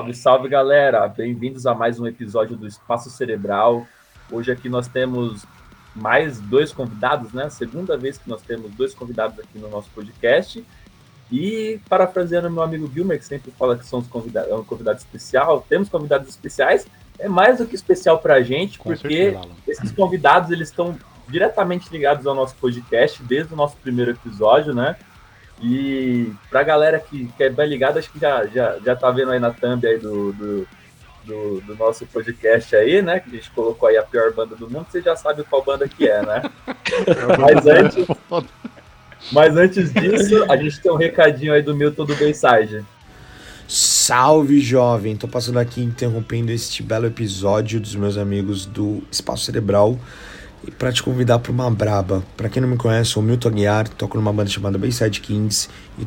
Salve, salve galera! Bem-vindos a mais um episódio do Espaço Cerebral. Hoje aqui nós temos mais dois convidados, né? Segunda vez que nós temos dois convidados aqui no nosso podcast. E parafraseando meu amigo Gilmer, que sempre fala que somos convidados, é um convidado especial, temos convidados especiais. É mais do que especial para a gente, Com porque certeza, esses convidados eles estão diretamente ligados ao nosso podcast desde o nosso primeiro episódio, né? E pra galera que, que é bem ligada, acho que já, já, já tá vendo aí na thumb aí do, do, do, do, nosso podcast aí, né? Que a gente colocou aí a pior banda do mundo, você já sabe qual banda que é, né? mas, antes, mas antes disso, a gente tem um recadinho aí do Milton do Bayside. Salve jovem! Tô passando aqui interrompendo este belo episódio dos meus amigos do Espaço Cerebral para te convidar para uma braba. Para quem não me conhece, sou Milton Aguiar, toco numa banda chamada Bayside Kings e,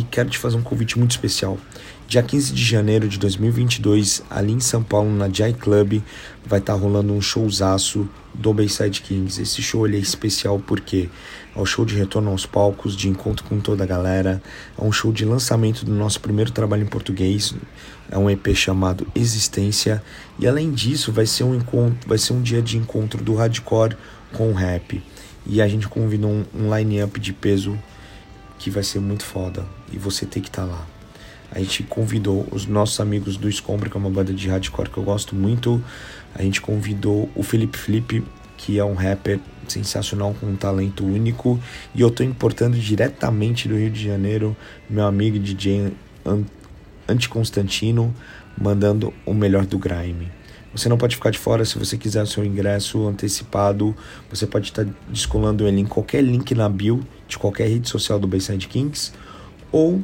e quero te fazer um convite muito especial. Dia 15 de janeiro de 2022, ali em São Paulo, na Jai Club, vai estar tá rolando um showzaço do Bayside Kings. Esse show ele é especial porque é o show de retorno aos palcos, de encontro com toda a galera, é um show de lançamento do nosso primeiro trabalho em português, é um EP chamado Existência, e além disso vai ser um encontro, vai ser um dia de encontro do hardcore com o rap. E a gente convidou um, um line-up de peso que vai ser muito foda, e você tem que estar tá lá. A gente convidou os nossos amigos do Escombro, que é uma banda de hardcore que eu gosto muito. A gente convidou o Felipe Felipe, que é um rapper sensacional com um talento único. E eu tô importando diretamente do Rio de Janeiro meu amigo DJ Anticonstantino, mandando o melhor do grime. Você não pode ficar de fora se você quiser o seu ingresso antecipado. Você pode estar descolando ele em qualquer link na bio de qualquer rede social do Bayside Kings ou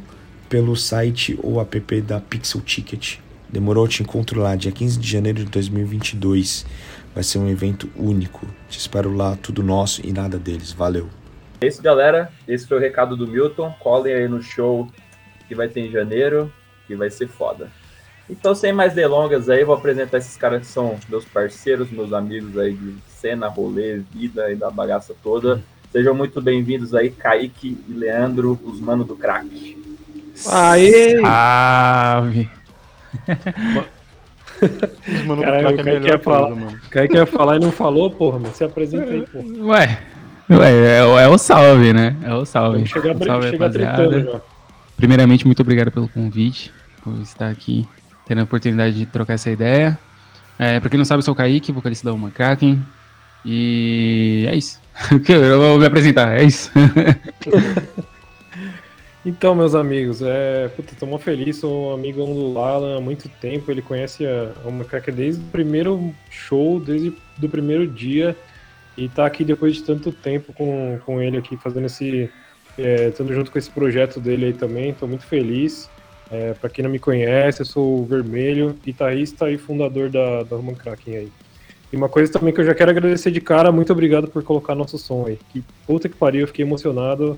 pelo site ou app da Pixel Ticket. Demorou, te encontro lá, dia 15 de janeiro de 2022. Vai ser um evento único. Te espero lá, tudo nosso e nada deles. Valeu. É isso, galera. Esse foi o recado do Milton. Colhem aí no show que vai ter em janeiro, que vai ser foda. Então, sem mais delongas aí, vou apresentar esses caras que são meus parceiros, meus amigos aí de cena, rolê, vida e da bagaça toda. Sejam muito bem-vindos aí, Kaique e Leandro, os manos do crack. Aê! Salve! mano, Caralho, o cara quer falar, mano. Cara quer falar e não falou, porra, mas se apresenta aí, porra. Ué, ué é, é, o salve, né? É o salve. Chegar, salve, chega rapaziada. Primeiramente, muito obrigado pelo convite, por estar aqui, tendo a oportunidade de trocar essa ideia. É, pra quem não sabe, eu sou o Kaique, vocalista da Uma. E é isso. Eu vou me apresentar, é isso. Então, meus amigos, é, puta, tô muito feliz, sou amigo do Lala há muito tempo, ele conhece a, a desde o primeiro show, desde o primeiro dia, e tá aqui depois de tanto tempo com, com ele aqui, fazendo esse, é, estando junto com esse projeto dele aí também, tô muito feliz. É, para quem não me conhece, eu sou o Vermelho, guitarrista e fundador da, da Roman Kraken aí. E uma coisa também que eu já quero agradecer de cara, muito obrigado por colocar nosso som aí. Que puta que pariu, eu fiquei emocionado.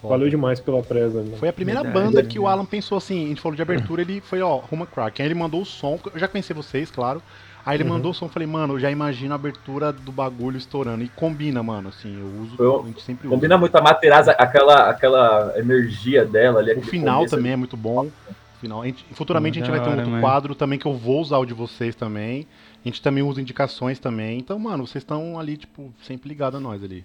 Foda. Valeu demais pela presa. Né? Foi a primeira Verdade, banda que o Alan pensou assim, a gente falou de abertura, ele foi, ó, Roma Crack. Aí ele mandou o som, eu já conheci vocês, claro. Aí ele uhum. mandou o som, falei, mano, eu já imagino a abertura do bagulho estourando. E combina, mano, assim, eu uso, eu, a gente sempre Combina usa. muito a Materazzi, aquela, aquela energia dela ali. O final também é muito bom. Final. A gente, futuramente a gente vai ter um outro quadro também que eu vou usar o de vocês também. A gente também usa indicações também. Então, mano, vocês estão ali, tipo, sempre ligados a nós ali.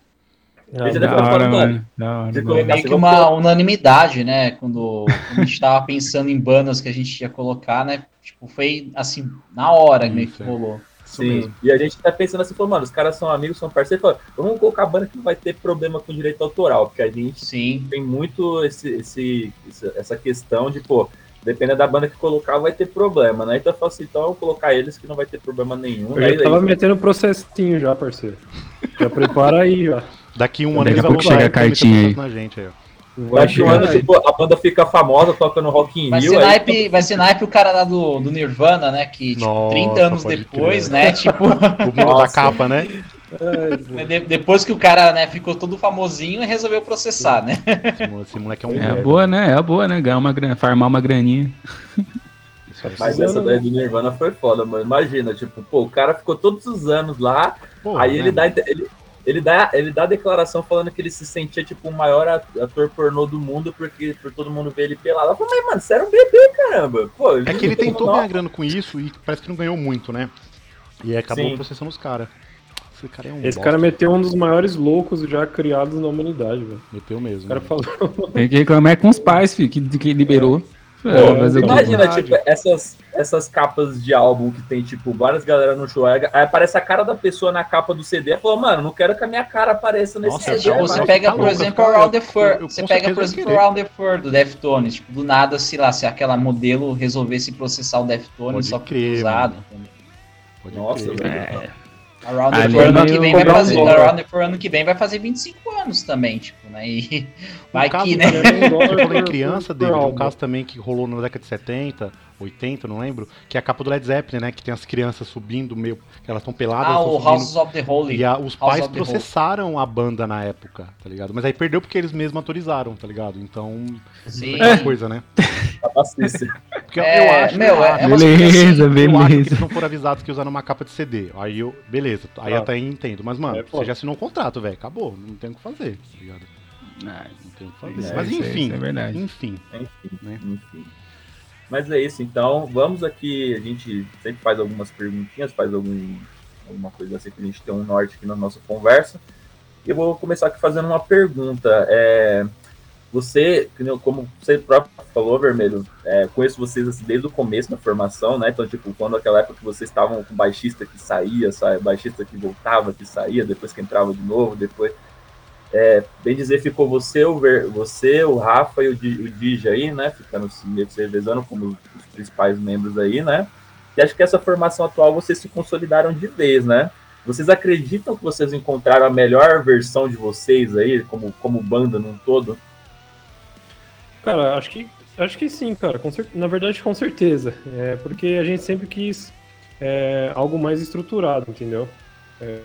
Não, da hora, mano. Da hora, meio que uma unanimidade, né? Quando, quando a gente tava pensando em bandas que a gente ia colocar, né? Tipo, foi assim, na hora que meio que rolou. Sim, e a gente tá pensando assim, falou, mano, os caras são amigos, são parceiros, falou, vamos colocar a banda que não vai ter problema com direito autoral, porque a gente Sim. tem muito esse, esse, essa questão de, pô, dependendo da banda que colocar, vai ter problema, né? Então eu falo assim, então eu vou colocar eles que não vai ter problema nenhum. Eu né? já tava metendo processinho já, parceiro. Já prepara aí, já. Daqui um ano Daqui a pouco chega a cartinha aí. Na gente aí Daqui um ano, tipo, a banda fica famosa, toca no Rock in vai Rio. Ser naipe, aí... Vai ser naipe o cara lá do, do Nirvana, né? Que, tipo, Nossa, 30 anos depois, crer. né? Tipo... O mundo da capa, né? De, depois que o cara né, ficou todo famosinho e resolveu processar, né? Esse moleque é um. É a boa, né? É a boa, né? Ganhar uma grana, farmar uma graninha. Mas essa daí do Nirvana foi foda, mano. Imagina, tipo, pô, o cara ficou todos os anos lá, Pô, aí né? ele dá. Ele, ele dá, ele dá a declaração falando que ele se sentia tipo o maior ator pornô do mundo porque por todo mundo ver ele pelado. Eu falei, mas mano, você era um bebê, caramba. Pô, é que ele tentou ganhar grana com isso e parece que não ganhou muito, né? E acabou Sim. processando os caras. Esse cara é um Esse bosta. cara meteu um dos maiores loucos já criados na humanidade, velho. Meteu mesmo. O cara falou. Tem que reclamar com os pais, filho, que, que liberou. É, mas imagina, tipo, essas, essas capas de álbum que tem, tipo, várias galera no show, aí aparece a cara da pessoa na capa do CD e falou, mano, não quero que a minha cara apareça nesse Nossa, CD. Você pega, por exemplo, Around the Fur, você pega, por exemplo, Around the Fur do Deftones, tipo, do nada, sei lá, se aquela modelo resolvesse processar o Deftones só por usado. Nossa, velho. Around the For ano que vem vai fazer. Around the ano que vem vai fazer 25 anos também, tipo, né? E vai que, né? Eu falei criança, David, um caso também que rolou na década de 70, 80, não lembro, que é a capa do Led Zeppelin, né? Que tem as crianças subindo meio. Elas estão peladas. Ah, o House of the Holy. E a, os pais processaram a banda na época, tá ligado? Mas aí perdeu porque eles mesmos autorizaram, tá ligado? Então. Sim. É uma coisa, né? porque é, eu acho. Meu, é, é beleza, assim, beleza. Eu acho que eles não foram avisados que usaram uma capa de CD. Aí eu. Beleza, aí ah. até entendo. Mas, mano, é, você já assinou um contrato, velho. Acabou. Não tem o que fazer, tá ligado? Ah, não tem o que fazer. É, mas enfim. É verdade. Enfim. Enfim. Né? enfim. Mas é isso, então vamos aqui, a gente sempre faz algumas perguntinhas, faz algum, alguma coisa assim que a gente tem um norte aqui na nossa conversa. E eu vou começar aqui fazendo uma pergunta. É, você, como você próprio falou, Vermelho, é, conheço vocês assim, desde o começo da formação, né? Então, tipo, quando aquela época que vocês estavam com baixista que saía, sabe? baixista que voltava, que saía, depois que entrava de novo, depois é, bem dizer, ficou você, o, Ver, você, o Rafa e o, o Dija aí, né? Ficando se revezando como os principais membros aí, né? E acho que essa formação atual vocês se consolidaram de vez, né? Vocês acreditam que vocês encontraram a melhor versão de vocês aí, como, como banda num todo? Cara, acho que, acho que sim, cara. Com, na verdade, com certeza. É, porque a gente sempre quis é, algo mais estruturado, entendeu? É,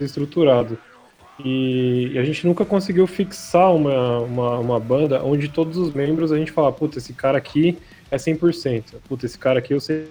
estruturado. E, a gente nunca conseguiu fixar uma, uma, uma, banda onde todos os membros a gente fala, puta, esse cara aqui é 100%, puta, esse cara aqui eu sei.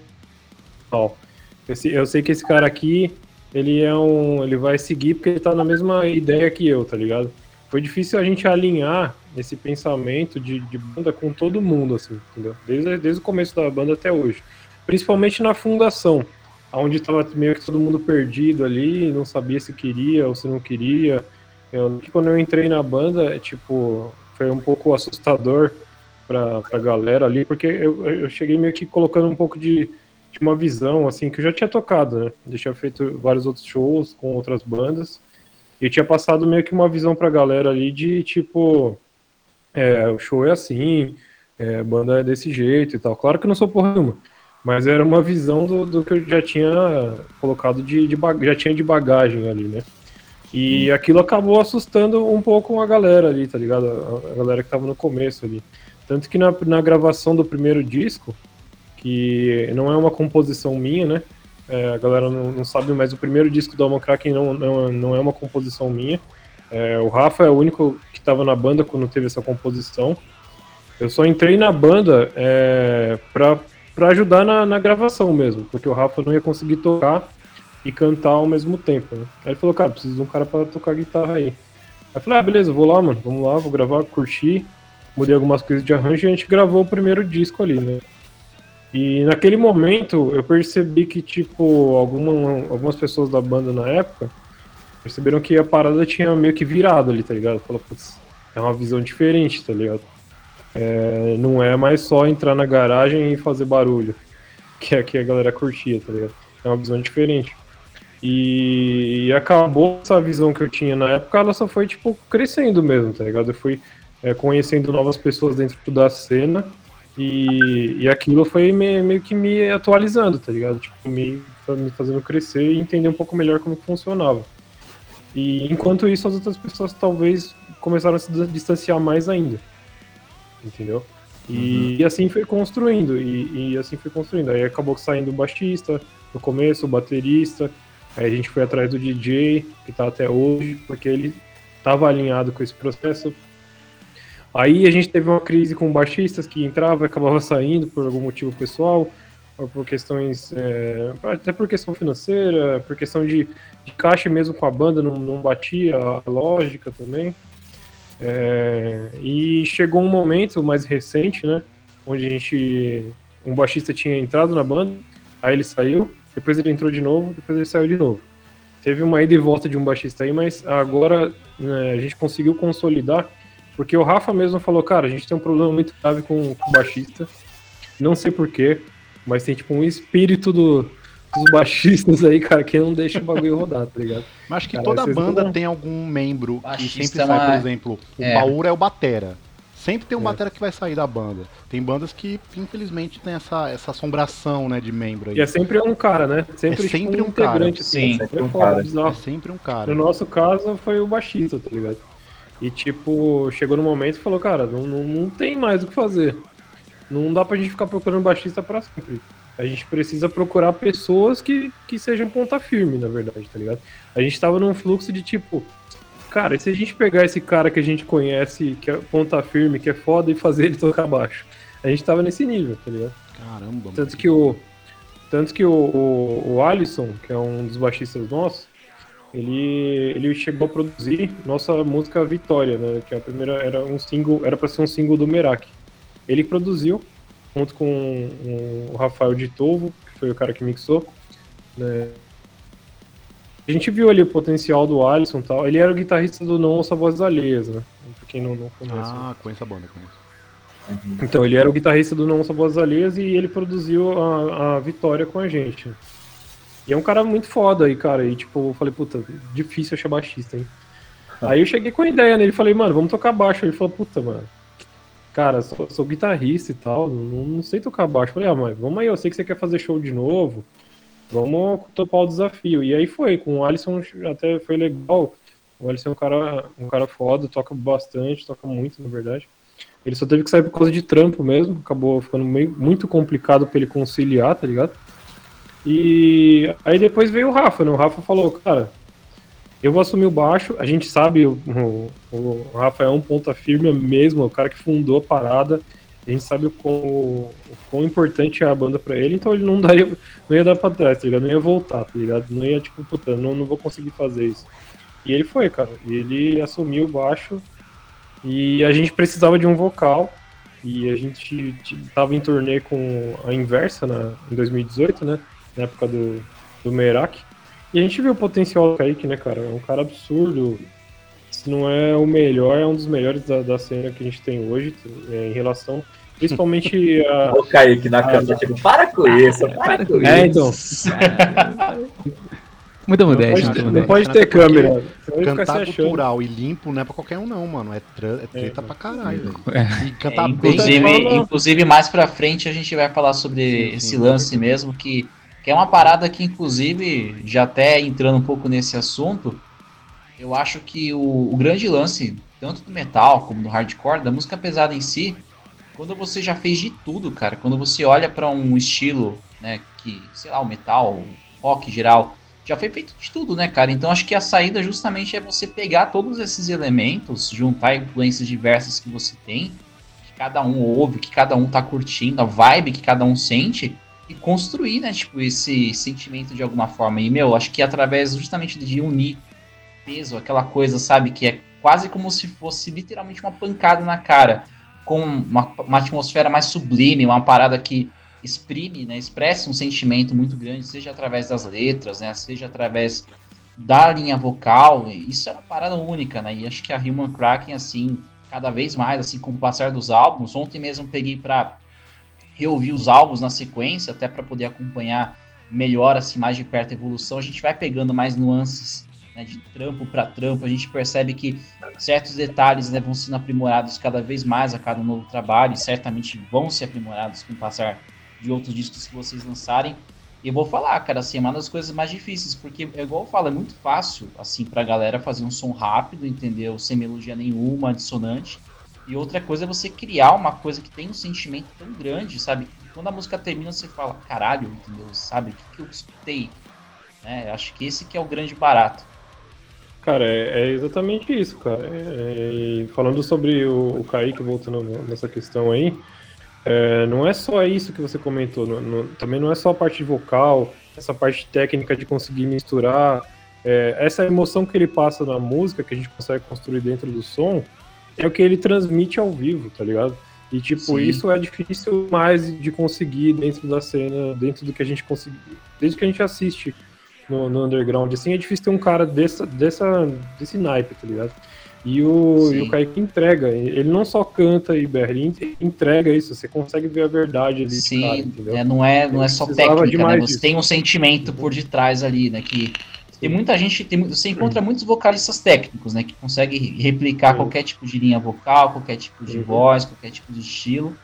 Esse, eu sei que esse cara aqui, ele é um. Ele vai seguir porque ele tá na mesma ideia que eu, tá ligado? Foi difícil a gente alinhar esse pensamento de, de banda com todo mundo, assim, entendeu? Desde, desde o começo da banda até hoje. Principalmente na fundação onde estava meio que todo mundo perdido ali, não sabia se queria ou se não queria. Eu, quando eu entrei na banda, é, tipo, foi um pouco assustador pra, pra galera ali, porque eu, eu cheguei meio que colocando um pouco de, de uma visão, assim, que eu já tinha tocado, né? Eu tinha feito vários outros shows com outras bandas, e tinha passado meio que uma visão pra galera ali de, tipo, é, o show é assim, é, a banda é desse jeito e tal. Claro que eu não sou porra nenhuma. Mas era uma visão do, do que eu já tinha colocado de, de já tinha de bagagem ali, né? E hum. aquilo acabou assustando um pouco a galera ali, tá ligado? A, a galera que tava no começo ali. Tanto que na, na gravação do primeiro disco, que não é uma composição minha, né? É, a galera não, não, sabe, mas o primeiro disco do Alman Kraken não, não, não é uma composição minha. É, o Rafa é o único que estava na banda quando teve essa composição. Eu só entrei na banda é, para para ajudar na, na, gravação mesmo, porque o Rafa não ia conseguir tocar e cantar ao mesmo tempo, né? Aí ele falou, cara, preciso de um cara para tocar guitarra aí. Aí eu falei, ah, beleza, vou lá, mano, vamos lá, vou gravar, curtir, mudei algumas coisas de arranjo e a gente gravou o primeiro disco ali, né? E naquele momento eu percebi que, tipo, alguma, algumas pessoas da banda na época perceberam que a parada tinha meio que virado ali, tá ligado? Falou, putz, é uma visão diferente, tá ligado? É, não é mais só entrar na garagem e fazer barulho, que é que a galera curtia, tá ligado? É uma visão diferente. E, e, acabou essa visão que eu tinha na época, ela só foi, tipo, crescendo mesmo, tá ligado? Eu fui é, conhecendo novas pessoas dentro da cena e, e aquilo foi me, meio que me atualizando, tá ligado? Tipo, me, me fazendo crescer e entender um pouco melhor como funcionava. E enquanto isso, as outras pessoas talvez começaram a se distanciar mais ainda entendeu? E, uhum. e assim foi construindo, e, e, assim foi construindo. Aí acabou saindo o baixista, no começo o baterista, aí a gente foi atrás do DJ, que tá até hoje, porque ele estava alinhado com esse processo. Aí a gente teve uma crise com baixistas que entrava e acabava saindo por algum motivo pessoal. por questões. É, até por questão financeira, por questão de, de caixa mesmo com a banda, não, não batia a lógica também. É, e chegou um momento mais recente, né? Onde a gente. Um baixista tinha entrado na banda, aí ele saiu, depois ele entrou de novo, depois ele saiu de novo. Teve uma ida e volta de um baixista aí, mas agora né, a gente conseguiu consolidar, porque o Rafa mesmo falou, cara, a gente tem um problema muito grave com, o baixista. Não sei porquê, mas tem tipo um espírito do, dos baixistas aí, cara, que não deixa o bagulho rodar, tá ligado? Mas acho que cara, toda banda não... tem algum membro Baixista que sempre sai, por é- exemplo, o é. É o Batera. Sempre tem um é. batera que vai sair da banda. Tem bandas que, infelizmente, tem essa, essa assombração, né, de membro aí. E é sempre um cara, né? Sempre, é sempre tipo, um, um cara. Assim, Sim, sempre um cara. É sempre um cara. No nosso caso, foi o baixista, tá ligado? E, tipo, chegou no momento e falou, cara, não, não, não tem mais o que fazer. Não dá pra gente ficar procurando baixista pra sempre. A gente precisa procurar pessoas que, que sejam ponta firme, na verdade, tá ligado? A gente tava num fluxo de tipo, cara, e se a gente pegar esse cara que a gente conhece, que é ponta firme, que é foda, e fazer ele tocar baixo? A gente tava nesse nível, tá ligado? Caramba. Tanto que o. Tanto que o, o, o Alisson, que é um dos baixistas nossos, ele, ele chegou a produzir nossa música Vitória, né? Que a primeira era um single, era para ser um single do Merak. Ele produziu, junto com o Rafael de Tovo, que foi o cara que mixou. Né? A gente viu ali o potencial do Alisson e tal. Ele era o guitarrista do Não Ouça Vozes Alheias, né? Pra quem não, não conhece. Ah, conheço a banda, conheço. Uhum. Então, ele era o guitarrista do Não Ouça Vozes Alheias e ele produziu a, a Vitória com a gente. E é um cara muito foda aí, cara. E tipo, eu falei, puta, difícil achar baixista, hein? Aí eu cheguei com a ideia nele, falei, mano, vamos tocar baixo. Ele falou, puta, mano, cara, sou, sou guitarrista e tal, não, não, sei tocar baixo. Falei, ah, mas vamos aí, eu sei que você quer fazer show de novo, vamos topar o desafio. E aí foi, com o Alisson até foi legal. O Alisson é um cara, um cara foda, toca bastante, toca muito, na verdade. Ele só teve que sair por causa de trampo mesmo, acabou ficando meio, muito complicado para ele conciliar, tá ligado? E aí depois veio o Rafa, né? O Rafa falou, cara, eu vou assumir o baixo. A gente sabe, o, o, Rafael é um ponta firme mesmo, o cara que fundou a parada. A gente sabe o quão, o quão importante é a banda pra ele, então ele não, daria, não ia dar pra trás, tá ligado? Não ia voltar, tá ligado? Não ia, tipo, puta, não, não vou conseguir fazer isso. E ele foi, cara. Ele assumiu o baixo e a gente precisava de um vocal. E a gente tava em turnê com a Inversa na, em 2018, né? Na época do, do Merak. E a gente viu o potencial do Kaique, né, cara? É um cara absurdo. Se não é o melhor, é um dos melhores da, da cena que a gente tem hoje, é, em relação. Principalmente a. O Kaique na câmera, tipo, para com isso, para com é, então. Muita modéstia. Não, não pode ter câmera. Cantar cultural e limpo não é pra qualquer um, não, mano. É, tra é treta é, pra caralho. É. E cantar é, inclusive, bem. Inclusive, mais pra frente a gente vai falar sobre sim, esse sim, lance sim. mesmo que que é uma parada que, inclusive, já até entrando um pouco nesse assunto, eu acho que o, o, grande lance, tanto do metal como do hardcore, da música pesada em si, quando você já fez de tudo, cara, quando você olha para um estilo, né, que, sei lá, o metal, o rock em geral, já foi feito de tudo, né, cara? Então acho que a saída justamente é você pegar todos esses elementos, juntar influências diversas que você tem, que cada um ouve, que cada um tá curtindo, a vibe que cada um sente, e construir, né, tipo, esse sentimento de alguma forma. E, meu, acho que através justamente de unir peso, aquela coisa, sabe, que é quase como se fosse literalmente uma pancada na cara, com uma, uma atmosfera mais sublime, uma parada que exprime, né, expressa um sentimento muito grande, seja através das letras, né, seja através da linha vocal, isso é uma parada única, né, e acho que a Human Kraken, assim, cada vez mais, assim, com o passar dos álbuns, ontem mesmo peguei para reouvir os álbuns na sequência, até para poder acompanhar melhor, assim, mais de perto a evolução. A gente vai pegando mais nuances né, de trampo para trampo, a gente percebe que certos detalhes né, vão sendo aprimorados cada vez mais a cada novo trabalho, e certamente vão ser aprimorados com o passar de outros discos que vocês lançarem. E eu vou falar, cara, assim, é uma das coisas mais difíceis, porque, é igual eu falo, é muito fácil, assim, pra galera fazer um som rápido, entendeu? Sem melodia nenhuma, dissonante. E outra coisa é você criar uma coisa que tem um sentimento tão grande, sabe? Quando a música termina, você fala, caralho, entendeu? Sabe? O que, que eu escutei? É, acho que esse que é o grande barato. Cara, é, é exatamente isso, cara. É, é falando sobre o, o Kaique, voltando nessa questão aí, é, não é só isso que você comentou, não, não, também não é só a parte vocal, essa parte técnica de conseguir misturar, é, essa emoção que ele passa na música, que a gente consegue construir dentro do som, é o que ele transmite ao vivo, tá ligado? E, tipo, Sim. isso é difícil mais de conseguir dentro da cena, dentro do que a gente conseguir. Desde que a gente assiste no, no underground, assim, é difícil ter um cara dessa, dessa, desse naipe, tá ligado? E o, e o Kaique entrega, ele não só canta e berra, ele entrega isso, você consegue ver a verdade ali. Sim, cara? É, não é, não é só técnica, né? Você tem um sentimento por detrás ali, né? Que tem muita gente, tem, você encontra muitos vocalistas técnicos, né? Que conseguem replicar Sim. qualquer tipo de linha vocal, qualquer tipo de uhum. voz, qualquer tipo de estilo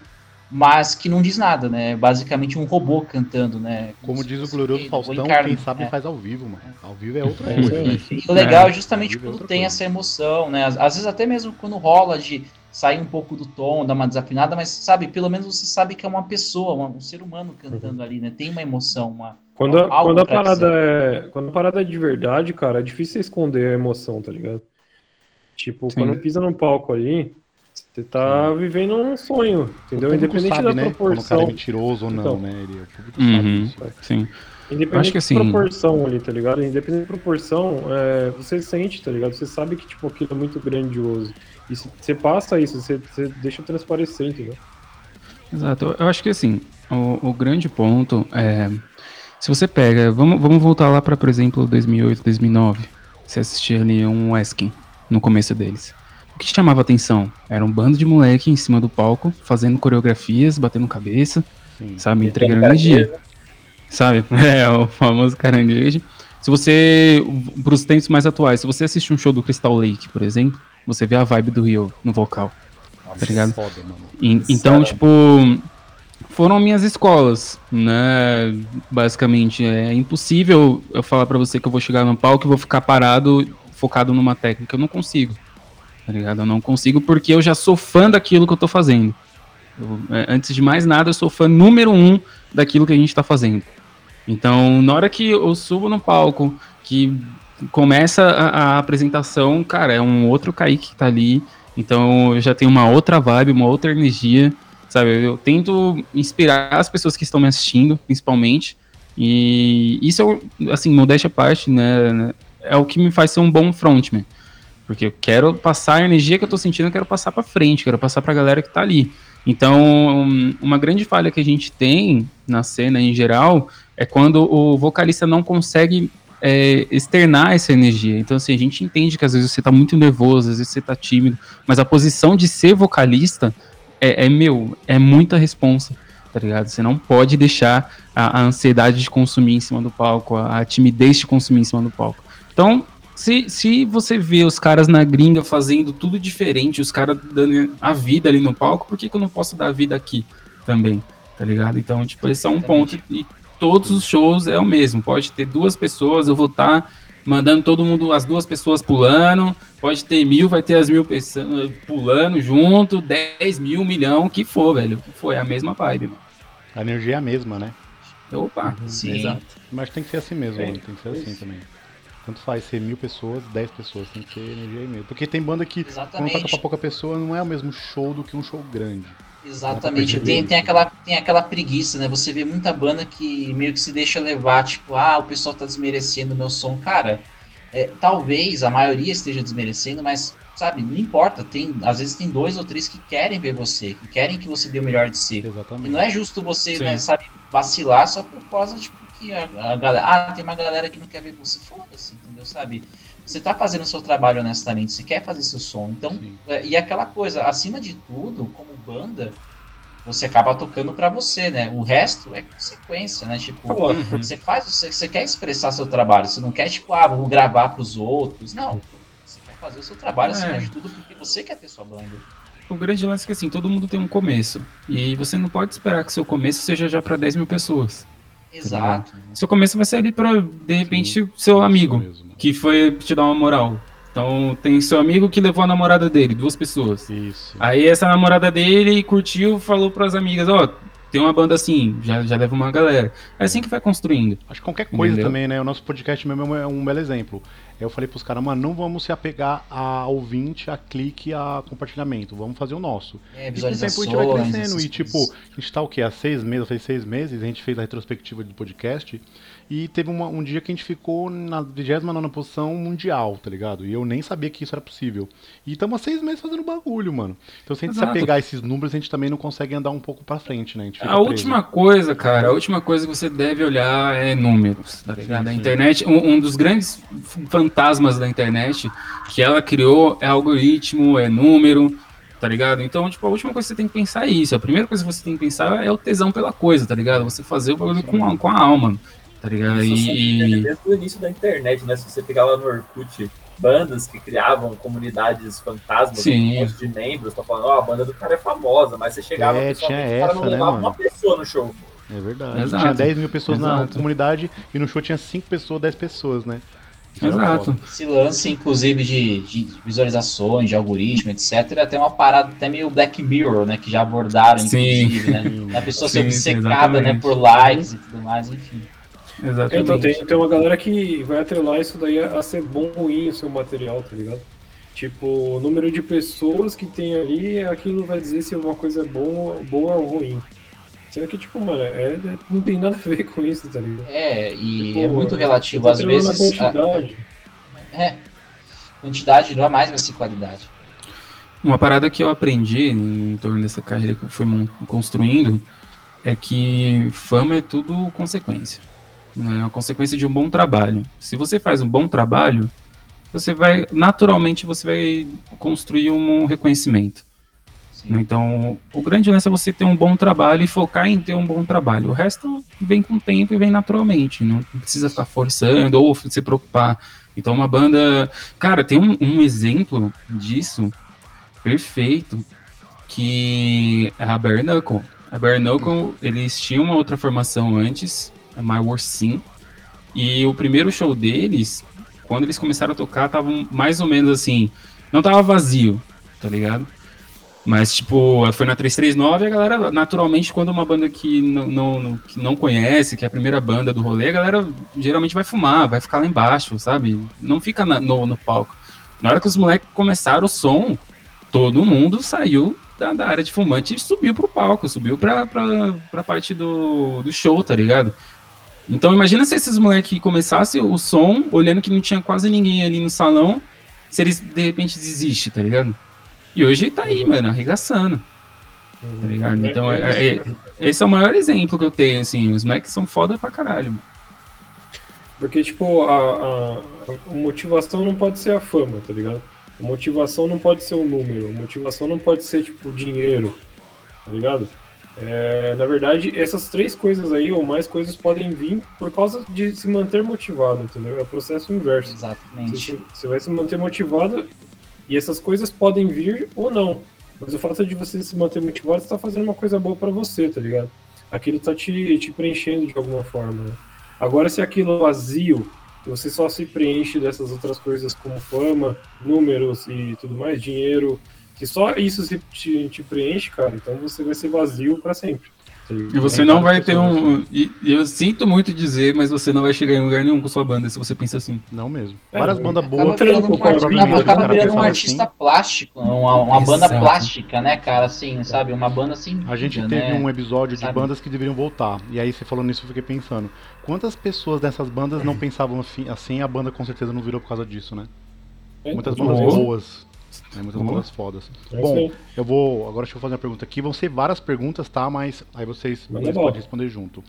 mas que não diz nada, né? Basicamente um robô cantando, né? Como, diz o glorioso Faustão, quem sabe é. faz ao vivo, mano. Ao vivo é outra coisa. E o legal é, é justamente quando é tem coisa. essa emoção, né? Às, às, vezes até mesmo quando rola de sair um pouco do tom, dar uma desafinada, mas sabe, pelo menos você sabe que é uma pessoa, um, ser humano cantando uhum. ali, né? Tem uma emoção, uma quando, a, quando a parada é, quando a parada é de verdade, cara, é difícil esconder a emoção, tá ligado? Tipo, Sim. quando pisa no palco ali, você tá Sim. vivendo um sonho, entendeu? Independente sabe, da né? proporção. Quando o cara é mentiroso ou não, então, né? Ele, uhum, sabe isso. Sim. Independente Acho que assim... da proporção ali, tá ligado? Independente da proporção, é, você sente, tá ligado? Você sabe que tipo, aquilo é muito grandioso. E se você passa isso, você, você deixa transparecer, entendeu? Exato. Eu acho que assim, o, o grande ponto é. Se você pega. Vamos, vamos voltar lá para, por exemplo, 2008, 2009. Você assistia ali um Weskin no começo deles. O que chamava atenção? Era um bando de moleque em cima do palco, fazendo coreografias, batendo cabeça, Sim. sabe? Entregando energia. Sabe? É, o famoso caranguejo. Se você, para os tempos mais atuais, se você assiste um show do Crystal Lake, por exemplo, você vê a vibe do Rio no vocal. Nossa, tá ligado? Foda, e, então, tipo, foram minhas escolas, né? Basicamente, é impossível eu falar para você que eu vou chegar no palco e vou ficar parado, focado numa técnica. Eu não consigo tá ligado? Eu não consigo porque eu já sou fã daquilo que eu tô fazendo. Eu, é, antes de mais nada, eu sou fã número um daquilo que a gente tá fazendo. Então, na hora que eu subo no palco, que começa a, a apresentação, cara, é um outro Kaique que tá ali. Então, eu já tenho uma outra vibe, uma outra energia, sabe? Eu tento inspirar as pessoas que estão me assistindo, principalmente. E isso, assim, modéstia à parte, né? É o que me faz ser um bom frontman. Porque eu quero passar a energia que eu tô sentindo, eu quero passar para frente, quero passar pra galera que tá ali. Então, uma grande falha que a gente tem na cena em geral é quando o vocalista não consegue é, externar essa energia. Então, assim, a gente entende que às vezes você tá muito nervoso, às vezes você tá tímido, mas a posição de ser vocalista é, é meu, é muita responsa, tá ligado? Você não pode deixar a, a ansiedade de consumir em cima do palco, a, a timidez de consumir em cima do palco. Então, se, se você vê os caras na gringa fazendo tudo diferente, os caras dando a vida ali no palco, por que, que eu não posso dar a vida aqui também? Tá ligado? Então, tipo, esse é um ponto. E todos os shows é o mesmo. Pode ter duas pessoas, eu vou estar tá mandando todo mundo, as duas pessoas pulando. Pode ter mil, vai ter as mil pessoas pulando junto, dez mil, um milhão, o que for, velho. O que for, é a mesma vibe, mano. A energia é a mesma, né? Opa, sim. Exato. Mas tem que ser assim mesmo, é. mano. Tem que ser assim também. Tanto faz ser mil pessoas, dez pessoas, tem que ser energia e meio. Porque tem banda que Exatamente. quando toca pra pouca pessoa não é o mesmo show do que um show grande. Exatamente, tem, tem, aquela, tem aquela preguiça, né? Você vê muita banda que meio que se deixa levar, tipo, ah, o pessoal tá desmerecendo o meu som. Cara, é, talvez a maioria esteja desmerecendo, mas, sabe, não importa. Tem, às vezes tem dois ou três que querem ver você, que querem que você dê o melhor de si. Exatamente. E não é justo você, né, sabe, vacilar só por causa, tipo, que a, a, galera. Ah, tem uma galera que não quer ver você. Foda-se, entendeu? Sabe? Você tá fazendo o seu trabalho honestamente, você quer fazer seu som. Então, é, e aquela coisa, acima de tudo, como banda, você acaba tocando para você, né? O resto é consequência, né? Tipo, uhum. você faz, você, você quer expressar seu trabalho, você não quer, tipo, ah, vou gravar pros outros. Não, você quer fazer o seu trabalho é. acima de tudo porque você quer ter sua banda. O grande lance é que assim, todo mundo tem um começo. E você não pode esperar que seu começo seja já para 10 mil pessoas. Exato. Seu começo vai ser ali pra, de repente, Sim, seu amigo, que foi te dar uma moral. Então, tem seu amigo que levou a namorada dele, duas pessoas. Isso. Aí essa namorada dele curtiu, falou pras amigas, ó, oh, tem uma banda assim, já, já leva uma galera. É assim que vai construindo. Acho que qualquer coisa Entendeu? também, né? O nosso podcast mesmo é um belo exemplo. Eu falei pros caras, mano, não vamos se apegar a ouvinte, a clique, a compartilhamento. Vamos fazer o nosso. É, E com o tempo a gente vai crescendo. E tipo, a gente tá o quê? Há seis meses, fez seis meses, a gente fez a retrospectiva do podcast. E teve uma- um dia que a gente ficou na 29 posição mundial, tá ligado? E eu nem sabia que isso era possível. E estamos há seis meses fazendo bagulho, mano. Então se a gente se Exato. apegar a esses números, a gente também não consegue andar um pouco pra frente, né? A, A última coisa, cara, a última coisa que você deve olhar é números, tá ligado? A internet, um, um dos grandes fantasmas da internet que ela criou é algoritmo, é número, tá ligado? Então, tipo, a última coisa que você tem que pensar é isso. A primeira coisa que você tem que pensar é o tesão pela coisa, tá ligado? Você fazer o bagulho com a, com a alma, tá ligado? Isso E, teve e- desde o início da internet, né? Se você pegar lá no Orkut, bandas que criavam comunidades fantasmas, Sim. um monte de membros, tá falando, ó, a banda do cara é famosa, mas você chegava É, tinha o cara não né, mano? uma pessoa no show. É verdade. Exato. Tinha 10 mil pessoas na Exato. comunidade e no show tinha 5 pessoas, 10 pessoas, né? Exato. Esse lance, inclusive, de, de visualizações, de algoritmo, etc., é até uma parada até meio Black Mirror, né? Que já abordaram, Sim. inclusive, né? A pessoa ser Sim, sim, obcecada, né? exatamente. Por likes e tudo mais, enfim. Exatamente. Então tem, tem uma galera que vai atrelar isso daí a, a ser bom ou ruim o seu material, tá ligado? Tipo, o número de pessoas que tem ali, aquilo vai dizer se uma coisa é boa, boa ou ruim. Sendo que, tipo, mano, é, é- não tem nada a ver com isso, tá ligado? É, e Tipo, é muito relativo. tá Às atrelando a vezes, a, quantidade. é, quantidade jamais vai ser qualidade. Uma parada que eu aprendi em torno dessa carreira que eu fui construindo é que fama é tudo consequência. Né? É uma consequência de um bom trabalho. Se você faz um bom trabalho, você vai, naturalmente, você vai construir um reconhecimento. Sim. né? Então, o grande lance é você ter um bom trabalho e focar em ter um bom trabalho. O resto vem com o tempo e vem naturalmente. Não precisa ficar forçando ou se preocupar. Então, uma banda. Cara, tem um, um exemplo disso perfeito que é a Bare Knuckle. A Bare Knuckle, eles tinham uma outra formação antes, My Worst Sin. E o primeiro show deles, quando eles começaram a tocar, tava mais ou menos assim. Não tava vazio, tá ligado? Mas, tipo, foi na 339 e a galera, naturalmente, quando uma banda que não, não, que não conhece, que é a primeira banda do rolê, a galera geralmente vai fumar, vai ficar lá embaixo, sabe? Não fica na- no, no palco. Na hora que os moleques começaram o som, todo mundo saiu da, da área de fumante e subiu pro palco, subiu pra, pra, pra parte do, do show, tá ligado? Então imagina se esses moleques começassem o som, olhando que não tinha quase ninguém ali no salão, se eles de repente desistem, tá ligado? E hoje tá aí, mano, arregaçando, tá ligado? Então é, é- esse é o maior exemplo que eu tenho, assim, os moleques são foda pra caralho. mano. Porque, tipo, a, a- motivação não pode ser a fama, tá ligado? A motivação não pode ser o número, a motivação não pode ser, tipo, dinheiro, tá ligado? É, na verdade, essas três coisas aí, ou mais coisas, podem vir por causa de se manter motivado, entendeu? É o processo inverso. Exatamente. Você, você vai se manter motivado e essas coisas podem vir ou não. Mas o fato de você se manter motivado, você tá fazendo uma coisa boa pra você, tá ligado? Aquilo tá te, te preenchendo de alguma forma. né? Agora, se aquilo é vazio, você só se preenche dessas outras coisas como fama, números e tudo mais, dinheiro, se só isso se te, te preenche, cara, então você vai ser vazio pra sempre. E você Tem não vai ter um. E, e eu sinto muito dizer, mas você não vai chegar em lugar nenhum com sua banda se você pensa assim. Não mesmo. É, Várias eu- bandas boas. um, um acaba virando um pensava artista assim. plástico, uma, uma banda plástica, né, cara? Assim, sabe? Uma banda assim. A gente né? teve um episódio de Sabe? bandas que deveriam voltar. E aí você falou nisso, eu fiquei pensando. Quantas pessoas dessas bandas não pensavam assim, assim a banda com certeza não virou por causa disso, né? É, Muitas bandas Boa. boas. Né? Muitas Boa. bandas fodas. é isso Bom, eu vou. Agora deixa eu fazer uma pergunta aqui. Vão ser várias perguntas, tá? Mas aí vocês, Manda vocês bala. podem responder junto.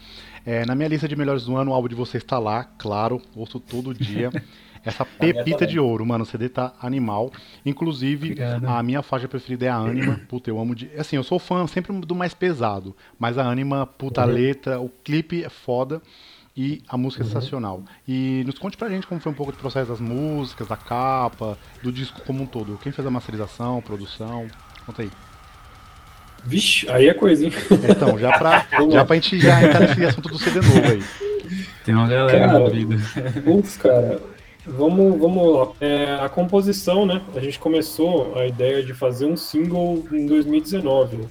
É, na minha lista de melhores do ano, o álbum de vocês tá lá, claro. Ouço todo dia. Essa pepita de ouro, mano. O CD tá animal. Inclusive, Obrigado. a minha faixa preferida é a Anima. Puta, eu amo de. Assim, eu sou fã sempre do mais pesado. Mas a Anima, puta a Uhum. letra, o clipe é foda. E a música é sensacional. E nos conte pra gente como foi um pouco do processo das músicas, da capa, do disco como um todo. Quem fez a masterização, produção? Conta aí. Vixe, aí é coisa, hein? Então, já pra, já pra gente já entrar nesse assunto do CD novo aí. Tem uma galera Cara, envolvida. Putz, cara, vamos, vamos lá. É, a composição, né? A gente começou a ideia de fazer um single em 2019.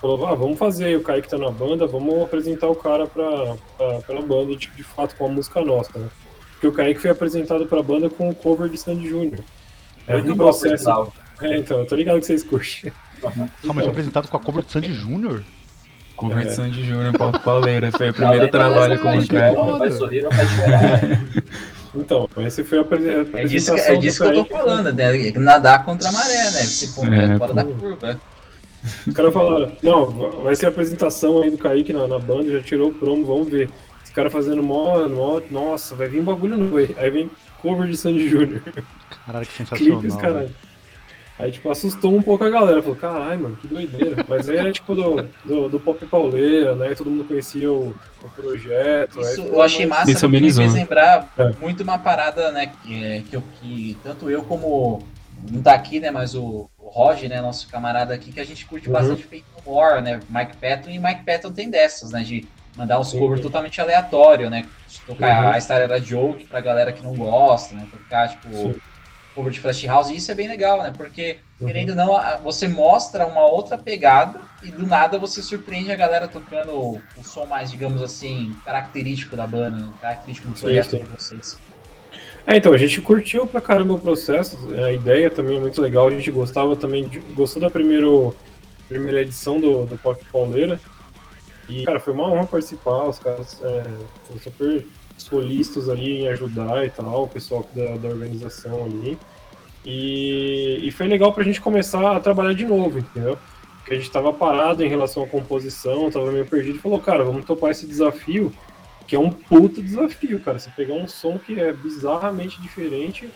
Falou, ah, vamos fazer, o Kaique tá na banda, vamos apresentar o cara pra, pra, pra banda, tipo, de fato, com a música nossa, né? Porque o Kaique foi apresentado pra banda com o cover de Sandy Júnior. É um processo. É, então, eu tô ligado que vocês curtem. Ah, mas foi apresentado com a cover de Sandy Júnior? Cover de Sandy Júnior, Paulo Pauleira. Foi o primeiro trabalho com o cara. Vai sorrir ou vai chorar. Então, esse foi a apre- a É apresentação disso, que- é disso que eu tô falando, né? Nadar contra a maré, né? Se for É, fora da pô. curva. Os caras falaram, não, vai ser a apresentação aí do Kaique na, na banda, já tirou o promo, vamos ver. Os caras fazendo mó, mó, nossa, vai vir um bagulho novo aí. Aí vem cover de Sandy Júnior. Caralho, que sensacional. Clipes, caralho. Aí, tipo, assustou um pouco a galera. Falou, caralho, mano, que doideira. Mas aí era, tipo, do, do, do Pop Pauleira, né? Todo mundo conhecia o, o projeto. aí Isso ficou eu achei massa Isso porque me fez lembrar É. muito uma parada, né? Que, é, que, que tanto eu como. Não tá aqui, né? Mas o, o Roger, né? Nosso camarada aqui, que a gente curte Uhum. bastante No More, né? Mike Patton e Mike Patton tem dessas, né? De mandar Sim. covers totalmente aleatório, né? De tocar Uhum. a história da Joke pra galera que não gosta, né? Tocar, tipo, Sim. cover de Flash House. E isso é bem legal, né? Porque Uhum. Querendo ou não, você mostra uma outra pegada e do nada você surpreende a galera tocando o, som mais, digamos assim, característico da banda, né? característico do projeto de vocês. É, então, a gente curtiu pra caramba o processo, a ideia também é muito legal, a gente gostava também, gostou da primeiro, primeira edição do, do Pop Pauleira, e, cara, foi uma honra participar, os caras é, foram super solistas ali em ajudar e tal, o pessoal da, da organização ali, e, e foi legal pra gente começar a trabalhar de novo, entendeu? Porque a gente tava parado em relação à composição, tava meio perdido, falou, cara, vamos topar esse desafio, que é um puta desafio, cara. Você pegar um som que é bizarramente diferente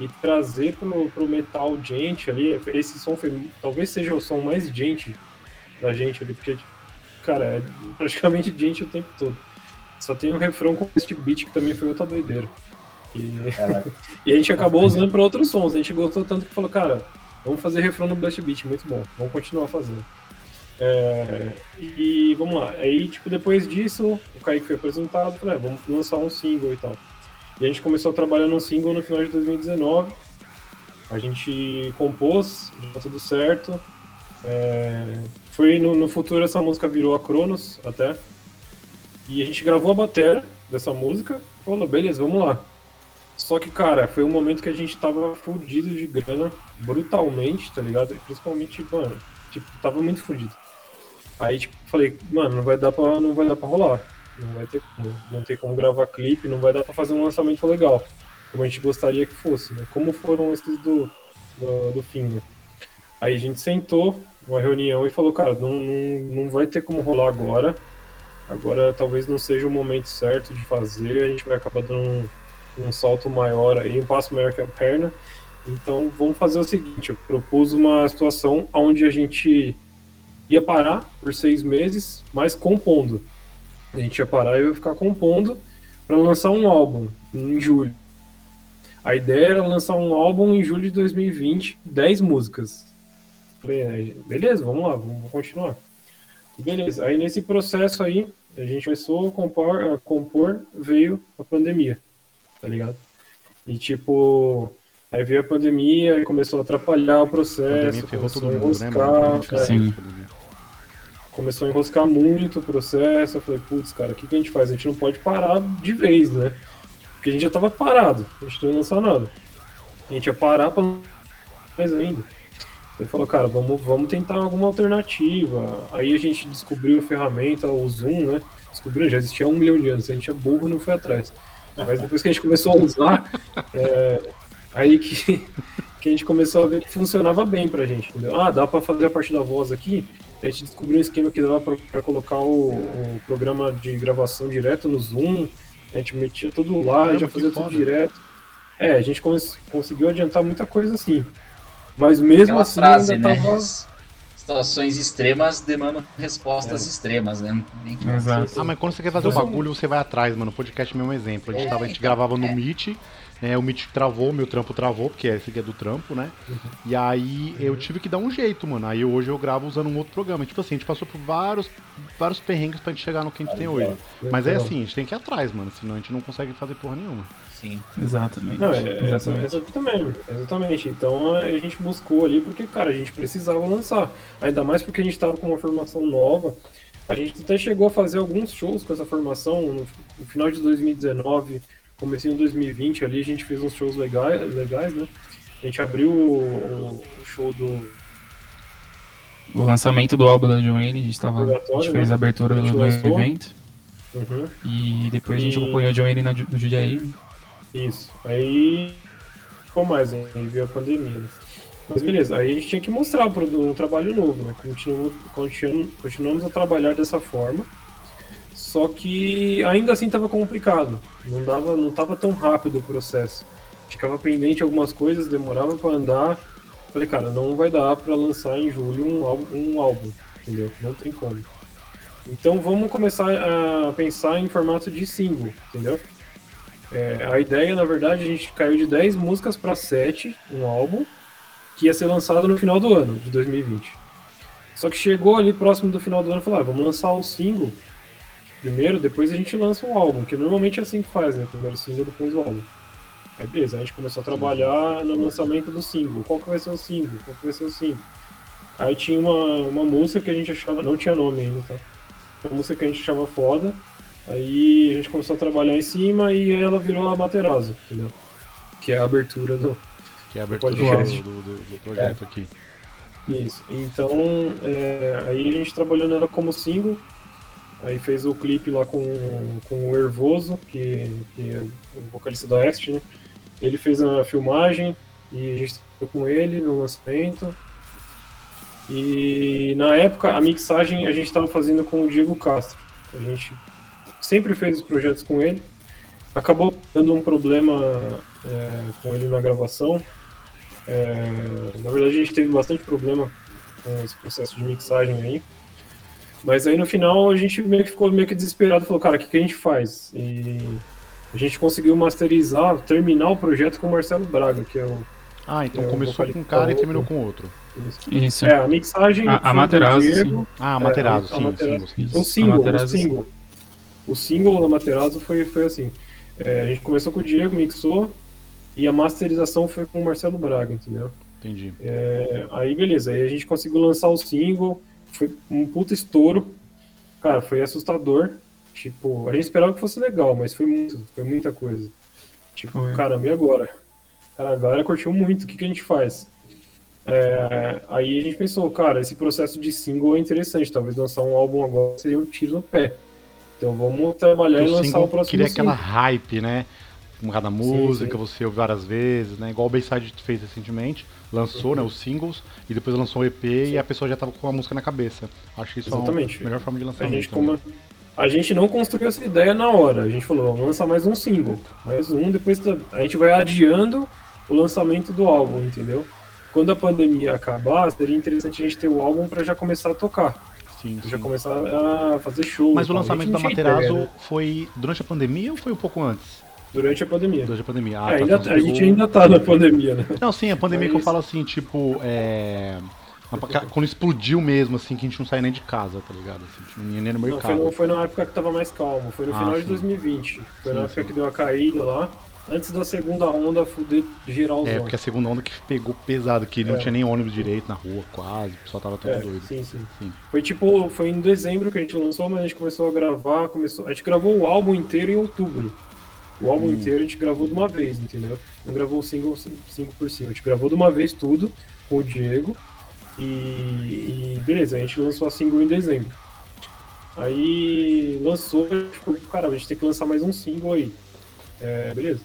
e trazer pro, pro metal gente ali. Esse som foi, talvez seja o som mais gente da gente ali, porque, cara, é praticamente gente o tempo todo. Só tem um refrão com este beat que também foi outra doideira. E, e a gente acabou usando para outros sons. A gente gostou tanto que falou, cara, vamos fazer refrão no Blast Beat, muito bom. Vamos continuar fazendo. É, e vamos lá. Aí, tipo, depois disso, o Kaique foi apresentado, falei, é, vamos lançar um single e tal. E a gente começou a trabalhar no single no final de 2019. A gente compôs, deu tudo certo. É, foi no, no futuro essa música virou a Cronos até. E a gente gravou a bateria dessa música. Falou, beleza, vamos lá. Só que, cara, foi um momento que a gente tava fudido de grana, brutalmente, tá ligado? Principalmente, mano, tipo, tava muito fudido. Aí, tipo, falei, mano, não vai dar pra, não vai dar pra rolar. Não vai ter como. Não tem como gravar clipe, não vai dar pra fazer um lançamento legal. Como a gente gostaria que fosse, né? Como foram esses do, do, do Finger. Aí a gente sentou, uma reunião, e falou, cara, não, não, não vai ter como rolar agora. Agora talvez não seja o momento certo de fazer, a gente vai acabar dando um, um salto maior aí, um passo maior que a perna. Então vamos fazer o seguinte, eu propus uma situação onde a gente ia parar por seis meses, mas compondo. A gente ia parar e ia ficar compondo para lançar um álbum em julho. A ideia era lançar um álbum em julho de 2020, 10 músicas. Falei, é, beleza, vamos lá, vamos continuar. Beleza, aí nesse processo aí, a gente começou a compor, a compor veio a pandemia, tá ligado? E tipo, aí veio a pandemia, aí começou a atrapalhar o A processo, pandemia ferrou começou todo a mundo, né, enroscar, mano? é, Sim. Começou a enroscar muito o processo. Eu falei, putz, cara, o que, que a gente faz? A gente não pode parar de vez, né? Porque a gente já tava parado, a gente não ia lançar nada. A gente ia parar pra mais ainda. Ele falou, cara, vamos, vamos tentar alguma alternativa. Aí a gente descobriu a ferramenta, o Zoom, né? Descobriu, já existia um milhão de anos, a gente é burro não foi atrás. Mas depois que a gente começou a usar, é, aí que, que a gente começou a ver que funcionava bem pra gente, entendeu? Ah, dá pra fazer a parte da voz aqui? A gente descobriu um esquema que dava pra, pra colocar o, o programa de gravação direto no Zoom, a gente metia tudo lá Caramba, e já fazia tudo foda. direto. É, a gente come- conseguiu adiantar muita coisa assim. Mas mesmo Aquela assim frase, ainda né? tava. Situações extremas demandam respostas É. extremas, né? Nem que- Exato. Ah, mas quando você quer fazer o Você- bagulho, você vai atrás, mano. O podcast é o mesmo exemplo. A gente, É, tava, a gente então, gravava no é. Meet, né? O Meet travou, meu trampo travou, porque esse aqui é do trampo, né? E aí eu tive que dar um jeito, mano. Aí hoje eu gravo usando um outro programa. Tipo assim, a gente passou por vários, vários perrengues pra gente chegar no que a gente tem hoje. Mas é assim, a gente tem que ir atrás, mano. Senão a gente não consegue fazer porra nenhuma. Sim. Exatamente. Não, é, é, Exatamente. exatamente, exatamente. Então a gente buscou ali porque, cara, a gente precisava lançar. ainda mais porque a gente estava com uma formação nova. A gente até chegou a fazer alguns shows com essa formação no, no final de 2019, comecinho de 2020 ali, a gente fez uns shows legais, legais né? A gente abriu o, o show do. O lançamento do álbum da Joanne, a gente, tava, a gente fez a né? abertura a do evento. Uhum. E depois a gente acompanhou a Joanne no Judiaí. Isso. Aí ficou mais, hein? Aí veio a pandemia. Né? Mas beleza, aí a gente tinha que mostrar um trabalho novo, né? Continuamos, continuamos a trabalhar dessa forma. Só que ainda assim estava complicado. Não dava, não tava tão rápido o processo. Ficava pendente algumas coisas, demorava para andar. Falei, cara, não vai dar para lançar em julho um álbum, um álbum, entendeu? Não tem como. Então vamos começar a pensar em formato de single, entendeu? É, a ideia, na verdade, a gente caiu de 10 músicas para 7, um álbum, que ia ser lançado no final do ano, de 2020. Só que chegou ali próximo do final do ano e falou: ah, vamos lançar o single primeiro, depois a gente lança um álbum, que normalmente é assim que faz, né? Primeiro single, depois o álbum. Aí beleza, a gente começou a trabalhar no lançamento do single. Qual que vai ser o single? Qual que vai ser o single? Aí tinha uma, uma música que a gente achava, não tinha nome ainda, tá? Uma música que a gente achava foda, Aí a gente começou a trabalhar em cima e ela virou a Materazzo, entendeu? Que é a abertura do. Que é a abertura do, do, do, do, projeto é. aqui. Isso. Então, é, aí a gente trabalhou nela como single. Aí fez o clipe lá com, com o Hervoso, que, que é o vocalista da Est, né? Ele fez a filmagem e a gente trabalhou com ele no lançamento. E na época a mixagem a gente estava fazendo com o Diego Castro. A gente sempre fez os projetos com ele. Acabou dando um problema é, com ele na gravação. É, na verdade, a gente teve bastante problema com esse processo de mixagem aí. Mas aí no final a gente meio que ficou meio que desesperado, falou, cara, o que, que a gente faz? E a gente conseguiu masterizar, terminar o projeto com o Marcelo Braga, que é o. Ah, então é começou com um cara e terminou com outro. Isso. É, a mixagem. A, a Materazzo. Ah, a Materazzo, é, sim, sim, sim. O single, o single. O single da Materazzo foi, foi assim. É, a gente começou com o Diego, mixou, e a masterização foi com o Marcelo Braga, entendeu? Entendi. É, aí beleza, aí a gente conseguiu lançar o single, foi um puta estouro. Cara, foi assustador. Tipo, a gente esperava que fosse legal, mas foi muito, foi muita coisa. Tipo, foi. caramba, e agora? Cara, a galera curtiu muito, o que, que a gente faz? É, aí a gente pensou, cara, esse processo de single é interessante, talvez lançar um álbum agora seria um tiro no pé. Então vamos trabalhar e lançar o próximo Queria aquela hype, né? Cada música, sim, sim. você ouve várias vezes, né? Igual o Bayside fez recentemente, lançou né, os singles e depois lançou o EP sim. e a pessoa já tava com a música na cabeça. Acho que isso Exatamente. é a melhor forma de lançar a gente, como a gente não construiu essa ideia na hora. A gente falou, vamos lançar mais um single. Mais um, depois a gente vai adiando o lançamento do álbum, entendeu? Quando a pandemia acabar, seria interessante a gente ter o álbum para já começar a tocar. Sim, já começar a fazer show. Mas o lançamento da Materazzo né? foi durante a pandemia ou foi um pouco antes? Durante a pandemia. Durante a pandemia. Ah, é, tá, ainda, então a gente ainda tá na pandemia, né? Não, sim, a pandemia Mas... que eu falo assim, tipo, é... Quando explodiu mesmo, assim, que a gente não saía nem de casa, tá ligado? Assim, a gente não ia nem no mercado. Não, foi, foi na época que tava mais calmo, foi no ah, final sim. de 2020. Foi sim, na época sim. que deu a caída lá antes da segunda onda fuder geral É, porque a segunda onda que pegou pesado, que é. não tinha nem ônibus direito na rua, quase, o pessoal tava todo é, doido. Sim, sim, sim, Foi tipo, foi em dezembro que a gente lançou, mas a gente começou a gravar, começou. A gente gravou o álbum inteiro em outubro. O álbum hum. inteiro a gente gravou de uma vez, entendeu? Não gravou o single, single por cima. A gente gravou de uma vez tudo com o Diego. E, e beleza, a gente lançou a single em dezembro. Aí lançou, tipo, cara, a gente tem que lançar mais um single aí. É, beleza.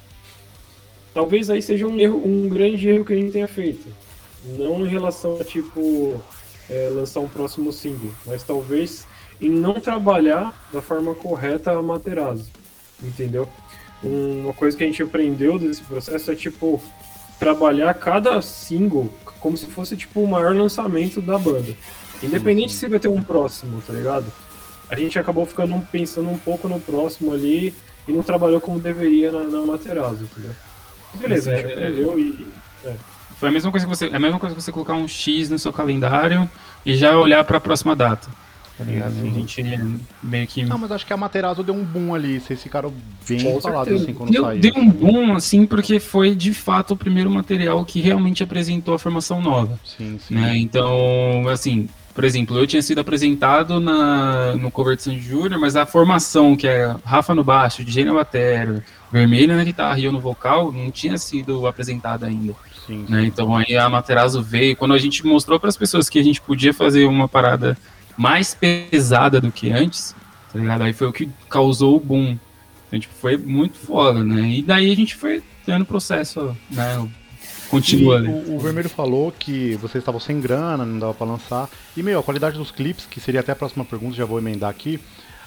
Talvez aí seja um erro, um grande erro que a gente tenha feito. Não em relação a tipo é, lançar um próximo single, mas talvez em não trabalhar da forma correta a Materazzo, entendeu? Uma coisa que a gente aprendeu desse processo é tipo trabalhar cada single como se fosse tipo o maior lançamento da banda. Independente se vai ter um próximo, tá ligado? A gente acabou ficando pensando um pouco no próximo ali e não trabalhou como deveria na, na Materazzo, entendeu? Beleza, é, é, e. É. Foi a mesma coisa que você. É a mesma coisa que você colocar um X no seu calendário e já olhar para a próxima data. Tá ligado? A gente meio que. Não, mas acho que a Materazzo deu um boom ali. Vocês ficaram bem falados assim quando deu, saiu. Deu um boom, assim, porque foi de fato o primeiro material que realmente apresentou a formação nova. Sim, sim. Né? Então, assim, por exemplo, eu tinha sido apresentado na, no cover de Sandy Júnior, mas a formação, que é Rafa no baixo, DJ na bateria, Vermelho na guitarra e eu no vocal, não tinha sido apresentada ainda. Sim, né? Então aí a Materazzo veio, quando a gente mostrou para as pessoas que a gente podia fazer uma parada mais pesada do que antes, tá ligado? Aí foi o que causou o boom. Então, tipo, foi muito foda, né? E daí a gente foi tendo processo, né? Continua. O, o, Vermelho falou que vocês estavam sem grana, não dava para lançar. E, meu, a qualidade dos clipes, que seria até a próxima pergunta, já vou emendar aqui.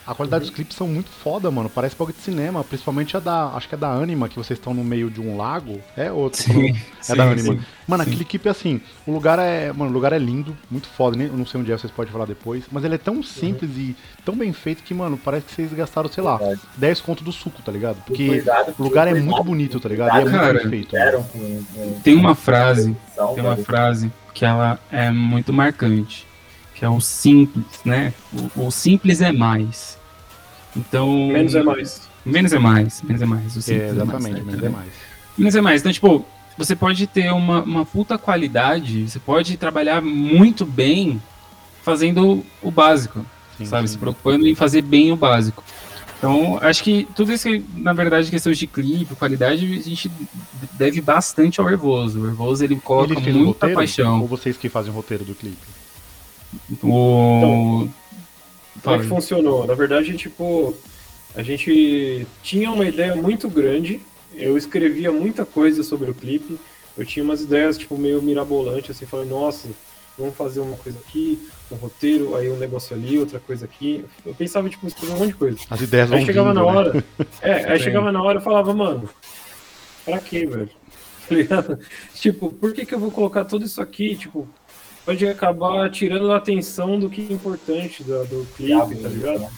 A qualidade uhum. dos clipes são muito foda, mano. Parece bagulho de cinema, principalmente a da. Acho que é da Anima, que vocês estão no meio de um lago. É outro. Sim, é sim, da Anima. Sim, mano, sim. aquele clipe assim, o lugar é. Mano, o lugar é lindo, muito foda. Nem, eu não sei onde é, vocês podem falar depois. Mas ele é tão simples uhum. e tão bem feito que, mano, parece que vocês gastaram, sei lá, Verdade. 10 conto do suco, tá ligado? Porque cuidado, o lugar é muito bonito, tá ligado? e é cara, muito bem feito. Tem uma frase. Tem uma frase que ela é muito marcante. Que é o simples, né? o, o simples é mais. Então. Menos é mais. Menos é mais, menos é mais. É, exatamente, é mais, né? menos é mais. Menos é mais. Então, tipo, você pode ter uma, uma puta qualidade, você pode trabalhar muito bem fazendo o básico, sim, sabe? Sim. Se preocupando em fazer bem o básico. Então, acho que tudo isso, na verdade, questões de clipe, qualidade, a gente deve bastante ao Hervoso. O Hervoso, ele coloca ele muita roteiro, paixão. Ou vocês que fazem o roteiro do clipe? O... Então, como é que funcionou? Na verdade, tipo, a gente tinha uma ideia muito grande, eu escrevia muita coisa sobre o clipe, eu tinha umas ideias, tipo, meio mirabolantes, assim, falando, nossa, vamos fazer uma coisa aqui, um roteiro, aí um negócio ali, outra coisa aqui. Eu pensava, tipo, escrever um monte de coisa. As ideias aí vão chegava vindo, na hora. Né? É, aí chegava na hora e falava, mano, pra quê, velho? Tá tipo, por que, que eu vou colocar tudo isso aqui? Tipo, pode acabar tirando a atenção do que é importante do, do clipe, tá ligado?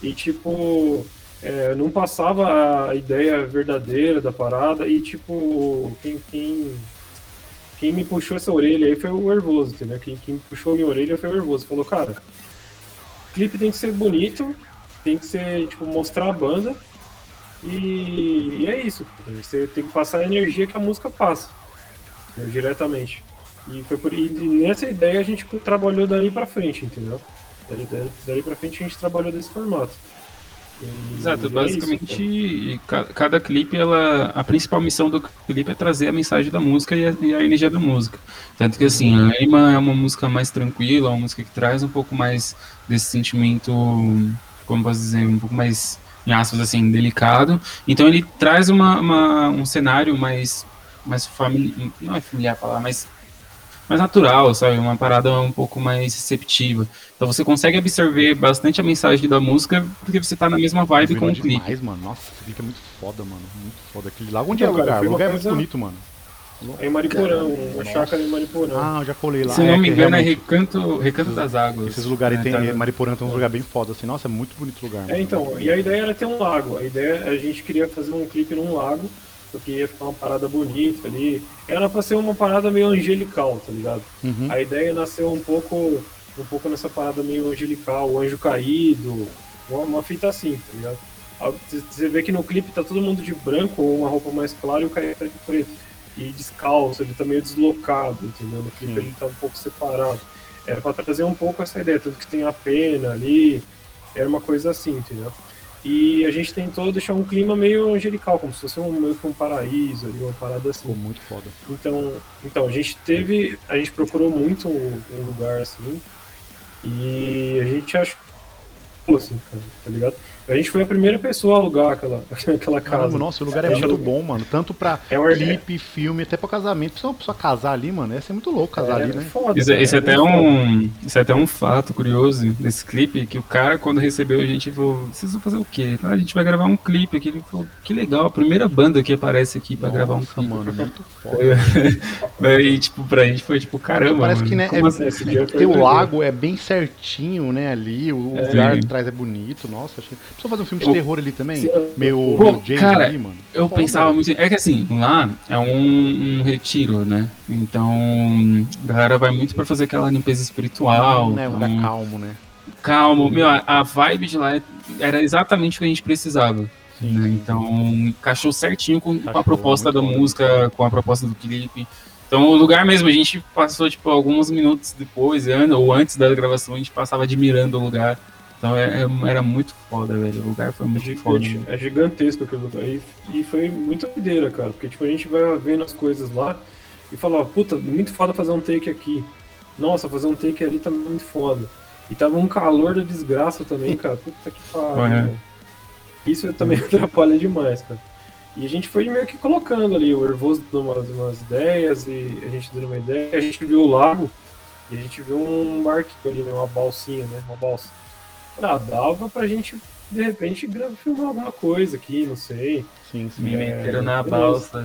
E tipo, é, não passava a ideia verdadeira da parada e tipo, quem, quem, quem me puxou essa orelha aí foi o Nervoso, entendeu? Quem, quem puxou a minha orelha foi o Nervoso. Falou, cara, o clipe tem que ser bonito, tem que ser, tipo, mostrar a banda e, e é isso. Você tem que passar a energia que a música passa, diretamente. E foi por e nessa ideia a gente trabalhou dali para frente, entendeu? Dali, dali, para frente a gente trabalhou desse formato. E, Exato, e basicamente é cada, clipe, ela, a principal missão do clipe é trazer a mensagem da música e a, e a energia da música. Tanto que assim, a Ema é uma música mais tranquila, uma música que traz um pouco mais desse sentimento, como posso dizer, um pouco mais, em aspas assim, delicado. Então ele traz uma, uma um cenário mais, mais familiar, não é familiar falar, mas mais natural, sabe? Uma parada um pouco mais receptiva. Então você consegue absorver bastante a mensagem da música porque você tá na mesma vibe com o clipe. Demais, mano. Nossa, esse clipe é muito foda, mano. Muito foda. Aquele lá onde é o lugar? O lugar é muito bonito, mano. É em Mariporã, uma chácara em Mariporã. Ah, eu já colei lá. Se não é, me engano, é Recanto, Recanto das Águas. Esses lugares é, tem. Tá... Mariporã tem um lugar bem foda, assim. Nossa, é muito bonito o lugar. É, então. E a ideia era ter um lago. A ideia, a gente queria fazer um clipe num lago porque ia ficar uma parada bonita ali. Era pra ser uma parada meio angelical, tá ligado? Uhum. A ideia nasceu um pouco, um pouco nessa parada meio angelical, o anjo caído, uma, uma fita assim, tá ligado? Você vê que no clipe tá todo mundo de branco, ou uma roupa mais clara e o cara tá de preto. E descalço, ele tá meio deslocado, entendeu? No clipe ele tá um pouco separado. Era pra trazer um pouco essa ideia, tanto que tem a pena ali, era uma coisa assim, entendeu? E a gente tentou deixar um clima meio angelical, como se fosse um, meio que um paraíso ali, uma parada assim. Ficou muito foda. Então, então, a gente teve. A gente procurou muito um, um lugar assim. E a gente achou assim, tá ligado? A gente foi a primeira pessoa a alugar aquela, aquela casa. Caramba, nossa, o lugar é, é muito bom, mano. Tanto pra é clipe, filme, até pra casamento. Se uma pessoa casar ali, mano, ia ser muito louco casar é, ali, né? Foda, isso, é, isso é, até um, isso é até um fato curioso desse clipe, que o cara, quando recebeu a gente, falou, vocês vão fazer o quê? Ah, a gente vai gravar um clipe aqui. Ele falou, que legal, a primeira banda que aparece aqui pra nossa, gravar um clipe. mano, muito foda. e, tipo, pra gente foi tipo, caramba, Parece mano, que, né, é, assim? o lago é bem certinho, né, ali, o lugar atrás é bonito, nossa, achei... Precisa fazer um filme de o, terror ali também? Meu, Pô, meu cara, ali, mano. Eu pensava mano. muito. É que assim, lá é um, um, retiro, né? Então, a galera vai muito pra fazer aquela limpeza espiritual. Não é um lugar calmo, né? Calmo. Meu, a, a vibe de lá era exatamente o que a gente precisava. Né? Então, encaixou certinho com, com a proposta da música, com a proposta do clipe. Então, o lugar mesmo, a gente passou, tipo, alguns minutos depois, ou antes da gravação, a gente passava admirando o lugar. Então, é, é, era muito foda, velho. O lugar foi muito foda. É gigantesco aquele lugar. E, e foi muito doideira, cara. Porque, tipo, a gente vai vendo as coisas lá e fala, puta, muito foda fazer um take aqui. Nossa, fazer um take ali tá muito foda. E tava um calor da desgraça também, cara. Puta que pariu. Isso também atrapalha demais, cara. E a gente foi meio que colocando ali, o Hervoso dando umas, umas ideias e a gente dando uma ideia. A gente viu o lago e a gente viu um barquinho ali, né, uma balsinha, né? Uma balsa. Ah, dava pra gente, de repente, filmar alguma coisa aqui, não sei. Sim, sim. Me meteram é, na balsa.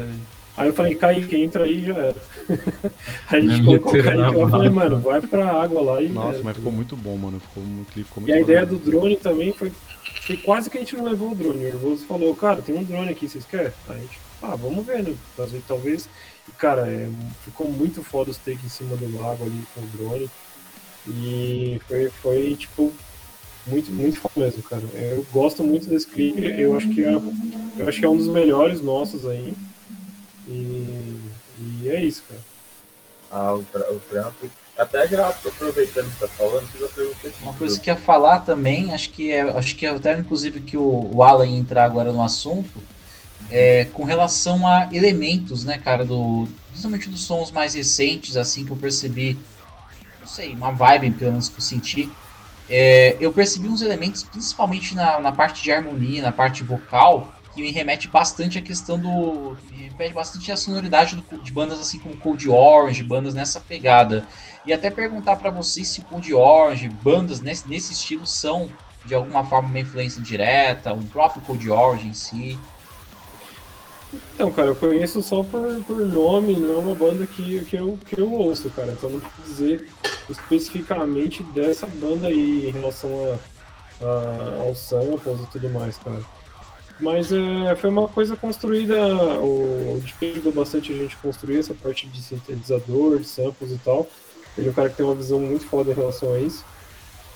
Aí eu falei, Kaique, entra aí já era. aí a gente colocou o Kaique lá e falei, mano, vai pra água lá e. Nossa, mas ficou muito bom, mano. Ficou muito, ficou muito E a ideia do drone também foi foi quase que a gente não levou o drone. O Nervoso falou, cara, tem um drone aqui, vocês querem? Aí a gente, ah, vamos ver, né? Talvez, talvez. E, cara, é, ficou muito foda os takes em cima do lago ali com o drone. E foi, foi tipo, muito, muito foda mesmo, cara. Eu gosto muito desse clipe, eu acho que é, eu acho que é um dos melhores nossos aí. E, e é isso, cara. Ah, o, o trampo até já aproveitando que tá falando, fiz a pergunta Uma coisa que ia falar também, acho que é, acho que é até inclusive que o, o Alan ia entrar agora no assunto, é, com relação a elementos, né, cara, do, principalmente dos sons mais recentes, assim, que eu percebi, não sei, uma vibe, pelo menos que eu senti, é, eu percebi uns elementos, principalmente na, na parte de harmonia, na parte vocal, que me remete bastante à questão do. Me remete bastante à sonoridade do, de bandas assim como Cold Orange, bandas nessa pegada. E até perguntar para vocês se Cold Orange, bandas nesse, nesse estilo são de alguma forma uma influência direta, o próprio Cold Orange em si. Então, cara, eu conheço só por, por nome, não é uma banda que, que, eu, que eu ouço, cara. Então não posso dizer especificamente dessa banda aí em relação a, a, aos samples e tudo mais, cara. Mas é, foi uma coisa construída, o Dick ajudou bastante a gente construir essa parte de sintetizador, de samples e tal. Ele é um cara que tem uma visão muito foda em relação a isso.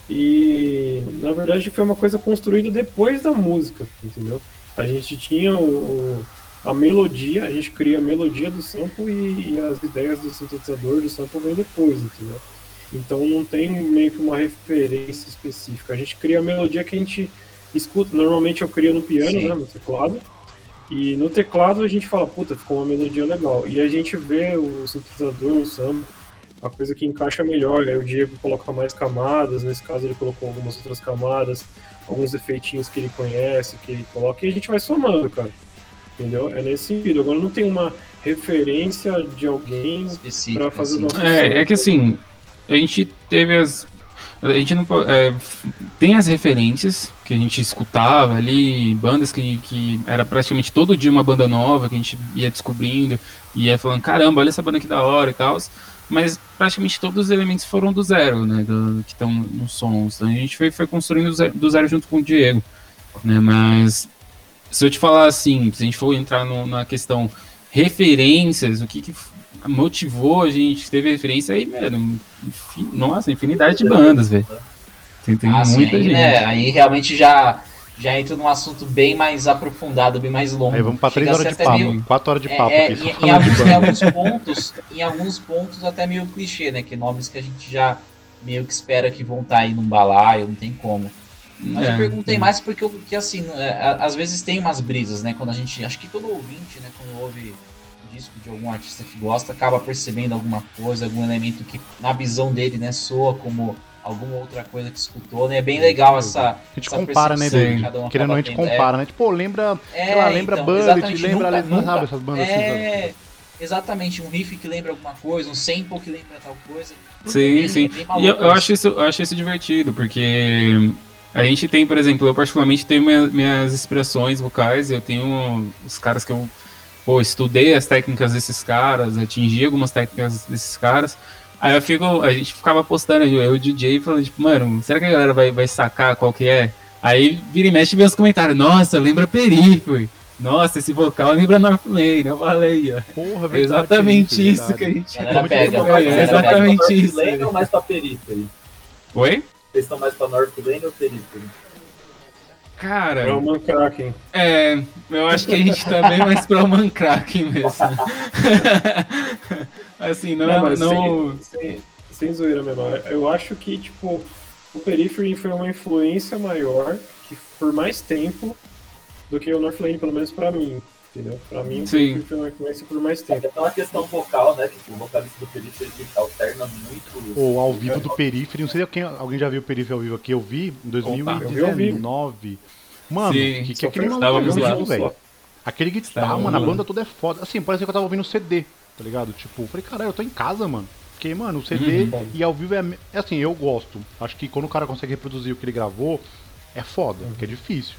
E na verdade foi uma coisa construída depois da música, entendeu? A gente tinha o, a melodia, a gente cria a melodia do sample e, e, as ideias do sintetizador do sample vem depois, entendeu? Então não tem meio que uma referência específica. A gente cria a melodia que a gente escuta. Normalmente eu crio no piano, Sim. né, no teclado. E no teclado a gente fala, puta, ficou uma melodia legal. E a gente vê o sintetizador, o sample, a coisa que encaixa melhor. Aí o Diego coloca mais camadas, nesse caso ele colocou algumas outras camadas, alguns efeitinhos que ele conhece, que ele coloca, e a gente vai somando, cara. Entendeu? É nesse sentido. Agora não tem uma referência de alguém para fazer assim. o nosso é, é que assim, a gente teve as. A gente não é, tem as referências que a gente escutava ali, bandas que, que era praticamente todo dia uma banda nova que a gente ia descobrindo, e ia falando, caramba, olha essa banda que da hora e tal mas praticamente todos os elementos foram do zero, né, do, que estão nos sons. Então a gente foi, foi construindo do zero, do zero, junto com o Diego, né, mas se eu te falar assim, se a gente for entrar no, na questão referências, o que, que motivou a gente, teve referência aí, mano, nossa, infinidade de bandas, velho. Tem, tem ah, muita sim, gente. Né, aí realmente já já entra num assunto bem mais aprofundado, bem mais longo. Aí vamos para três horas de papo, meio... quatro horas de papo. É, aqui, em, em, alguns, em, alguns, pontos, em alguns pontos até meio clichê, né? Que nomes que a gente já meio que espera que vão estar tá aí num balaio, não tem como. Mas é, eu perguntei é. mais porque, porque assim, é, às vezes tem umas brisas, né? Quando a gente. Acho que todo ouvinte, né, quando ouve disco de algum artista que gosta, acaba percebendo alguma coisa, algum elemento que na visão dele, né, soa como alguma outra coisa que escutou, né? É bem legal essa. A gente essa compara, né, David? Querendo ou não, a gente compara, é. né? Tipo, lembra, é, sei lá, lembra então, Bullet, lembra, nunca, sabe, essas bandas assim, é, assim, Exatamente, um riff que lembra alguma coisa, um sample que lembra tal coisa. Sim, bem, sim. e eu, eu, acho isso, eu acho isso divertido, porque a gente tem, por exemplo, eu particularmente tenho minhas, minhas expressões vocais, eu tenho os caras que eu pô, estudei as técnicas desses caras, atingi algumas técnicas desses caras. Aí eu fico, a gente ficava postando, eu e o DJ falando, tipo, mano, será que a galera vai, vai sacar qual que é? Aí vira e mexe vê os comentários, nossa, lembra Periphery. Nossa, esse vocal lembra Northlane, eu falei, ó. Porra, verdade, exatamente isso, isso que a gente pega. É, exatamente isso. Lane ou mais pra? Oi? Vocês estão mais pra Northlane ou Periphery? Cara. É o Mankraken. É, eu acho que a gente tá bem mais pra o Mankraken mesmo. Assim, não. Não, mas não... Sem, sem, sem zoeira mesmo. Eu acho que, tipo, o Periphery foi uma influência maior, que por mais tempo, do que o Northlane, pelo menos pra mim. Entendeu? Pra mim, o Sim. Periphery foi uma influência por mais tempo. Até pela questão vocal, né? Que o vocalista do Felipe ele alterna muito. Ou ao vivo do Periphery, não sei se quem, alguém já viu o Periphery ao vivo aqui, eu vi em eu vi ao 2019. Mano, Sim, que, que aquele maluco vivo, velho. Aquele guitarra, mano, a banda toda é foda. Assim, parece que eu tava ouvindo CD, tá ligado? Tipo, eu falei, caralho, eu tô em casa, mano. Porque, mano, o CD Uhum. e ao vivo é, é assim, eu gosto. Acho que quando o cara consegue reproduzir o que ele gravou, é foda, Uhum. porque é difícil.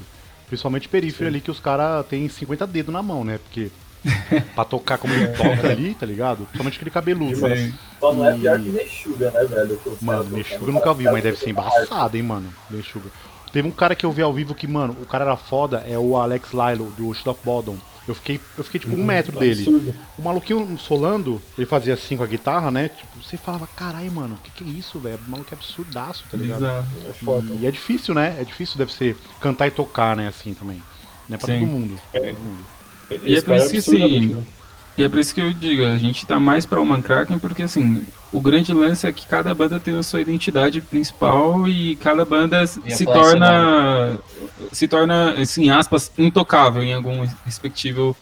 Principalmente Periphery ali, que os caras têm 50 dedos na mão, né? Porque pra tocar como ele toca ali, tá ligado? Principalmente aquele cabeludo. Só não é pior que Mexuga, né, velho? Mano, Mexuga eu nunca vi, mas deve ser embaçado, hein, mano. Mexuga. Teve um cara que eu vi ao vivo que, mano, o cara era foda, é o Alex Lilo, do Shield of Bottom. Eu fiquei, eu fiquei tipo um metro dele. O maluquinho solando, ele fazia assim com a guitarra, né? Tipo, você falava, caralho, mano, o que, que é isso, velho? O maluco é absurdaço, tá ligado? Exato. É foda. E é difícil, né? É difícil, deve ser cantar e tocar, né, assim também. Não é pra Sim. todo mundo. É. Todo mundo. E é Esse por isso que, assim, bom. E é por isso que eu digo, a gente tá mais pra uma Kraken porque assim, o grande lance é que cada banda tem a sua identidade principal e cada banda Ia se torna se torna, assim, aspas, intocável em algum respectivo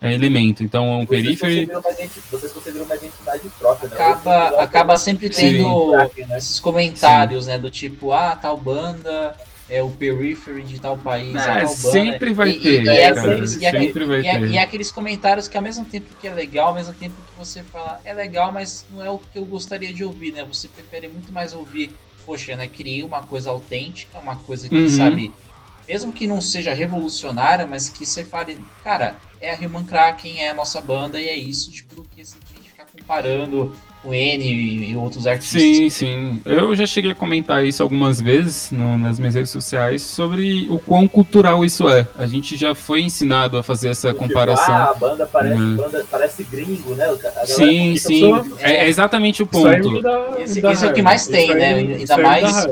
é, elemento. Então, o Periphery uma identi- Vocês conseguiram uma identidade própria, né? Acaba, acaba sempre Sim. tendo Kraken, né? esses comentários, né? Do tipo, ah, tal banda é o periphery de tal país, É, sempre vai E- ter, e, é cara, aqueles, aquele- sempre vai ter. e aqueles comentários que ao mesmo tempo que é legal, ao mesmo tempo que você fala, é legal, mas não é o que eu gostaria de ouvir, né? Você prefere muito mais ouvir, poxa, né? Criei uma coisa autêntica, uma coisa que, Uhum. sabe, mesmo que não seja revolucionária, mas que você fale, cara, é a Human Kraken, é a nossa banda e é isso, tipo, que a gente ficar comparando com N e outros artistas. Sim, sim. Eu já cheguei a comentar isso algumas vezes no- nas minhas redes sociais sobre o quão cultural isso é. A gente já foi ensinado a fazer essa Tipo, comparação. Ah, a banda parece, Uhum. banda parece gringo, né? Sim, fica sim. só- É, é exatamente o Isso ponto. dá- Esse- dá esse é o que mais tem, Isso né? Ainda isso me dá mais-.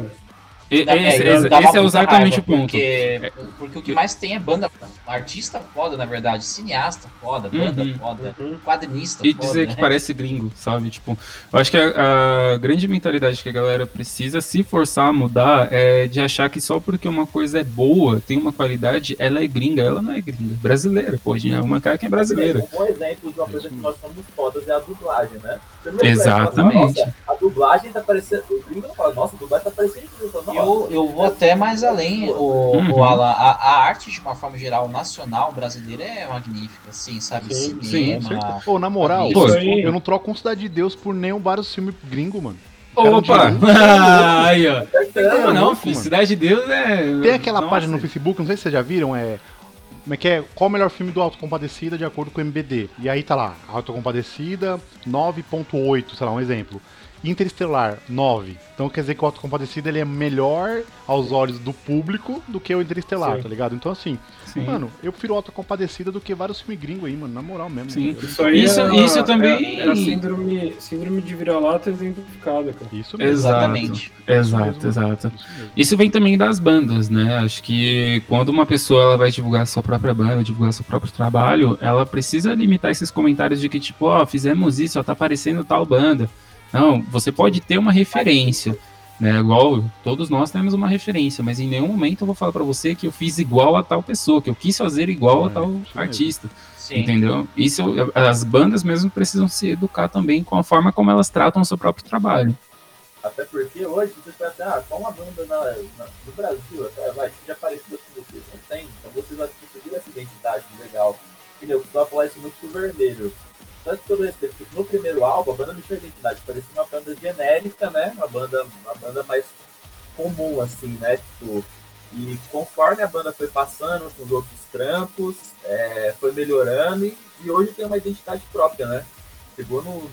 E- esse, é, esse- esse é exatamente o ponto. Porque, porque o que mais tem é banda, artista foda, na verdade, cineasta foda, banda Uhum. foda, Uhum. quadrinista E foda, dizer né? que parece gringo, sabe? Tipo, eu acho que a, a grande mentalidade que a galera precisa se forçar a mudar é de achar que só porque uma coisa é boa, tem uma qualidade, ela é gringa. Ela não é gringa, é brasileira, pô. É uma cara que é brasileira. Um bom exemplo de uma coisa que nós somos fodas é a dublagem, né? Primeiro, Exatamente. nossa, a dublagem tá parecendo. O gringo não fala, nossa, a dublagem tá parecendo. Eu Eu, vou até mais além, o, Uhum. o Alan. A, a arte, de uma forma geral, nacional, brasileira, é magnífica, assim, sabe? Sim, Cinema. Pô, na moral, Isso eu- aí. eu não troco com Cidade de Deus por nenhum vários filmes gringo, mano. Opa! Aí, ó. Não, Não, não, louco, filho. Cidade de Deus é. Tem aquela Nossa. página no Facebook, não sei se vocês já viram, é. Como é que é? Qual o melhor filme do Autocompadecida de acordo com o MBD? E aí tá lá, Autocompadecida 9.8, sei lá, um exemplo. Interestelar 9. Então quer dizer que o Autocompadecida ele é melhor aos olhos do público do que o Interestelar, Sim. tá ligado? Então assim, Sim. mano, eu prefiro o Autocompadecida do que vários filmes gringos aí, mano, na moral mesmo. Sim. Eu- Isso aí Isso- é, isso também- É, é a síndrome, síndrome de vira-lata exemplificada, cara. Isso mesmo. Exatamente. Exato, mesmo. exato. Isso. Isso vem também das bandas, né? Acho que quando uma pessoa ela vai divulgar sua própria banda, divulgar seu próprio trabalho, ela precisa limitar esses comentários de que, tipo, ó, fizemos isso, ó, tá aparecendo tal banda. Não, você pode ter uma referência, né? Igual todos nós temos uma referência, mas em nenhum momento eu vou falar pra você que eu fiz igual a tal pessoa, que eu quis fazer igual a É, tal isso mesmo. artista. Sim. Entendeu? Isso, as bandas mesmo precisam se educar também com a forma como elas tratam o seu próprio trabalho. Até porque hoje você vai até, ah, qual uma banda na, na- no Brasil, até vai, que seja parecida com vocês. Não tem. Então vocês vão conseguir essa identidade legal. Entendeu? Eu costumava falar isso muito com o Vermelho. Respeito, no primeiro álbum a banda não tinha identidade, parecia uma banda genérica, né? Uma banda, uma banda mais comum, assim, né? Tipo, e conforme a banda foi passando com os outros trampos, é, foi melhorando e, e hoje tem uma identidade própria, né? Chegou no, no-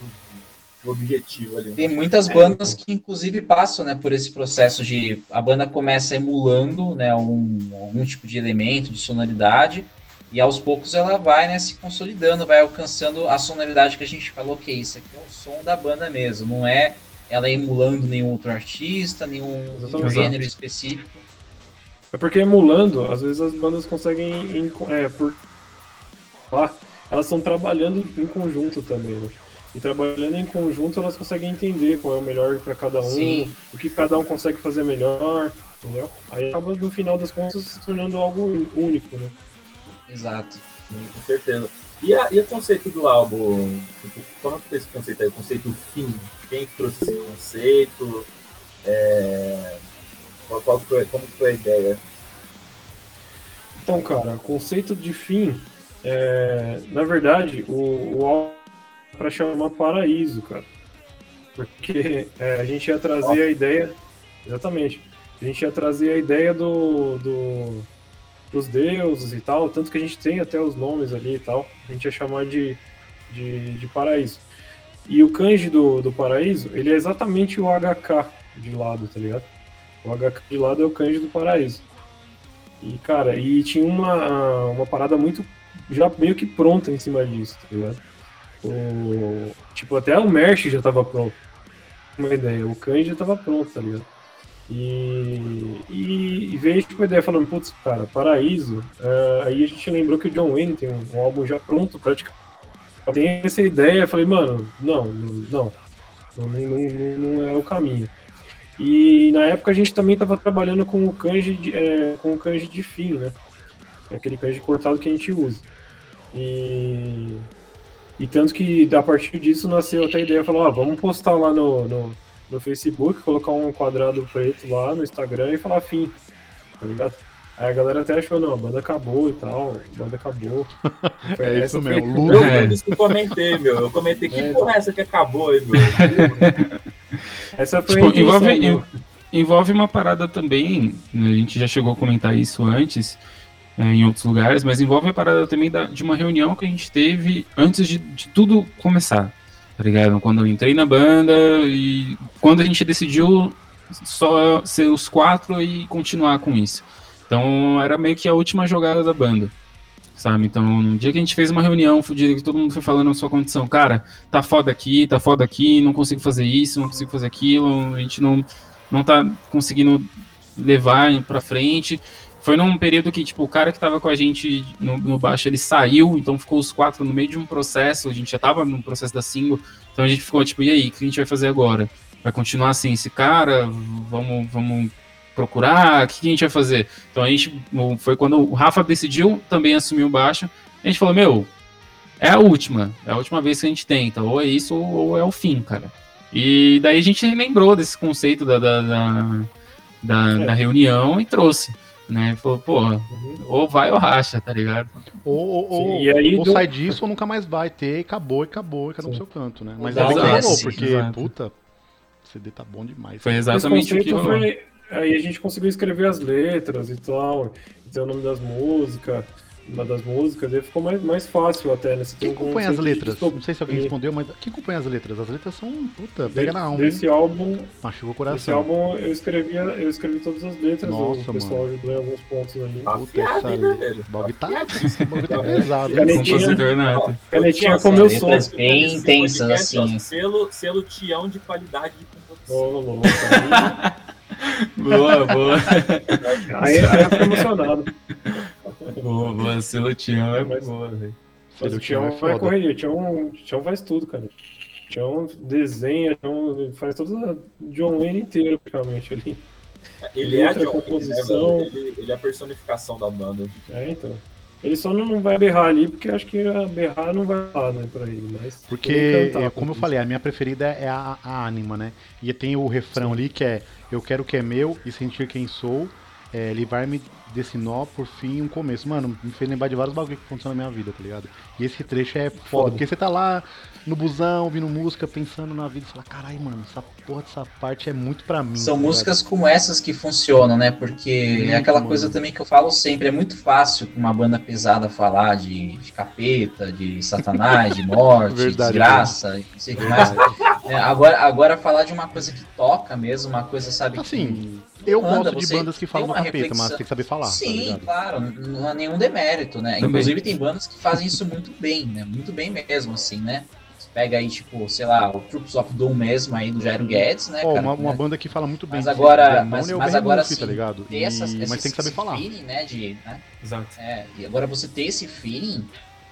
no objetivo ali. Tem muitas bandas que, inclusive, passam né, por esse processo de a banda começa emulando né, um, algum tipo de elemento, de sonoridade, e aos poucos ela vai né, se consolidando, vai alcançando a sonoridade que a gente falou que isso aqui é o som da banda mesmo, não é ela emulando nenhum outro artista, nenhum, gênero específico. É porque emulando, às vezes as bandas conseguem. em- é, por. Lá, elas estão trabalhando em conjunto também, né? E trabalhando em conjunto, elas conseguem entender qual é o melhor para cada um, Sim. o que cada um consegue fazer melhor, entendeu? Aí acaba, no final das contas, se tornando algo único, né? Exato. Com certeza. E, a, e o conceito do álbum? Tipo, Como que foi esse conceito aí? O conceito fim? Quem que trouxe esse conceito? É, qual, qual foi, como foi a ideia? Então, cara, o conceito de fim, é, na verdade, o, o álbum é para chamar paraíso, cara. Porque é, a gente ia trazer a ideia, exatamente, a gente ia trazer a ideia do, do, dos deuses e tal, tanto que a gente tem até os nomes ali e tal, a gente ia chamar de, de, de paraíso. E o kanji do, do paraíso, ele é exatamente o HK de lado, tá ligado? O HK de lado é o kanji do paraíso. E, cara, e tinha uma, uma parada muito já meio que pronta em cima disso, tá ligado? O, tipo, até o merch já tava pronto. Uma ideia, o kanji já tava pronto, tá ligado? E, e, e veio tipo, a ideia falando, putz, cara, Paraíso. eh, aí a gente lembrou que o John Wayne tem um, um álbum já pronto, praticamente. Tem essa ideia, falei, mano, não, não, não, não, não, é o caminho. E na época a gente também estava trabalhando com o kanji de, é, com o kanji de fim, né? Aquele kanji cortado que a gente usa. E, e tanto que a partir disso nasceu até a ideia, falou, ah, vamos postar lá no, no, no Facebook, colocar um quadrado preto lá no Instagram e falar fim, tá ligado? Aí a galera até achou, não, a banda acabou e tal, a banda acabou. Foi- É isso mesmo. Lula, Eu, velho. isso que eu comentei, meu. Eu comentei, que É, porra é essa que acabou aí, meu? Essa foi a Tipo, envolve, né? en- envolve uma parada também, né, a gente já chegou a comentar isso antes, é, em outros lugares, mas envolve a parada também da- de uma reunião que a gente teve antes de, de tudo começar, tá ligado? Quando eu entrei na banda e quando a gente decidiu só ser os quatro e continuar com isso. Então era meio que a última jogada da banda. Sabe? Então, no dia que a gente fez uma reunião, o que todo mundo foi falando a sua condição, cara, tá foda aqui, tá foda aqui, não consigo fazer isso, não consigo fazer aquilo, a gente não, não tá conseguindo levar pra frente. Foi num período que, tipo, o cara que tava com a gente no, no baixo, ele saiu, então ficou os quatro no meio de um processo, a gente já tava no processo da single, então a gente ficou, tipo, e aí, o que a gente vai fazer agora? Vai continuar assim, esse cara? Vamos, vamos procurar? O que a gente vai fazer? Então a gente, foi quando o Rafa decidiu também assumir o baixo, a gente falou, meu, é a última, é a última vez que a gente tenta, ou é isso ou, ou é o fim, cara. E daí a gente lembrou desse conceito da, da, da, da- É. da reunião e trouxe, né? Falou, pô, Uhum. ou vai ou racha, tá ligado? Ou, ou, Sim, e aí ou do- sai disso ou nunca mais vai ter, e acabou, e acabou, e cada um pro seu canto, né? Mas ainda bem rolou, Sim, porque, exato. puta, o CD tá bom demais. Foi exatamente o que rolou. foi. Aí a gente conseguiu escrever as letras e tal, ter o nome das músicas, uma das músicas, aí ficou mais, mais fácil até, né? Você Quem um acompanha as de letras? Não sei se alguém e- respondeu, mas quem acompanha as letras? As letras são, puta, pega na alma, Desse hein? álbum, Machucou o esse coração. álbum eu escrevia, eu escrevi todas as letras, Nossa, o pessoal mano. ajudou em alguns pontos ali. Tá Puta, essa né, letra. O bagulho tá, esse bagulho tá pesado. Canetinha. Compositor nato. Canetinha Nossa, com meu letras som. bem Esse intensas, ó, assim. Selo, selo Tião de qualidade de composição. Boa, boa. Aí, aí eu fico emocionado. boa, boa. Selo Tião é Mas- boa, velho. Mas o o Tião é vai foda. correr, o Tião, o Tião faz tudo, cara. O Tião desenha, o Tião faz toda a John Wayne inteiro, praticamente, ali. Ele é a John né, composição. velho? ele, ele é a personificação da banda. É, então. Ele só não vai berrar ali, porque acho que berrar não vai lá, né, pra ele, mas... Porque, ele cantar, é, como eu falei, a minha preferida é a, a Anima, né? E tem o refrão ali que é Eu quero o que é meu e sentir quem sou, é, livrar-me desse nó, por fim, um começo. Mano, me fez lembrar de vários bagulhos que aconteceram na minha vida, tá ligado? E esse trecho é foda, Foda. porque você tá lá no busão, ouvindo música, pensando na vida, e fala, caralho, mano, essa porra dessa parte é muito pra mim. São tá músicas como essas que funcionam, né? Porque Muito, é aquela mano. coisa também que eu falo sempre, é muito fácil com uma banda pesada falar de, de capeta, de satanás, de morte, Verdade, desgraça, e não sei o que mais. É, agora, agora falar de uma coisa que toca mesmo, uma coisa, sabe, Assim, que Eu anda, gosto de bandas que falam do uma capeta, mas reflexão. tem que saber falar, tá Sim, ligado? claro, não há nenhum demérito, né? Também. Inclusive tem bandas que fazem isso muito bem, né? Muito bem mesmo, assim, né? Você pega aí, tipo, sei lá, o Troops of Doom mesmo aí do Jairo Guedes, né, Ó, cara? uma, uma né? banda que fala muito bem Mas agora- mas- é mas Behemoth, agora tá sim, ligado? ter essas, E- esse, mas tem que saber esse falar. feeling, né, de, né? Exato. É, e agora você ter esse feeling,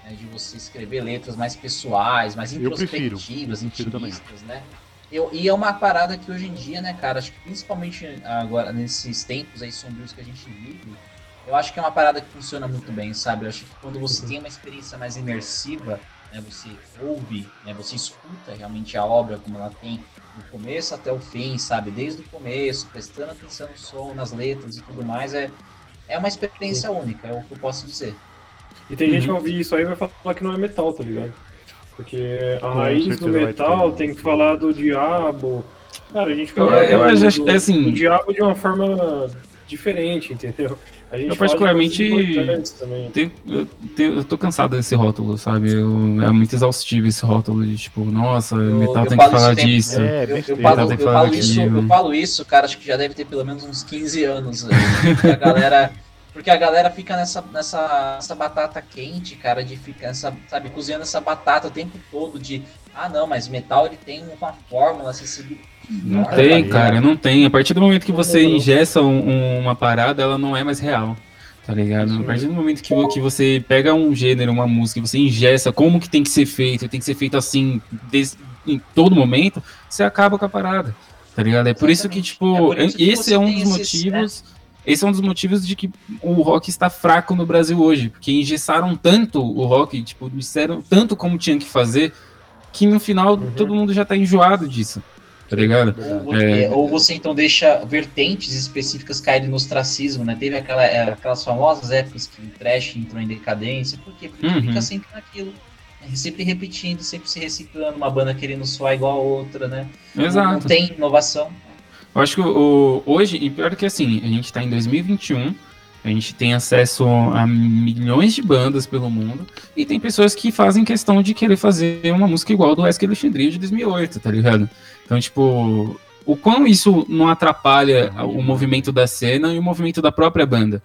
né, de você escrever letras mais pessoais, mais Eu prefiro. introspectivas, Eu prefiro também. intimistas, né? Eu, e é uma parada que hoje em dia, né, cara, acho que principalmente agora, nesses tempos aí sombrios que a gente vive, eu acho que é uma parada que funciona muito bem, sabe? Eu acho que quando você tem uma experiência mais imersiva, né, você ouve, né, você escuta realmente a obra como ela tem do começo até o fim, sabe? Desde o começo, prestando atenção no som, nas letras e tudo mais, é, é uma experiência única, é o que eu posso dizer. E tem gente que Uhum. vai ouvir isso aí e vai falar que não é metal, tá ligado? Porque a Com raiz do metal ter. tem que falar do diabo. Cara, a gente Eu- fala eu do- acho que, assim- do diabo de uma forma diferente, entendeu? A gente Eu particularmente-. Tenho- eu, tenho- eu tô cansado desse rótulo, sabe? Eu- é muito exaustivo esse rótulo de tipo, nossa, metal eu tem que falar disso. É, Eu, eu falo, eu, isso, eu falo isso, cara, acho que já deve ter pelo menos uns 15 anos. né? A galera, porque a galera fica nessa, nessa, nessa batata quente, cara, de ficar, essa, sabe, cozinhando essa batata o tempo todo de, ah não, mas metal ele tem uma fórmula, se seguir. Não tem, cara, não tem. A partir do momento que você ingessa um- um- uma parada, ela não é mais real. Tá ligado? A partir do momento que, que você pega um gênero, uma música, você ingessa como que tem que ser feito, tem que ser feito assim des- em todo momento, você acaba com a parada. Tá ligado? É por isso que, tipo, É isso que esse é um dos esses, motivos. Esse é um dos motivos de que o rock está fraco no Brasil hoje. Porque engessaram tanto o rock, tipo, disseram tanto como tinha que fazer, que no final Uhum. todo mundo já tá enjoado disso. Tá ligado? Ou você, ou você, então deixa vertentes específicas caírem no ostracismo, né? Teve aquela, é, aquelas famosas épocas que o trash entrou em decadência. Por quê? Porque Uhum. fica sempre naquilo. né? Sempre repetindo, sempre se reciclando, uma banda querendo soar igual a outra, né? Não- Não, Exato. tem inovação. Eu acho que o, hoje, e pior que assim, a gente tá em 2021, a gente tem acesso a milhões de bandas pelo mundo, e tem pessoas que fazem questão de querer fazer uma música igual do Wesley Alexandria de 2008, tá ligado? Então, tipo, o quão isso não atrapalha o movimento da cena e o movimento da própria banda,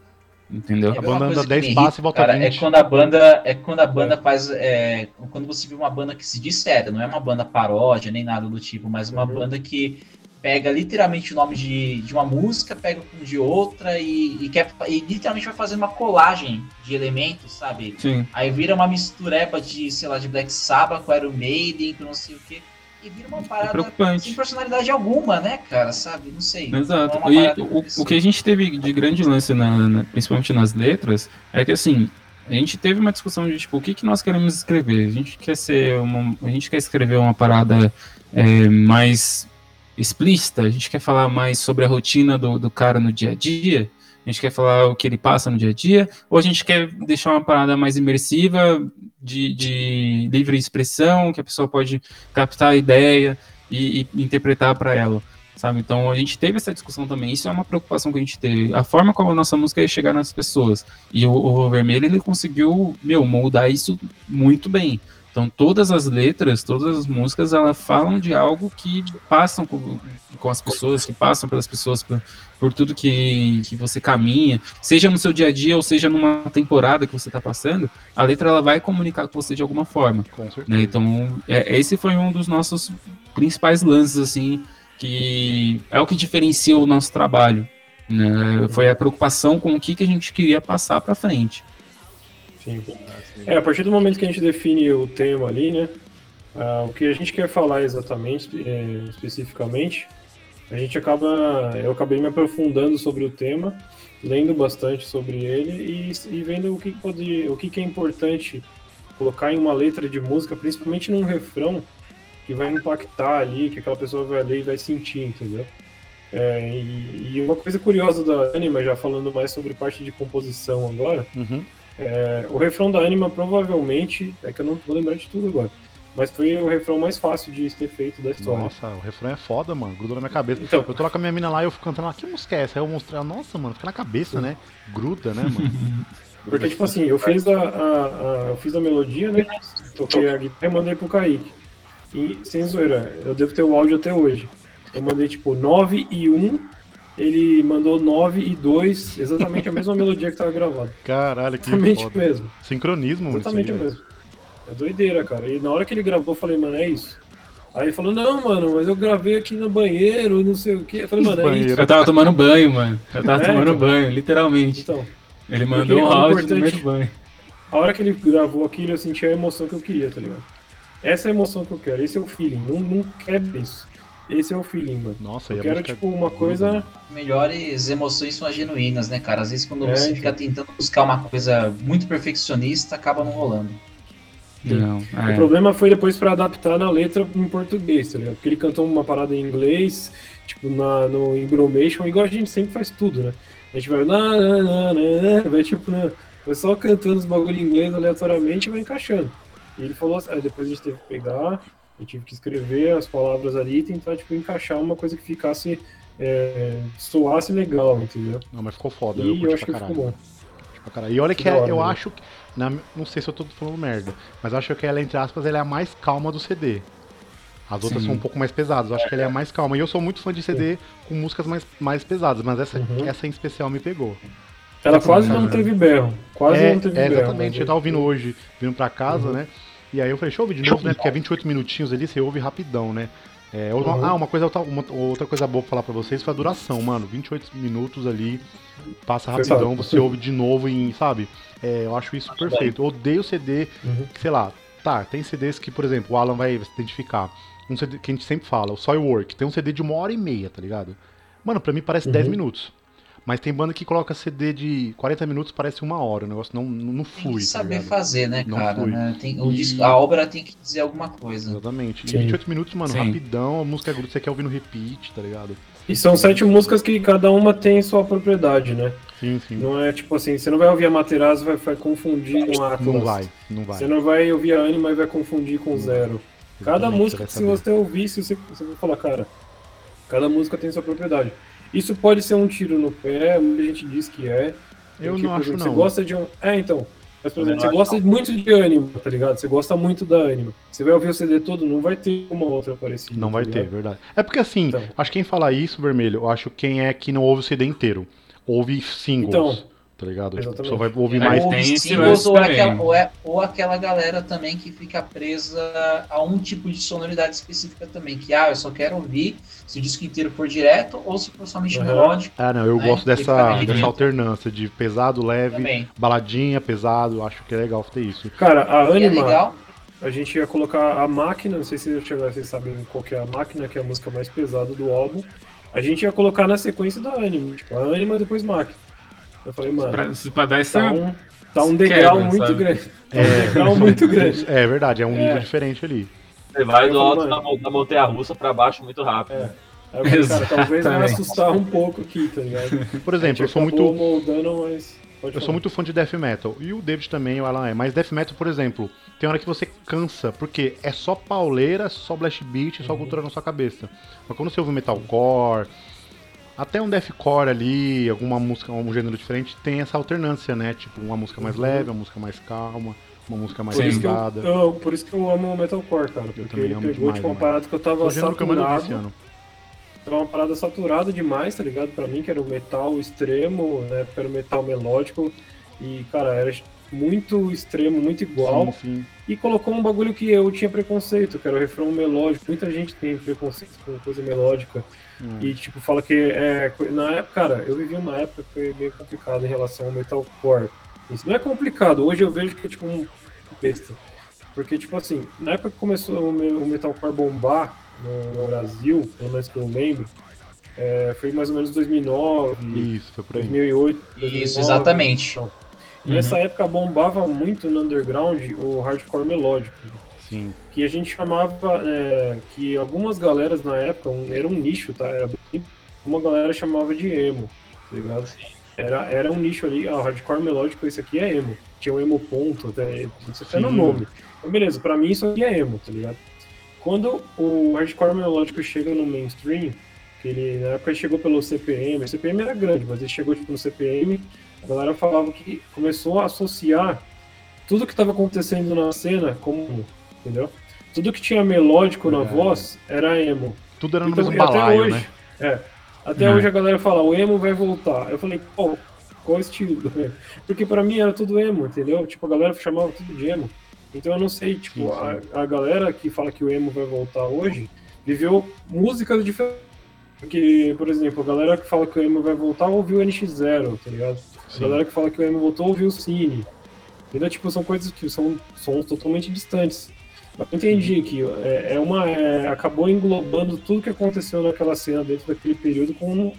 entendeu? É A uma banda anda que 10 me passos e volta cara, 20. É quando a banda, é quando a banda faz. é, quando você vê uma banda que se diz séria, não é uma banda paródia nem nada do tipo, mas uma Uhum. banda que pega literalmente o nome de, de uma música, pega o de outra e, e quer, e literalmente vai fazendo uma colagem de elementos, sabe? Sim. Aí vira uma mistureba de, sei lá, de Black Sabbath com Iron Maiden, com não sei o quê. E vira uma É parada sem preocupante. personalidade alguma, né, cara? Sabe? Não sei. Exato. É uma E o, o que a gente teve de grande lance, na, na- principalmente nas letras, é que assim, a gente teve uma discussão de tipo, o que, que nós queremos escrever? A gente quer ser uma, a gente quer escrever uma parada é, mais explícita, a gente quer falar mais sobre a rotina do, do cara no dia a dia, a gente quer falar o que ele passa no dia a dia, ou a gente quer deixar uma parada mais imersiva, de, de livre expressão, que a pessoa pode captar a ideia e, e interpretar para ela sabe? Então a gente teve essa discussão também. Isso é uma preocupação que a gente teve. A forma como a nossa música ia chegar nas pessoas. E o, o Vermelho ele conseguiu, meu, moldar isso muito bem. Então todas as letras, todas as músicas, elas falam de algo que passam com, com as pessoas, que passam pelas pessoas, por, por tudo que, que você caminha, seja no seu dia a dia ou seja numa temporada que você está passando, a letra ela vai comunicar com você de alguma forma. Né? Então, é, esse foi um dos nossos principais lances, assim, que é o que diferencia o nosso trabalho. Né? Foi a preocupação com o que, que a gente queria passar para frente. Sim. É, a partir do momento que a gente define o tema ali, né? ah, o que a gente quer falar exatamente, é, especificamente, a gente acaba. Eu acabei me aprofundando sobre o tema, lendo bastante sobre ele e, e vendo o que pode. o que, que é importante colocar em uma letra de música, principalmente num refrão, que vai impactar ali, que aquela pessoa vai ler e vai sentir, entendeu? É, e, e uma coisa curiosa da Anima, já falando mais sobre parte de composição agora, Uhum. É, o refrão da Anima provavelmente, é que eu não vou lembrar de tudo agora, mas foi o refrão mais fácil de ser feito da história. Nossa, o refrão é foda, mano. Grudou na minha cabeça. Então. Eu tô lá com a minha mina lá e eu fico cantando lá, que música é essa? Aí eu mostrei, ela, nossa, mano, fica na cabeça, né? Gruda, né, mano? Porque, tipo assim, eu fiz a, a- a- eu fiz a melodia, né? Toquei a guitarra e mandei pro Kaique. E, sem zoeira, eu devo ter o áudio até hoje. Eu mandei, tipo, 9 e 1, ele mandou 9 e 2, exatamente a mesma melodia que tava gravada. Caralho, que Exatamente foda. mesmo. Sincronismo, mano. Exatamente isso aí, mesmo. É doideira, cara. E na hora que ele gravou, eu falei, mano, é isso. Aí ele falou, não, mano, mas eu gravei aqui no banheiro, não sei o quê. Eu falei, mano, é Banheiro. isso. Eu tava tomando banho, mano. Eu tava É, tomando então. banho, literalmente. Então, Ele mandou Porque um o áudio no meio do banho. a hora que ele gravou aquilo, eu senti a emoção que eu queria, tá ligado? Essa é a emoção que eu quero, esse é o feeling. Não, não quero isso. Esse é o feeling, mano. Nossa, eu a quero, tipo, é uma linda, coisa. né? Melhores emoções são as genuínas, né, cara? Às vezes quando É, você então. fica tentando buscar uma coisa muito perfeccionista, acaba não rolando. Não, O é. problema foi depois pra adaptar na letra em português, tá ligado? Porque ele cantou uma parada em inglês, tipo, na, no Embromation, igual a gente sempre faz tudo, né? A gente vai, na, na, na, na, na, vai tipo, né? Vai só cantando os bagulho em inglês aleatoriamente e vai encaixando. E ele falou assim, aí depois a gente teve que pegar, eu tive que escrever as palavras ali e tentar, tipo, encaixar uma coisa que ficasse, é, soasse legal, entendeu? Não, mas ficou foda. eu E curti eu acho que ficou bom. E olha que, Que é- eu né? acho que. na- não sei se eu tô falando merda, mas eu acho que ela, entre aspas, ela é a mais calma do CD. As outras Sim. são um pouco mais pesadas. Eu acho que ela é a mais calma. E eu sou muito fã de CD com músicas mais, mais pesadas, mas essa, Uhum. essa em especial me pegou. Ela quase Uhum. não teve berro. Quase é, não teve é, berro. exatamente. Eu tava ouvindo hoje, vindo pra casa, Uhum. né? E aí eu falei, deixa eu ouvir de novo, né? Porque é 28 minutinhos ali, você ouve rapidão, né? É, outra- Uhum. Ah, uma coisa, uma, outra coisa boa pra falar pra vocês foi a duração, mano. 28 minutos ali, passa rapidão, você ouve de novo em, sabe? É, eu acho isso perfeito. Odeio CD, Uhum. sei lá, tá, tem CDs que, por exemplo, o Alan vai se identificar. Um CD que a gente sempre fala, o Soilwork, tem um CD de uma hora e meia, tá ligado? Mano, pra mim parece Uhum. 10 minutos. Mas tem banda que coloca CD de 40 minutos, parece uma hora. O negócio não, não, não Tem flui. que tá saber ligado? fazer, né, Não cara? flui. né? Tem- o E- disco- a obra tem que dizer alguma coisa. Exatamente. E Sim. 28 minutos, mano, Sim. rapidão, a música é gruda, você quer ouvir no repeat, tá ligado? E são sete músicas que cada uma tem sua propriedade, né? Sim, sim. Não é tipo assim, você não vai ouvir a Materazzi e vai, vai confundir com a Atlas. Não vai, não vai. Você não vai ouvir a Anima e vai confundir com Zero. Cada Exatamente, música, que se você ouvir, se você, você vai falar, cara, cada música tem sua propriedade. Isso pode ser um tiro no pé, muita gente diz que é. Eu Porque, não acho, exemplo, não. Você gosta de um. É, então. Mas, por exemplo, você não gosta muito de Anima, tá ligado? Você gosta muito da Anima. Você vai ouvir o CD todo, não vai ter uma outra parecida. Não vai tá ter, verdade. É porque assim, Então. acho que quem fala isso, Vermelho, eu acho quem é que não ouve o CD inteiro. Ouve singles, Então. Tá ligado? Tipo, a Exatamente. pessoa vai ouvir É, mais... ou tem singles, ou, é aquela, ou, é, ou aquela galera também que fica presa a um tipo de sonoridade específica também. Que, ah, eu só quero ouvir se o disco inteiro for direto ou se for somente Uhum. melódico Ah, não, eu É, gosto dessa, dessa alternância de pesado, leve, também. baladinha, pesado, acho que é legal ter isso. Cara, a é Anima, legal. a gente ia colocar a máquina, não sei se vocês sabem qual que é a máquina, que é a música mais pesada do álbum. A gente ia colocar na sequência da Anima, tipo, a Anima depois máquina. Eu falei, mano, Pra, pra dar essa. tá um, tá um Quebra, degrau muito sabe? grande. Tá um degrau muito grande. É verdade, é um É. nível diferente ali. Você vai do alto mano. da, da montanha russa pra baixo muito rápido. É. Aí eu falei, cara, talvez vai Exatamente. assustar um pouco aqui, tá ligado? Por exemplo, eu sou muito... Moldando, mas... Eu sou muito fã de death metal. E o David também, o Alan é. Mas death metal, por exemplo, tem hora que você cansa, porque é só pauleira, só blast beat, Uhum. só cultura na sua cabeça. Mas quando você ouve metalcore, até um deathcore ali, alguma música, um gênero diferente, tem essa alternância, né? Tipo, uma música mais Uhum. leve, uma música mais calma, uma música mais Por eu, pesada. eu- por isso que eu amo o metalcore, cara. Porque também ele amo pegou demais, tipo, uma mano. parada que eu tava O gênero que eu saturado. Tava uma parada saturada demais, tá ligado? Pra mim, que era o metal extremo, né? Era o metal melódico. E, cara, era muito extremo, muito igual. Sim, sim. E colocou um bagulho que eu tinha preconceito, que era o refrão melódico. Muita gente tem preconceito com coisa melódica. Hum. E, tipo, fala que é. Na época, cara, eu vivi uma época que foi meio complicado em relação ao metalcore. Isso não é complicado, hoje eu vejo que é tipo um besta. Porque, tipo assim, na época que começou o me- o metalcore bombar no, no Brasil, pelo menos que eu lembro, é, foi mais ou menos 2009, Isso, foi por aí. 2008. Isso, 2009, exatamente. então. E nessa época bombava muito no underground o hardcore melódico Sim. que a gente chamava é, que algumas galeras na época um- era um nicho, tá? Era bem- uma galera chamava de emo, tá ligado? Era, era um nicho ali, ah, hardcore melódico, esse aqui é emo. Tinha o emo ponto, até, isso até no nome. Então, beleza, pra mim isso aqui é emo, tá ligado? Quando o hardcore melódico chega no mainstream, que ele na época chegou pelo CPM, o CPM era grande, mas ele chegou tipo no CPM, a galera falava que começou a associar tudo que estava acontecendo na cena como, entendeu? Tudo que tinha melódico na voz era emo. Tudo era no Então, mesmo e até balaio, hoje, né? É. Até É. hoje a galera fala, o emo vai voltar. Eu falei, pô, qual estilo? Porque pra mim era tudo emo, entendeu? Tipo, a galera chamava tudo de emo. Então eu não sei, tipo, Sim, sim. A, a galera que fala que o emo vai voltar hoje viveu músicas diferentes. Porque, por exemplo, a galera que fala que o emo vai voltar ouviu o NX0, tá ligado? A Sim. galera que fala que o emo voltou ouviu o Cine. Ainda, tipo, são coisas que são sons totalmente distantes. Entendi que é, é uma. é, acabou englobando tudo que aconteceu naquela cena dentro daquele período com um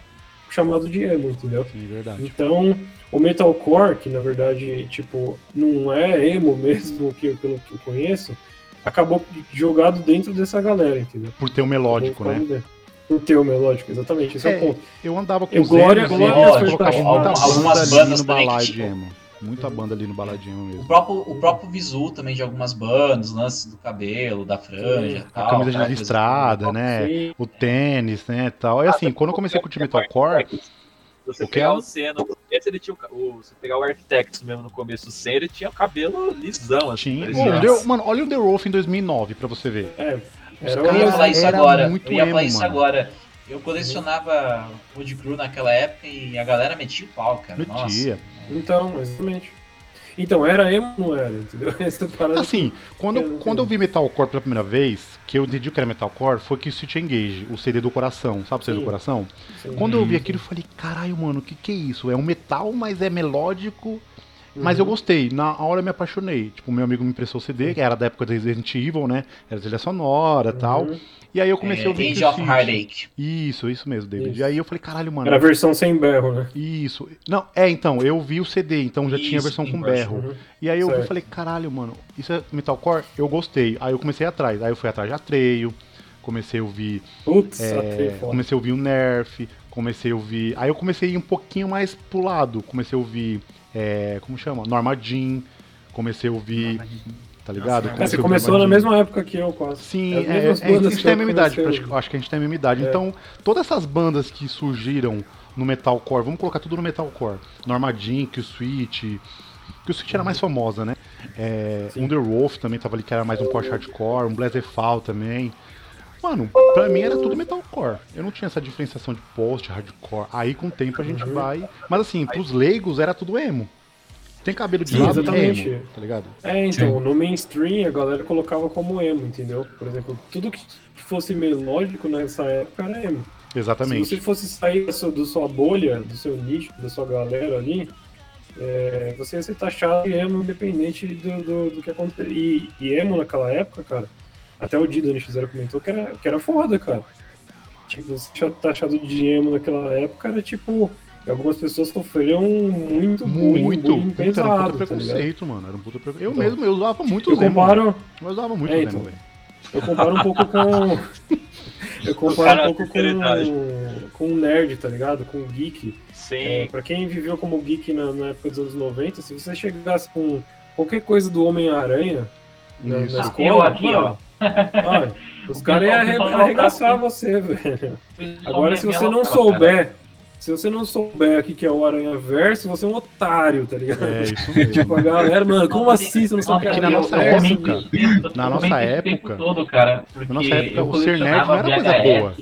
chamado de emo, entendeu? Sim, verdade. Então, o metalcore, que na verdade, tipo, não é emo mesmo, que, pelo que eu conheço, acabou jogado dentro dessa galera, entendeu? Por ter o melódico, né? né? Por ter o melódico, exatamente, esse é, É, o ponto. Eu andava com Eu- os Glória- emos, Glória algumas ali bandas no balade tipo, emo. Muita banda ali no balade emo O mesmo. próprio, o próprio visu também de algumas bandas, lances do cabelo, da franja, Sim. tal, A camisa de coisa- listrada, né? Sim. O tênis, né, tal. E assim, quando eu comecei a curtir metalcore, Se você O que pegar é? o Senna, esse ele tinha o, o, se pegar o Architects mesmo no começo, o Senna, ele tinha o cabelo lisão, assim. tinha... mano, olha o The Wolf em 2009 pra você ver. É, era Eu ia falar isso agora. muito Eu ia falar emo, isso mano. agora. Eu colecionava Wood Crew naquela época e a galera metia o pau, cara. Nossa. Então, exatamente. Então, era emo ou não era, entendeu? Essa parada Assim, quando Eu quando eu vi Metalcore pela primeira vez, que eu entendi o que era Metalcore, foi que o City Engage, o CD do coração, sabe o CD do Sim. coração? assim, Quando eu vi aquilo, eu falei, caralho, mano, o que que é isso? É um metal, mas é melódico. Mas Uhum. eu gostei, na hora eu me apaixonei. Tipo, meu amigo me emprestou o CD, que era da época do Resident Evil, né? Era trilha sonora e tal. Uhum. E aí eu comecei a É, ouvir Age of. Heartache. Isso, isso mesmo, David. Isso. E aí eu falei, caralho, mano. Era a versão sem berro, né? Isso. Não, é, então, eu vi o CD, então já tinha a Isso, versão com berro. Uhum. E aí eu vi e falei, caralho, mano, isso é metalcore? Eu gostei. Aí eu comecei atrás. Aí eu fui atrás de Atreio, comecei a ouvir. Putz, é, até foda. comecei a ouvir o Nerf, comecei a ouvir. Aí eu comecei a ir um pouquinho mais pro lado. Comecei a ouvir. É, como chama? Norma Jean. Comecei a ouvir. Tá ligado? Nossa, É, você ouvir começou na mesma época que eu, quase. Sim, é, mesmas é, a gente que tem a mesma idade, acho que a gente tem a mesma idade. É. Então, todas essas bandas que surgiram no metalcore, vamos colocar tudo no metalcore. Norma Jean, Kill Switch, Kill Switch era mais famosa, né? É. Underwolf também tava ali, que era mais um post hardcore, um Blazefall também. Mano, pra mim era tudo metalcore. Eu não tinha essa diferenciação de post, hardcore. Aí com o tempo a gente Uhum. vai. Mas assim, pros leigos era tudo emo. Tem cabelo de Sim, lado, exatamente. emo, tá ligado? É, então, no mainstream a galera colocava como emo, entendeu? Por exemplo, tudo que fosse melódico nessa época era emo. Se Exatamente. você fosse sair da sua, da sua bolha, do seu nicho, da sua galera ali, é, você ia ser taxado de emo independente do, do, do que acontecer. E, e emo naquela época, cara, até o Dida NX0 comentou que era, que era foda, cara. Tipo, você ser taxado de emo naquela época era tipo. Algumas pessoas sofreram muito, bullying, Muito, bullying puta, era um pesado, puta tá preconceito, mano. Era um puta preconceito. Eu Então, mesmo, eu usava muito Eu emo. comparo, Eu usava muito É, emo, então. velho. eu comparo um pouco com. Eu comparo um pouco com, com o nerd, tá ligado? Com o geek. Sim. É, pra quem viveu como geek na, na época dos anos 90, se você chegasse com qualquer coisa do Homem-Aranha na, na escola, Eu aqui, mano, olha, os caras iam arre- arregaçar você, velho. Agora, se você não souber, se você não souber o que é o Aranha Verso, você é um otário, tá ligado? É, isso mesmo. Tipo, a galera, mano, como assim você não sabe o que é na Aranha nossa Verso? época- na nossa época- todo, cara, na nossa época, o ser nerd não era coisa boa.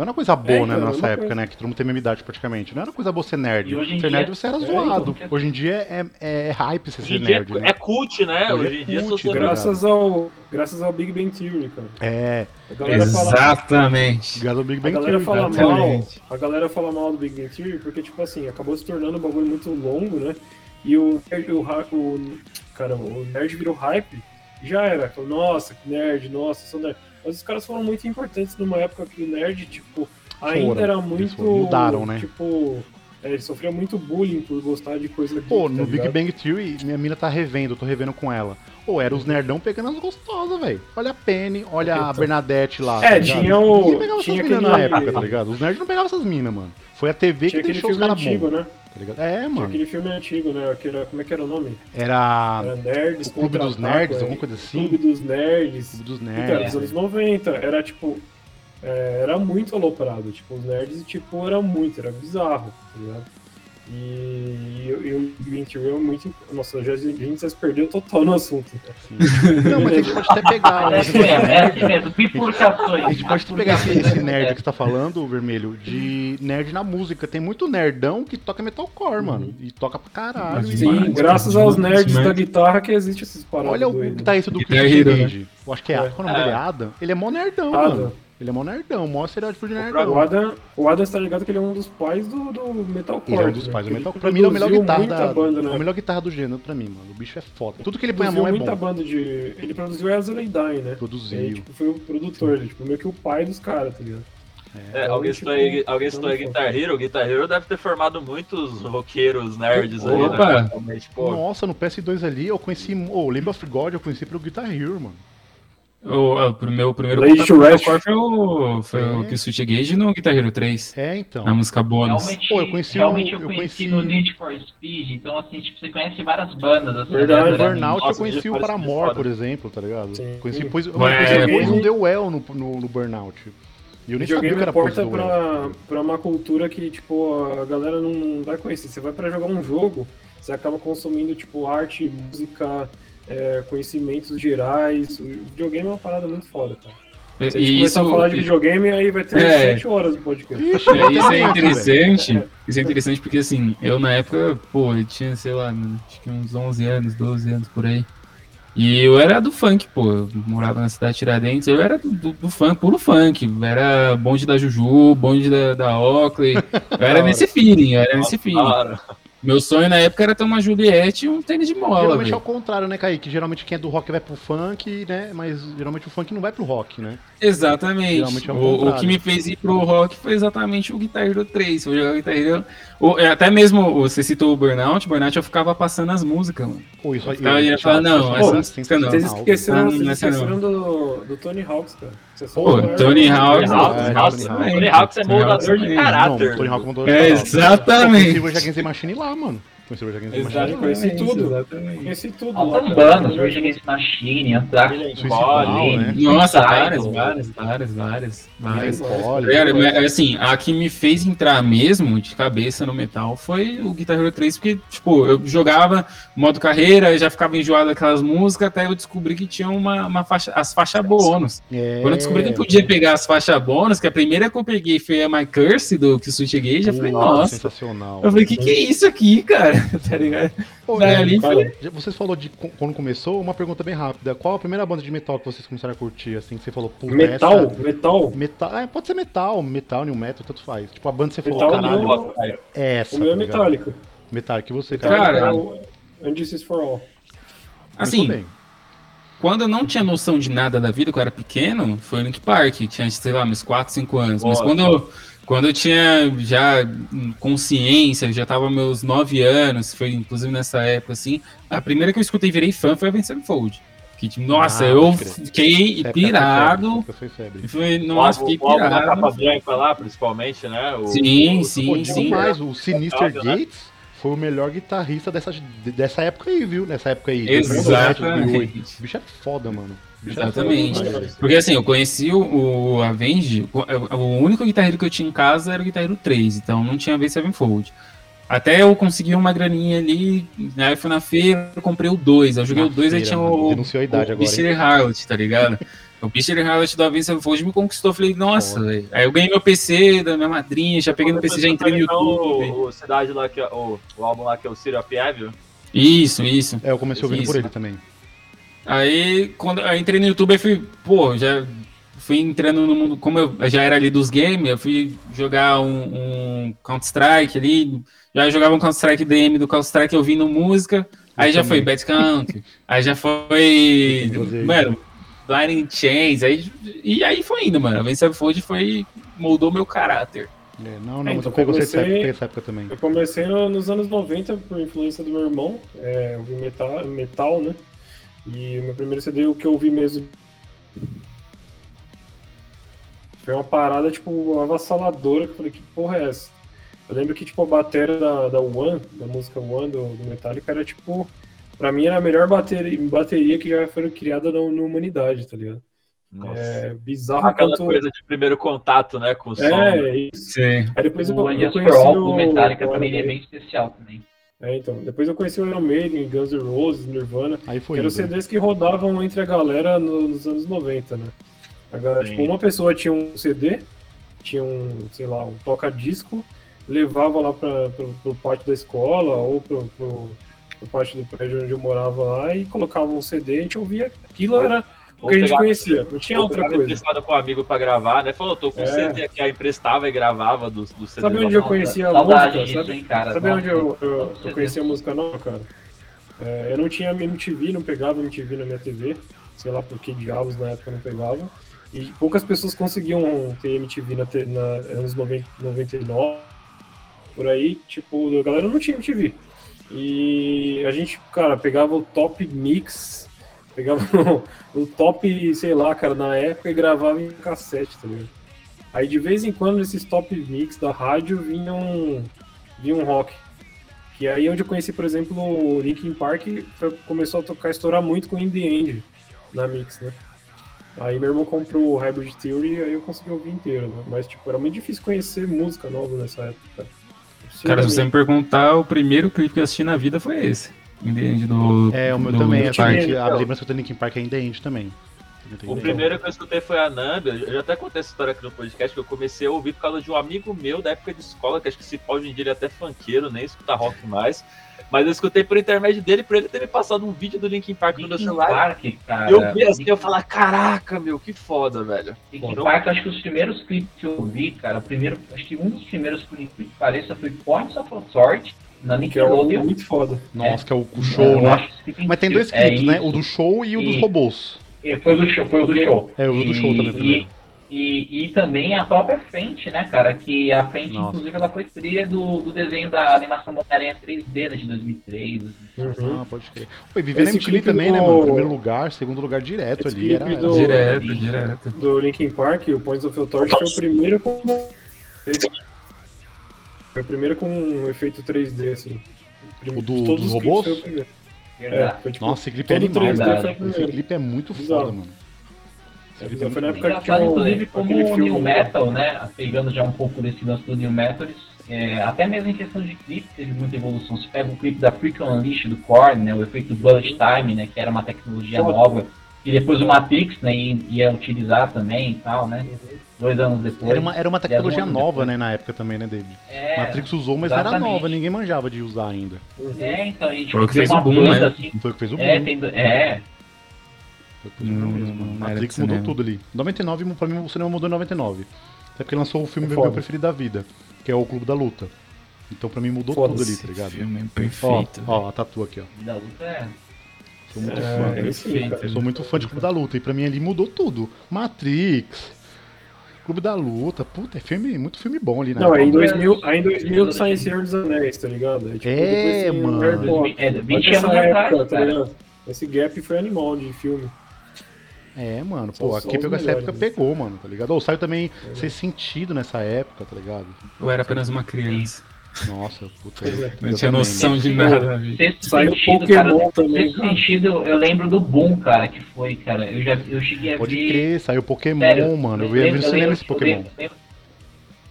Não era coisa boa, É, né, então, na é nossa uma época, coisa. né? Que todo mundo tem a mesma idade praticamente. Não era coisa boa ser nerd. E hoje em ser dia- nerd você era É, zoado. então. Hoje em dia é, é, é hype você Hoje ser nerd, é, né? é cult, né? Hoje Hoje é em dia cult, tá Graças ao, graças ao Big Bang Theory, cara. É, A galera fala, Exatamente. Gado Big A Bang galera Theory, fala mal, Exatamente. a galera fala mal do Big Bang Theory porque, tipo assim, acabou se tornando um bagulho muito longo, né? E o, o, o, cara, o nerd virou hype, já era. Nossa, que nerd, nossa, sou nerd. Mas os caras foram muito importantes numa época que o nerd, tipo, ainda Foram, era muito. mudaram, né? Tipo, é, ele sofria muito bullying por gostar de coisa Pô, geek, no tá Big ligado? Bang Theory, minha mina tá revendo, eu tô revendo com ela. Pô, era os nerdão pegando as gostosas, velho. Olha a Penny, olha a Então. Bernadette lá. É, tá tinha o- Ninguém pegava tinha essas minas na época, tá ligado? Os nerds não pegavam essas minas, mano. Foi a TV Tinha que deixou os caras bons, né? Tá ligado? É, Tinha mano. aquele filme antigo, né? Que era, como é que era o nome? Era Era Nerds o Clube dos Nerds, é. alguma coisa assim. Clube dos Nerds. Clube dos Então, era Nerds. dos anos 90, era tipo. é, era muito aloprado, tipo, os nerds, tipo, era muito, era bizarro, tá ligado? E, e o Theory é muito. Nossa, já, a gente já se perdeu total no assunto. Não, mas a gente pode até pegar. É assim é assim mesmo, bifurcações. A gente pode pegar esse, esse nerd que você tá falando, Vermelho, de nerd na música. Tem muito nerdão que toca metalcore, mano. E toca pra caralho. Sim, e- graças aos nerds da guitarra que existe esses paradas Olha o guitarrista do Guitar Christian Hero, né? Cage. Eu acho que é, É. qual é o nome dele? É Adam? Ele é mó nerdão, Adam. mano. Ele é mó nerdão, mó estereótipo de O nerdão. Adam, o Adam tá ligado que ele é um dos pais do, do Metalcore. Ele é um dos né? pais do Ele metal. Pra mim, ele é a melhor guitarra da, banda, a né? melhor guitarra do gênero pra mim, mano. O bicho é foda. Tudo que ele põe a mão é muita bom. banda de. Ele produziu As Die, né? Produziu. Ele, tipo, foi o produtor, ele, tipo, meio que o pai dos caras, tá ligado? É, Então, alguém tipo, aí, alguém aí então, Guitar Hero. Guitar Hero deve ter formado muitos roqueiros nerds aí, né? Nossa, no PS2 ali, eu conheci. O oh, Lamb of God eu conheci pelo Guitar Hero, mano. O, o, meu primeiro Lady contato to com o foi o, foi o É. Killswitch Gage no Guitar Hero 3, É, então. na música bônus. Realmente, Pô, eu conheci realmente o- eu eu conheci, conheci- no Need for Speed, então assim, tipo, você conhece várias bandas assim. Verdade, né, Burnout eu Nossa, conheci o Paramore, foda. por exemplo, tá ligado? Sim. Conheci eu conheci depois videogame- um The Well no, no, no Burnout. E eu nem sabia que era porta Well. pra, pra uma cultura que, tipo, a galera não, não vai conhecer. Você vai pra jogar um jogo, você acaba consumindo, tipo, arte, música, é, conhecimentos gerais. O videogame é uma parada muito foda, cara. Se a gente E começar isso, a falar de videogame, aí vai ter É. 7 horas de podcast. É, isso é interessante. Isso é interessante porque, assim, eu na época, pô, eu tinha, sei lá, acho que uns 11 anos, 12 anos por aí. E eu era do funk, pô. Eu morava na cidade de Tiradentes, eu era do, do, do funk, puro funk. Eu era bonde da Juju, bonde da, da Oakley. Eu era nesse feeling, eu era nesse feeling. Meu sonho na época era ter uma Juliette e um tênis de mola, Geralmente é velho. o contrário, né, Kaique? Geralmente quem é do rock vai pro funk, né? Mas geralmente o funk não vai pro rock, né? Exatamente. Geralmente é o o, o que me fez ir pro rock foi exatamente o Guitar Hero 3. Eu jogava Guitar Hero. o- é, até mesmo, você citou o Burnout, Burnout eu ficava passando as músicas, mano. Pô, isso aí. Ficava- ia falar, não, essa música não. Vocês esqueceram, é esqueceram do, do Tony Hawks, cara. Pô, Tony Hawk, Tony Ah, Hawk, é, nossa, Tony é Tony Hawk moldador de também. caráter. Tony Hawk mandou É, exatamente. Eu conheci o Rage Against the Machine lá, mano. Conheci o Rage Against the Machine. Eu conheci tudo. Exatamente. Conheci tudo. Bandas, Rage Against the Machine, Anthrax, Suicidal, né? Nossa, várias, várias, várias, várias, várias. Olha, Cara, assim, a que me fez entrar mesmo de cabeça no metal foi o Guitar Hero 3, porque, tipo, eu jogava modo carreira, já ficava enjoado daquelas músicas, até eu descobri que tinha uma, uma faixa, as faixas bônus. é... Quando eu descobri que eu podia pegar as faixas bônus, que a primeira que eu peguei foi a My Curse do que Cheguei, já falei, nossa. Sensacional. Eu falei, que que é isso aqui, cara? tá ligado? Pô, Daí cara, Vocês falou de quando começou, uma pergunta bem rápida. Qual a primeira banda de metal que vocês começaram a curtir, assim, que você falou, Metal, essa- metal. Metal, é, pode ser metal, metal, new metal, tanto faz. Tipo, a banda que você Metal, falou, caralho, meu- é essa. O meu é tá ligado? Metallica. Metallica, e você, cara? Cara, é o And This Is For All. Assim, quando eu não tinha noção de nada da vida, quando eu era pequeno, foi o Link Park, tinha, sei lá, uns 4, 5 anos. Mas quando eu, quando eu tinha já consciência, já tava meus 9 anos, foi inclusive nessa época assim, a primeira que eu escutei e virei fã foi a Vincent Fold. Que, tipo, nossa, Ah, eu fiquei época pirado. Foi febre, foi febre. Foi, O nossa, álbum, fiquei o álbum da capa pirado. branca lá, principalmente, né? O- Sim, o- sim, sim. mais, o Sinister né? Gates foi o melhor guitarrista dessa, dessa época aí, viu? Nessa época aí. Exatamente. O bicho é foda, mano. O é Exatamente. Porque assim, eu conheci o, o Avenge, o, o único guitarreiro que eu tinha em casa era o guitarreiro 3, então não tinha vez Sevenfold. Até eu consegui uma graninha ali, aí fui na feira, eu comprei o 2. Eu joguei Na o 2 aí feira, tinha o, a idade o agora, Beaster Harlot, tá ligado? o Beaster Harlot do Avenge Sevenfold me conquistou. Eu falei, nossa. Aí eu ganhei meu PC da minha madrinha, já peguei no PC, já entrei no Então, YouTube. O, o Cidade lá, que é, o, o álbum lá que é o City of Evil. Isso, isso. É, eu comecei ouvindo Isso. por ele também. Aí, quando eu entrei no YouTube, eu fui, pô, já fui entrando no mundo, como eu já era ali dos games, eu fui jogar um, um Counter-Strike ali, já jogava um Counter-Strike DM do Counter-Strike ouvindo música, aí já foi também. Bad Country, aí já foi, Eu mano, Blinding Chains, aí, e aí foi indo, mano, a Vencer Fold foi, moldou meu caráter. É, não, não, É, mas então eu comecei- essa época, essa época também. Eu comecei no- nos anos 90 por influência do meu irmão, é, eu metal, metal, né? E o meu primeiro CD, o que eu ouvi mesmo. Foi uma parada, tipo, avassaladora, que eu falei, que porra é essa? Eu lembro que, tipo, a bateria da, da One, da música One do, do Metallica, era, tipo, pra mim era a melhor bateria, bateria que já foi criada na, na humanidade, tá ligado? Nossa. É bizarro Aquela quanto... coisa de primeiro contato, né, com o som. É, isso. Sim. Aí depois eu, O eu Yes conheci do o- Metallica o também é bem especial também. É, então. Depois eu conheci o Iron Maiden, Guns N' Roses, Nirvana, Aí que foi eram indo. CDs que rodavam entre a galera no- nos anos 90, né? A galera, tipo, uma pessoa tinha um CD, tinha um, sei lá, um toca-disco, levava lá para pro, pro pátio da escola ou pro, pro, pro pátio do prédio onde eu morava lá e colocava um CD, a gente ouvia. Aquilo era Porque a gente conhecia, não tinha outra coisa. emprestado com um amigo pra gravar, né? Falou, tô com É. CD aqui, aí emprestava e gravava do, do CD. Sabe onde eu conhecia a Saudade música? Sabe, hein, cara? sabe onde eu, eu, eu conhecia a música nova, cara? É, eu não tinha MTV, não pegava MTV na minha TV, sei lá por que diabos na época não pegava. E poucas pessoas conseguiam ter MTV na, na anos 90, 99, por aí, tipo, a galera não tinha MTV. E a gente, cara, pegava o top mix, pegava o, o top, sei lá, cara, na época e gravava em cassete, tá ligado? Aí de vez em quando nesses top mix da rádio vinha um, vinha um rock. Que aí é onde eu conheci, por exemplo, o Linkin Park foi- começou a tocar, estourar muito com In The End na mix, né? Aí meu irmão comprou o Hybrid Theory e aí eu consegui ouvir inteiro, né? Mas tipo, era muito difícil conhecer música nova nessa época. Cara, se você me perguntar, o primeiro clipe que eu assisti na vida foi esse. Independente do. É, o meu do também. Linkin Park. que a lembrança do Linkin Park é ainda End também. O primeiro que eu escutei foi a Nambia. Eu já até contei essa história aqui no podcast, que eu comecei a ouvir por causa de um amigo meu da época de escola, que acho que se pode hoje em dia ele é até funkeiro, nem escuta rock mais. Mas eu escutei por intermédio dele, por ele ter me passado um vídeo do Linkin Park no meu Linkin celular. Park, cara. Eu vi assim, eu falei, caraca, meu, que foda, velho. Linkin Park, acho que os primeiros clipes que eu vi, cara, o primeiro, acho que um dos primeiros clipes que pareça foi Points of Authority, na Que é um Nickelodeon. muito foda. Nossa, que é o, o show, né? Mas tem dois clipes, É né? O do show e o dos E- robôs. E Foi o do show, foi o do show. É, o do show também. E, e, e também a própria frente, né, cara? Que a frente, Nossa. inclusive, ela foi trilha do, do desenho da animação da Homem-Aranha 3D, né, de 2003. Uhum. Ah, pode crer. E viver na MTV também, do- né, mano? Primeiro lugar, segundo lugar direto Esse ali. Era... do- Direto, direto. do Linkin Park, o Points of Authority foi o primeiro com. Foi o primeiro com um efeito 3D, assim. O do- todos dos robôs? foi. É, foi tipo. Nossa, esse clipe é animal, 3D velho. foi o Esse clipe é muito Bizarro. foda, mano. É, bizarro. foi na época que Engraçado, tinha um- inclusive, como o New Metal, né? Pegando já um pouco desse lance do New Metal, é, até mesmo em questão de clipe, teve muita evolução. Você pega o clipe da Freak Unleashed do Korn, né? O efeito Bullet Time, né? Que era uma tecnologia Foda. nova. E depois o Matrix, né? Ia, ia utilizar também e tal, né? Dois anos depois. Era uma, era uma tecnologia um nova, depois. né, na época também, né, David? É, Matrix usou, mas era exatamente. nova, ninguém manjava de usar ainda. é, então a gente Foi o que vê fez uma o boom, banda né? assim. Foi o que fez o boom. É, tem, é, Foi o que fez o boom Não, mesmo, não, mano. não era Matrix mudou cinema. tudo ali. 99, pra mim, o cinema mudou em 99. Até porque lançou o filme Foda. meu preferido da vida, que é o Clube da Luta. Então pra mim mudou tudo ali, tá ligado? Filme Ó, perfeito. ó, a tatu aqui, ó. da luta é. Sou muito É, fã. é. Eu sou muito fã de Clube da Luta. E pra mim ali mudou tudo. Matrix, Clube da Luta. Puta, é filme, muito filme bom ali, né? Não, aí em é- 2000, aí em 2000 sai Senhor dos Anéis, tá ligado? Aí, tipo, É, mano. É, Mas 20 essa anos atrás, época, tá ligado? Esse gap foi animal de filme. É, mano, pô, aqui pegou essa época, né? pegou, mano, tá ligado? Ou saiu também Ser Sentido nessa época, tá ligado? Eu era apenas uma criança. Nossa, puta. É. eu Não tinha noção de nada. Sexto Saiu sentido, Pokémon cara, também, Sexto sentido, eu lembro do Boom, cara, que foi, cara. Eu já eu cheguei a Pode ver. crer, saiu Pokémon, Sério, mano. Eu vi lembro- no cinema esse Pokémon. lembro- eu lembro-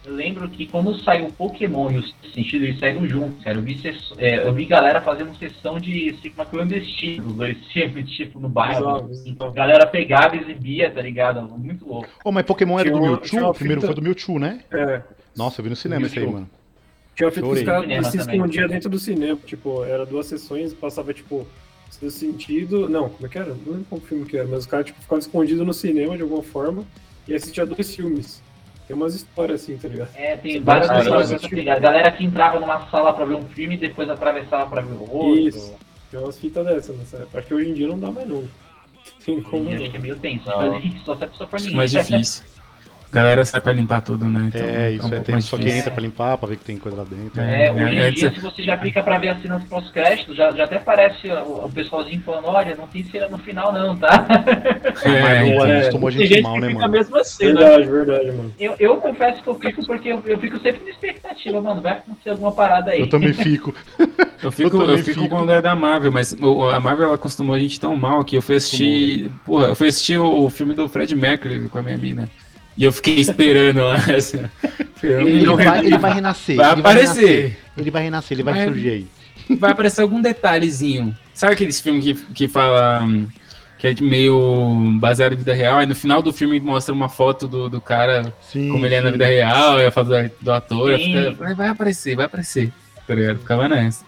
Eu lembro que quando saiu o Pokémon e o Sexto sentido, eles saíram juntos, cara. Eu vi, é, eu vi galera fazendo sessão de Sigma clandestino, os dois tipos, tipo, no bairro. Exato, exato. A galera pegava e exibia, tá ligado? Muito louco. Ô, mas Pokémon era do Mewtwo? O primeiro foi do Mewtwo, né? É, Nossa, eu vi no cinema esse aí, mano. Tinha que os caras se também. escondiam dentro do cinema. Tipo, era duas sessões, passava, tipo, Sexto sentido. Não, como é que era? Não lembro qual filme que era, mas os caras, tipo, ficavam escondidos no cinema de alguma forma e assistia dois filmes. Tem umas histórias assim, tá ligado? É, tem Você várias pessoas assistir. nessa pegada. A galera que entrava numa sala pra ver um filme e depois atravessava pra ver o outro. Isso. Tem umas fitas dessas época. Acho que hoje em dia não dá mais não. Tem como E acho que é meio tenso. Não. Fazer isso só só pra ninguém. mais difícil. A galera sai pra limpar tudo, né? Então, É, isso um é, tem só que entra pra limpar, pra ver que tem coisa lá dentro. É. É, hoje em É, dia, é, se você já clica pra ver as cenas pós-créditos, já, já até aparece o, o pessoalzinho falando, olha, não tem cena no final não, tá? É, Mas o. Anis tomou a gente gente mal, que né, fica mano? mesmo assim, né? Verdade, verdade, mano. Eu, eu confesso que eu fico porque eu, eu fico sempre na expectativa, mano, vai acontecer alguma parada aí. Eu também fico. Eu fico, Eu eu fico fico. quando é da Marvel, mas a Marvel ela acostumou a gente tão mal que eu fui assistir. Porra, eu fui assistir o, o filme do Fred Mercury com a minha mina. E eu fiquei esperando lá. Assim, Ele vai, ele vai renascer. Vai ele aparecer. renascer. Ele vai renascer, ele vai Vai- surgir aí. vai aparecer algum detalhezinho. Sabe aqueles filmes que, que fala hum, que é meio baseado em vida real, e no final do filme mostra uma foto do, do cara Sim. como ele é na vida real, e a foto do, ator, fica, vai, vai aparecer, vai aparecer. Tá ligado? Ficava nessa.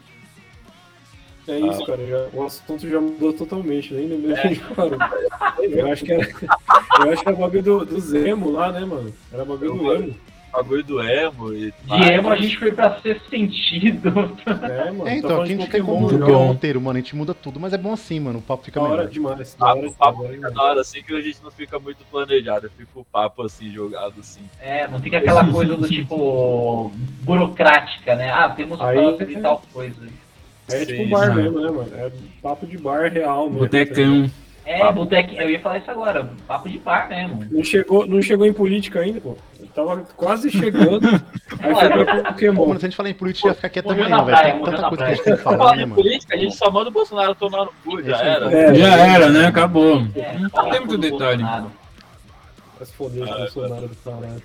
É isso, cara. Já, o assunto já mudou totalmente, nem lembro é. parou. Eu acho que era. Eu acho que era bagulho do, do Zemo lá, né, mano? Era bagulho do Emo bagulho do emo e De emo a gente foi pra ser sentido. É, mano. É, então, aqui a gente tem como mudar o roteiro, mano. A gente muda tudo, mas é bom assim, mano. O papo fica melhor. demais. Da hora, o papo fica da hora assim que a gente não fica muito planejado. Fica o papo assim, jogado assim. É, não fica aquela coisa do tipo burocrática, né? Ah, temos que fazer é... tal coisa. É tipo bar mesmo, né, mano? É papo de bar real mesmo. Botecão. É, boteco, eu ia falar isso agora, papo de par mesmo. Não chegou, não chegou em política ainda, pô. Eu tava quase chegando. aí foi pra Pokémon. Mano, se a gente falar em política, ia ficar quieto também, não, velho. Tem tanta coisa que a gente tem que falar, né, mano? política, a gente só manda o Bolsonaro tomar no cu, já era. É, já era, né? Acabou. É, não tem muito detalhe. Vai se foder, Bolsonaro do caralho.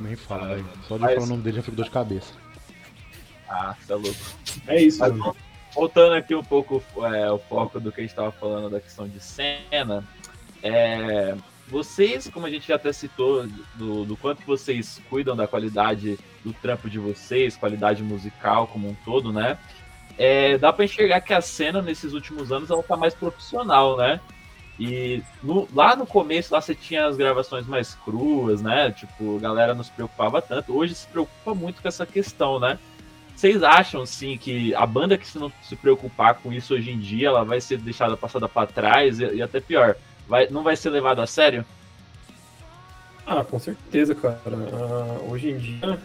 Nem fala, velho. Só de falar o nome dele já fico dor de cabeça. Ah, tá louco. É isso, voltando aqui um pouco é, o foco do que a gente estava falando da questão de cena, é, vocês, como a gente já até citou, do, do, quanto vocês cuidam da qualidade do trampo de vocês, qualidade musical como um todo, né? É, dá para enxergar que a cena nesses últimos anos ela tá mais profissional, né? E no, lá no começo, lá você tinha as gravações mais cruas, né? Tipo, a galera não se preocupava tanto. Hoje se preocupa muito com essa questão, né? Vocês acham, sim, que a banda que se não se preocupar com isso hoje em dia, ela vai ser deixada passada para trás e, e, até pior, vai, não vai ser levada a sério? Ah, com certeza, cara. Uh, hoje em dia,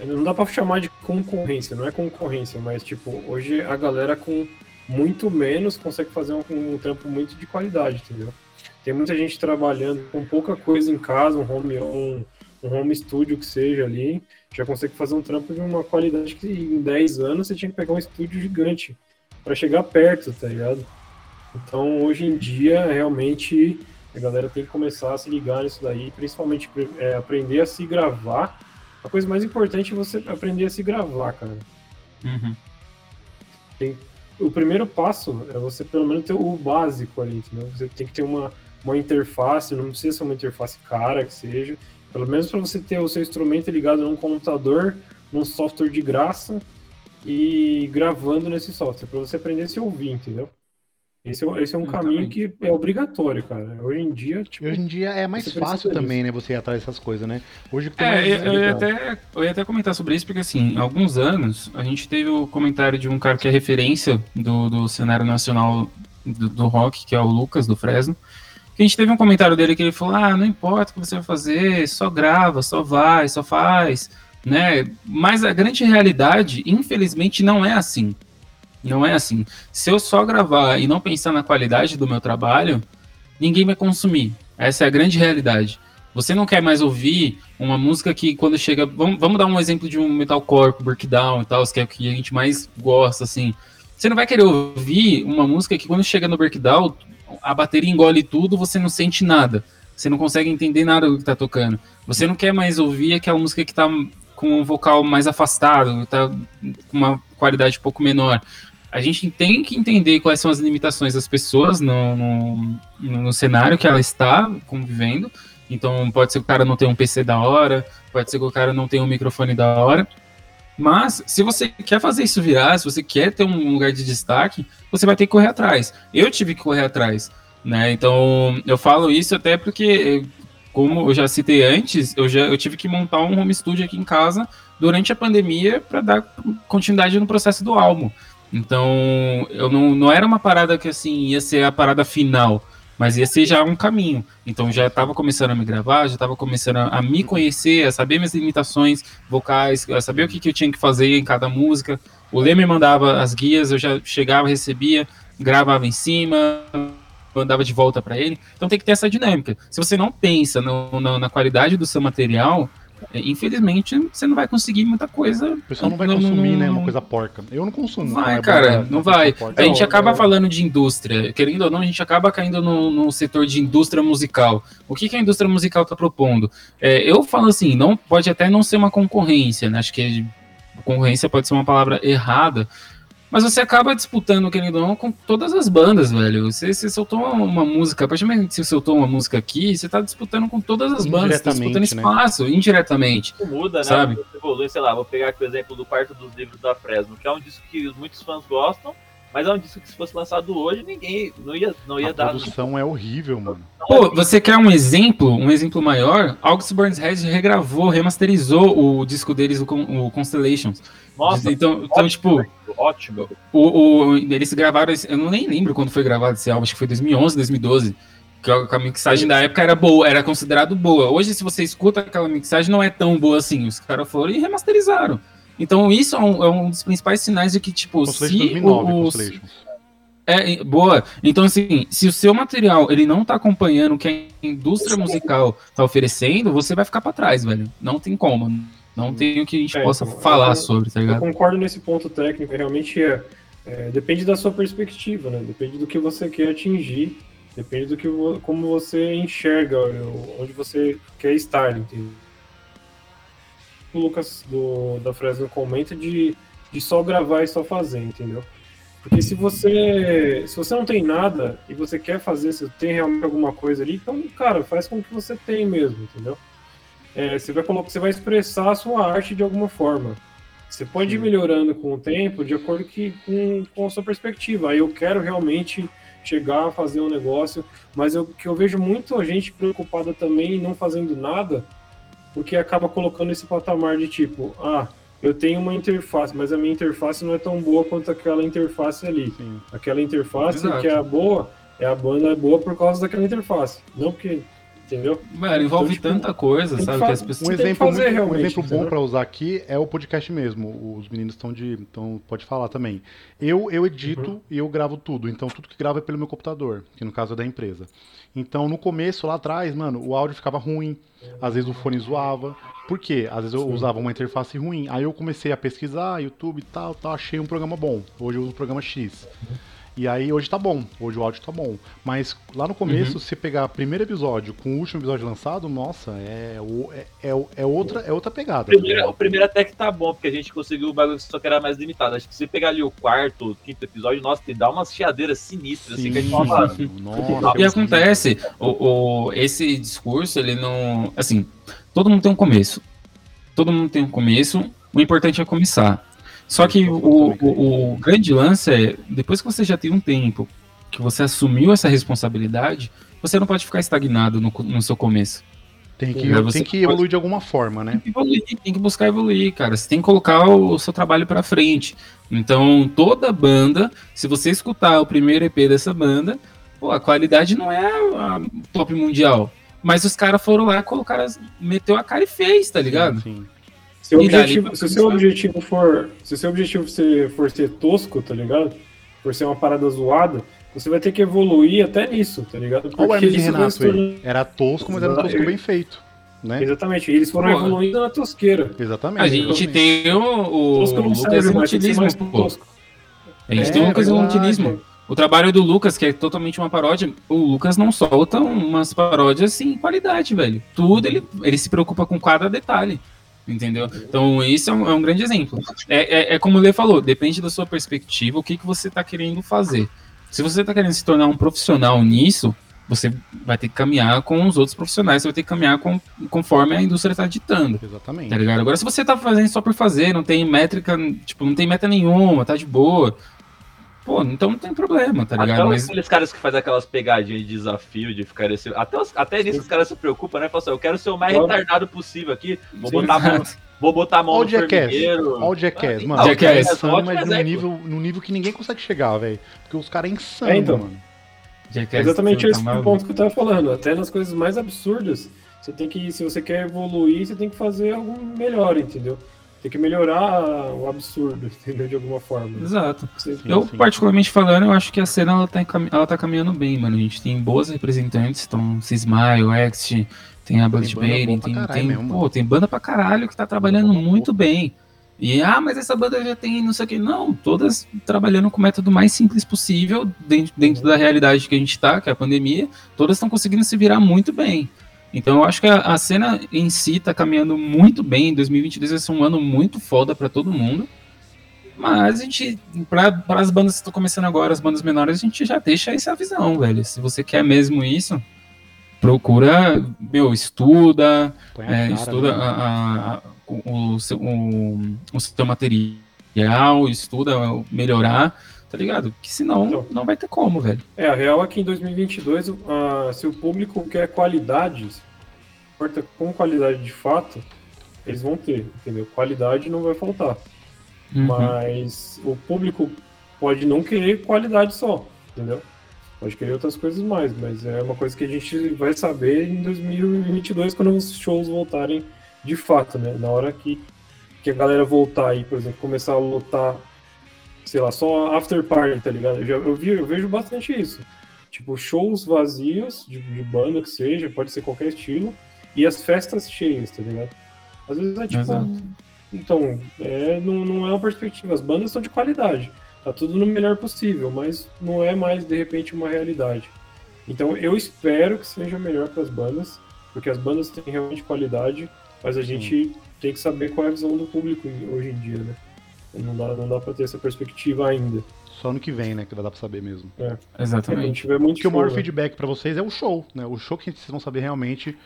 não dá para chamar de concorrência, não é concorrência, mas tipo, hoje a galera com muito menos consegue fazer um, um trampo muito de qualidade, entendeu? Tem muita gente trabalhando com pouca coisa em casa, um home, um, um home studio que seja ali, já consegue fazer um trampo de uma qualidade que em 10 anos você tinha que pegar um estúdio gigante para chegar perto, tá ligado? Então, hoje em dia, realmente, a galera tem que começar a se ligar nisso daí, principalmente é, aprender a se gravar. A coisa mais importante é você aprender a se gravar, cara. Uhum. Tem, o primeiro passo é você, pelo menos, ter o básico ali, entendeu? Você tem que ter uma, uma interface, não precisa ser uma interface cara que seja, pelo menos para você ter o seu instrumento ligado num computador, num software de graça e gravando nesse software, para você aprender a se ouvir, entendeu? Esse é, esse é um caminho que é obrigatório, cara. Hoje em dia, tipo, Hoje em dia é mais fácil também, né? Você ir atrás dessas coisas, né? Hoje que é, eu, eu, ia até, eu ia até comentar sobre isso, porque assim, há alguns anos a gente teve o comentário de um cara que é referência do, do cenário nacional do, do rock, que é o Lucas, do Fresno a gente teve um comentário dele que ele falou: ah, não importa o que você vai fazer, só grava, só vai, só faz, né? Mas a grande realidade, infelizmente, não é assim. Não é assim. Se eu só gravar e não pensar na qualidade do meu trabalho, ninguém vai consumir. Essa é a grande realidade. Você não quer mais ouvir uma música que quando chega. Vamos, vamos dar um exemplo de um metalcore, breakdown e tal, que é o que a gente mais gosta, assim. Você não vai querer ouvir uma música que quando chega no breakdown, a bateria engole tudo, você não sente nada. Você não consegue entender nada do que tá tocando. Você não quer mais ouvir aquela música que tá com um vocal mais afastado, tá com uma qualidade um pouco menor. A gente tem que entender quais são as limitações das pessoas no, no, no cenário que ela está convivendo. Então, pode ser que o cara não tenha um PC da hora, pode ser que o cara não tenha um microfone da hora. Mas, se você quer fazer isso virar, se você quer ter um lugar de destaque, você vai ter que correr atrás. Eu tive que correr atrás, né? Então, eu falo isso até porque, como eu já citei antes, eu já eu tive que montar um home studio aqui em casa durante a pandemia para dar continuidade no processo do álbum. Então, eu não, não era uma parada que assim ia ser a parada final. Mas ser já um caminho. Então já estava começando a me gravar, já estava começando a, me conhecer, a saber minhas limitações vocais, a saber o que, que eu tinha que fazer em cada música. O Lê me mandava as guias, eu já chegava, recebia, gravava em cima, mandava de volta para ele. Então tem que ter essa dinâmica. Se você não pensa no, no, na qualidade do seu material, é, infelizmente, você não vai conseguir muita coisa. O pessoal não vai no, consumir, no, né? Uma coisa porca. Eu não consumo. Vai, cara, não vai. A gente acaba falando de indústria. Querendo ou não, a gente acaba caindo no, no setor de indústria musical. O que, que a indústria musical está propondo? É, eu falo assim, não pode até não ser uma concorrência, né? Acho que concorrência pode ser uma palavra errada, mas você acaba disputando, querendo ou não, com todas as bandas, velho. Você, você soltou uma, uma música, a partir do momento que você soltou uma música aqui, você tá disputando com todas as bandas, você tá disputando né? espaço, né? indiretamente. Muda, né? Sabe? Você evolui, sei lá, vou pegar aqui o exemplo do Quarto dos Livros da Fresno, que é um disco que muitos fãs gostam, Mas é um disco que se fosse lançado hoje, ninguém não ia, não ia a dar. produção é horrível, mano. Pô, você quer um exemplo, um exemplo maior? August Burns Red regravou, remasterizou o disco deles, o, Con- o Constellations. Nossa, então, então tipo, ótimo. o, o- eles gravaram, eu não nem lembro quando foi gravado esse álbum, acho que foi 2011, 2012. Que a, que a mixagem da época era boa, era considerado boa. Hoje, se você escuta aquela mixagem, não é tão boa assim. Os caras foram e remasterizaram. Então, isso é um, é um dos principais sinais de que, tipo, Constellation se 2009, os, Constellation. é, boa. Então, assim, se o seu material ele não tá acompanhando o que a indústria musical tá oferecendo, você vai ficar pra trás, velho. Não tem como. Não tem o que a gente É, possa então, falar eu- sobre, tá Eu ligado? concordo nesse ponto técnico, realmente é, é, depende da sua perspectiva, né? Depende do que você quer atingir, depende do que como você enxerga, o- onde você quer estar, entendeu? O Lucas do, da Fresno comenta de, de só gravar e só fazer, entendeu? Porque se você se você não tem nada e você quer fazer, se tem realmente alguma coisa ali, então, cara, faz com o que você tem mesmo, entendeu? É, você vai colocar, você vai expressar a sua arte de alguma forma. Você pode ir melhorando com o tempo de acordo que, com, com a sua perspectiva. Aí eu quero realmente chegar a fazer um negócio, mas eu que eu vejo muita gente preocupada também não fazendo nada, porque acaba colocando esse patamar de tipo, ah, eu tenho uma interface, mas a minha interface não é tão boa quanto aquela interface ali. Sim. Aquela interface Exato. que é a boa, é a banda é boa por causa daquela interface, não porque, entendeu? Velho, envolve Então, tipo, tanta coisa, tem que sabe? fa- Que as Um pessoas. que exemplo, fazer muito- um exemplo bom pra usar aqui é o podcast mesmo. Os meninos estão de. Então, pode falar também. Eu, eu edito Uhum. e eu gravo tudo. Então, tudo que gravo é pelo meu computador, que no caso é da empresa. Então, no começo, lá atrás, mano, o áudio ficava ruim. Às vezes o fone zoava. Por quê? Às vezes eu usava uma interface ruim. Aí eu comecei a pesquisar, YouTube e tal, tal, achei um programa bom. Hoje eu uso o programa X. E aí hoje tá bom, hoje o áudio tá bom. Mas lá no começo, se você pegar o primeiro episódio com o último episódio lançado, nossa, é, o- é, é, é outra, é outra pegada. O primeiro, o primeiro até que tá bom, porque a gente conseguiu o bagulho só que era mais limitado. Acho que se você pegar ali o quarto, o quinto episódio, nossa, te dá umas chiadeiras sinistras, assim, que a gente fala, Nossa, E acontece, o, o- esse discurso, ele não. Assim, todo mundo tem um começo. Todo mundo tem um começo. O importante é começar. Só que o, o, o grande lance é, depois que você já tem um tempo, que você assumiu essa responsabilidade, você não pode ficar estagnado no, no seu começo. Tem que, tem que pode- evoluir de alguma forma, né? Tem que evoluir, tem que buscar evoluir, cara. Você tem que colocar o seu trabalho pra frente. Então, toda banda, se você escutar o primeiro EP dessa banda, pô, a qualidade não é a top mundial. Mas os caras foram lá, colocaram, meteu a cara e fez, tá ligado? Sim. Se dali objetivo, se o seu objetivo for, se o seu objetivo ser, for ser tosco, tá ligado? For ser uma parada zoada, você vai ter que evoluir até nisso, tá ligado? Olha o Hermes Renato tornando- Era tosco, mas era um tosco bem feito. Né? Exatamente, e eles foram Pô, evoluindo na tosqueira. Exatamente. A gente tem o, o Tosco não Lucas mais pô. tosco. A gente É, tem o Lucas. O trabalho do Lucas, que é totalmente uma paródia, o Lucas não solta umas paródias sem qualidade, velho. Tudo ele, ele se preocupa com cada detalhe. Entendeu? Então, isso é um, é um grande exemplo. É, é, é como o Lê falou, depende da sua perspectiva, o que, que você está querendo fazer. Se você está querendo se tornar um profissional nisso, você vai ter que caminhar com os outros profissionais, você vai ter que caminhar com, conforme a indústria está ditando. Exatamente. Tá ligado? Agora, se você tá fazendo só por fazer, não tem métrica, tipo, não tem meta nenhuma, tá de boa. Pô, então não tem problema, tá Até ligado? os- Mas aqueles caras que fazem aquelas pegadinhas de desafio, de ficar esse... até, os- até nisso os caras se preocupam, né? Falam assim, eu quero ser o mais Claro. retardado possível aqui, vou Sim. botar a mão, vou botar a mão Olha no formigueiro. Olha o Jackass, Ah, mano. então, Jackass. É insano, ótimo mas num exemplo. nível, num nível que ninguém consegue chegar, velho. Porque os caras é insano, É, então. mano. Jackass É exatamente tá esse o maluco. ponto que eu tava falando. Até nas coisas mais absurdas, você tem que, se você quer evoluir, você tem que fazer algo melhor, entendeu? Tem que melhorar o absurdo, entendeu? De alguma forma. Exato. Sim, Eu, sim. particularmente falando, eu acho que a cena ela tá, ela tá caminhando bem, mano. A gente tem boas representantes, então Cismaio, Ext, tem a Blood pra tem, caralho tem, mesmo, pô, mano. tem banda pra caralho que tá trabalhando muito bem. E, ah, mas essa banda já tem não sei o que. Não, todas trabalhando com o método mais simples possível, dentro, dentro da realidade que a gente tá, que é a pandemia, todas estão conseguindo se virar muito bem. Então eu acho que a, a cena em si tá caminhando muito bem. 2022 vai ser um ano muito foda pra todo mundo. Mas a gente, para as bandas que estão começando agora, as bandas menores, a gente já deixa essa visão, velho. Se você quer mesmo isso, procura, meu, estuda, é, cara, estuda né? a- a- o, seu, o, o seu material, estuda melhorar, tá ligado? Que senão Então. não vai ter como, velho. É, a real é que em 2022, ah, se o público quer qualidade, importa com qualidade de fato, eles vão ter, entendeu? Qualidade não vai faltar. Uhum. Mas o público pode não querer qualidade só, entendeu? Pode querer outras coisas mais, mas é uma coisa que a gente vai saber em 2022 quando os shows voltarem de fato, né? Na hora que, que a galera voltar aí, por exemplo, começar a lotar, sei lá, só after party, tá ligado? Eu, já, eu, vi, eu vejo bastante isso. Tipo, shows vazios, de, de banda que seja, pode ser qualquer estilo, e as festas cheias, tá ligado? Às vezes é tipo. Exato. Então, é, não, não é uma perspectiva. As bandas são de qualidade. Tá tudo no melhor possível, mas não é mais, de repente, uma realidade. Então, eu espero que seja melhor para as bandas, porque as bandas têm realmente qualidade, mas a gente tem que saber qual é a visão do público hoje em dia, né? Não dá, não dá para ter essa perspectiva ainda. Só ano que vem, né? Que vai dar pra saber mesmo. A Exatamente. tiver muito Porque o maior show, né? feedback pra vocês é o show, né? O show que vocês vão saber realmente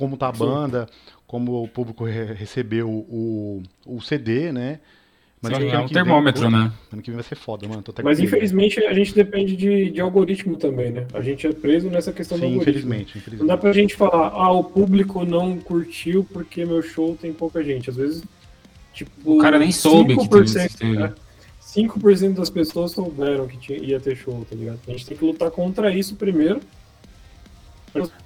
como tá a Sim. banda, como o público re- recebeu o, o CD, né? Sim, acho que é um vem- termômetro, Pô, né? Ano que vem vai ser foda, mano. Tô até Mas infelizmente a gente depende de, de algoritmo também, né? A gente é preso nessa questão do Sim, algoritmo. infelizmente, Não dá infelizmente. pra gente falar, ah, o público não curtiu porque meu show tem pouca gente. Às vezes, tipo. O cara nem soube que teve 5%, esse teve. né? 5% das pessoas souberam que tinha, ia ter show, tá ligado? A gente tem que lutar contra isso primeiro.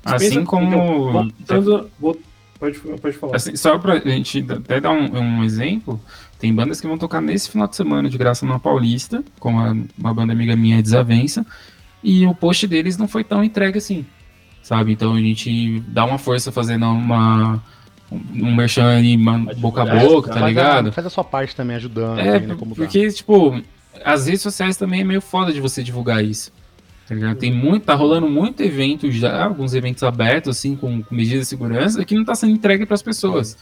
Assim como- voltando- vol- pode, pode falar. Assim, só pra gente até dar um, um exemplo, tem bandas que vão tocar nesse final de semana de graça na Paulista, como a- uma banda amiga minha, Desavença, e o post deles não foi tão entregue assim, sabe? Então a gente dá uma força fazendo uma, um merchan ali, uma Uma boca a boca, tá ligado? Faz a sua parte também ajudando, É, assim, né, porque, tipo, as redes sociais também é meio foda de você divulgar isso. Tá? Tem muito, tá rolando muito evento já, alguns eventos abertos, assim, com, com medidas de segurança, que não tá sendo entregue pras pessoas.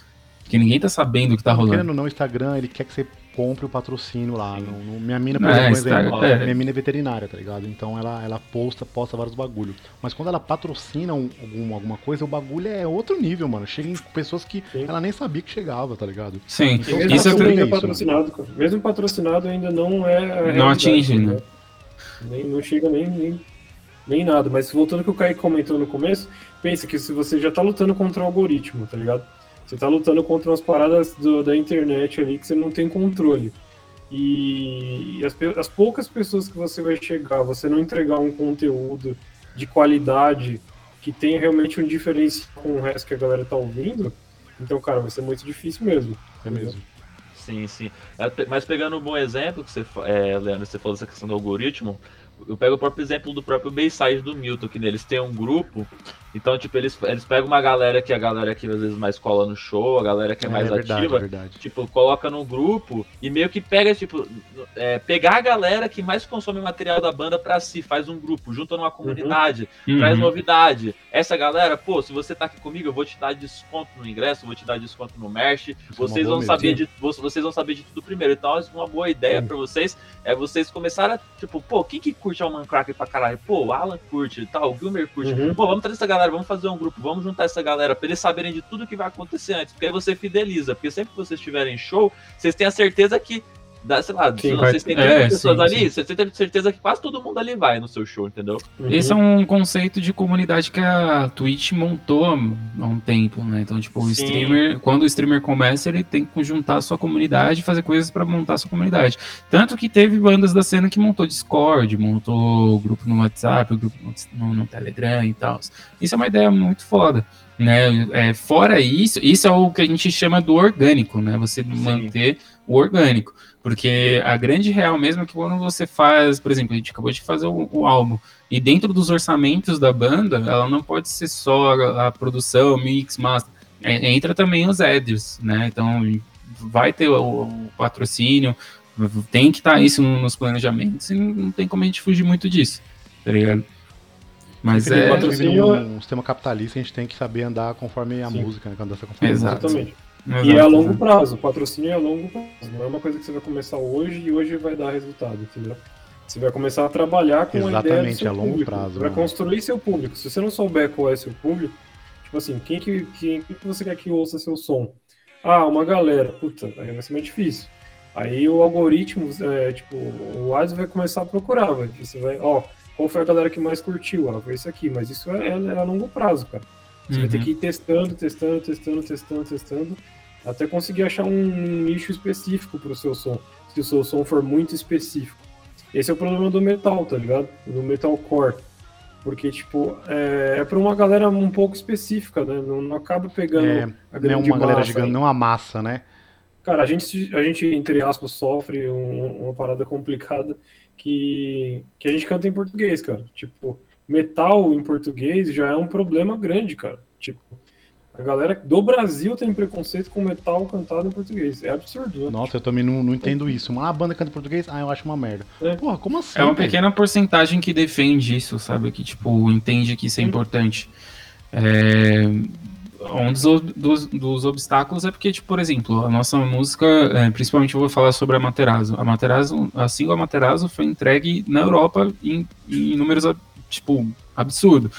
Que ninguém tá sabendo o que tá rolando. Querendo ou não, o Instagram, ele quer que você compre o patrocínio lá. No, no- minha mina, por É, exemplo, exemplo, é. minha mina é veterinária, tá ligado? Então ela, ela posta, posta vários bagulho. Mas quando ela patrocina um- algum, alguma coisa, o bagulho é outro nível, mano. Chega em pessoas que Sim. ela nem sabia que chegava, tá ligado? Sim, Então, Mesmo isso é isso, né? patrocinado, mesmo patrocinado ainda não é. Não atinge, né? Nem, não chega nem, nem, nem nada. Mas voltando ao que o Kaique comentou no começo, pensa que se você já tá lutando contra o algoritmo, tá ligado? Você tá lutando contra umas paradas do- da internet ali que você não tem controle. E as, as poucas pessoas que você vai chegar, você não entregar um conteúdo de qualidade que tenha realmente um diferencial com o resto que a galera tá ouvindo, então, cara, vai ser muito difícil mesmo. É mesmo. Sim, sim. É, Mas pegando um bom exemplo, que você, é, Leandro, você falou dessa questão do algoritmo, eu pego o próprio exemplo do próprio Bayside do Milton, que neles tem um grupo, então, tipo, eles, eles pegam uma galera que é a galera que às vezes mais cola no show, a galera que é mais verdade, ativa, é verdade. tipo, coloca no grupo e meio que pega, tipo, é, pegar a galera que mais consome material da banda pra si, faz um grupo, junta numa comunidade, traz Uhum. novidade. Essa galera, pô, se você tá aqui comigo, eu vou te dar desconto no ingresso, vou te dar desconto no merch, Isso é vocês vão mesmo. saber de vo- vocês vão saber de tudo primeiro. Então, uma boa ideia Sim. pra vocês é vocês começarem a, tipo, pô, quem que curte Alman Cracker pra caralho? Pô, o Alan curte, tal, o Gilmer curte. Uhum. Pô, vamos trazer essa galera, vamos fazer um grupo, vamos juntar essa galera pra eles saberem de tudo que vai acontecer antes, porque aí você fideliza, porque sempre que vocês estiverem em show, vocês têm a certeza que dá, sei lá, Sim, vocês têm 30 é, pessoas sim, ali, sim. você tem certeza que quase todo mundo ali vai no seu show, entendeu? Esse é um conceito de comunidade que a Twitch montou há um tempo, né? Então, tipo, o Sim. streamer, quando o streamer começa, ele tem que juntar a sua comunidade e fazer coisas pra montar a sua comunidade. Tanto que teve bandas da cena que montou Discord, montou grupo no WhatsApp, grupo no, no Telegram e tal. Isso é uma ideia muito foda. Né? É, fora isso, isso é o que a gente chama do orgânico, né? Você manter o orgânico. Porque a grande real mesmo é que quando você faz, por exemplo, a gente acabou de fazer o, o álbum, e dentro dos orçamentos da banda, ela não pode ser só a, a produção, mix, master. É, entra também os ads, né? Então vai ter o, o patrocínio, tem que estar isso no- nos planejamentos, e não tem como a gente fugir muito disso, tá ligado? Mas é. a vive num sistema capitalista, a gente tem que saber andar conforme a Sim. música, né? Quando dança conforme a Exato. música. Exatamente. E é a Exato, longo exato. prazo, o patrocínio é a longo prazo. Não é uma coisa que você vai começar hoje e hoje vai dar resultado, entendeu? Você vai começar a trabalhar com a ideia do Exatamente, seu a longo público. prazo, mano. construir seu público. Se você não souber qual é seu público, tipo assim, quem que, quem, quem que você quer que ouça seu som? Ah, uma galera. Puta, aí vai ser mais difícil. Aí o algoritmo, é, tipo, o ADS vai começar a procurar, vai. Você vai, ó, qual foi a galera que mais curtiu? Ah, foi isso aqui, mas isso é, é, é a longo prazo, cara. Você vai ter Uhum. que ir testando, testando, testando, testando, testando, até conseguir achar um nicho específico pro seu som, se o seu som for muito específico. Esse é o problema do metal, tá ligado? Do metalcore. Porque, tipo, é, é pra uma galera um pouco específica, né? Não, não acaba pegando É, a não é grande uma galera gigante, não uma massa, né? Cara, a gente, a gente, entre aspas, sofre um- uma parada complicada que, que a gente canta em português, cara. Tipo, metal em português já é um problema grande, cara. Tipo, a galera do Brasil tem preconceito com metal cantado em português. É absurdo, né? Nossa, eu também não, não entendo isso. Ah, a banda canta em português? Ah, eu acho uma merda. É. Porra, como assim? É uma velho? pequena porcentagem que defende isso, sabe? Que, tipo, entende que isso é importante. É, Um dos, dos, dos obstáculos é porque, tipo, por exemplo, a nossa música, é, principalmente eu vou falar sobre a Materazzo. A Materazzo, a single Materazzo foi entregue na Europa em, em números, tipo, absurdo.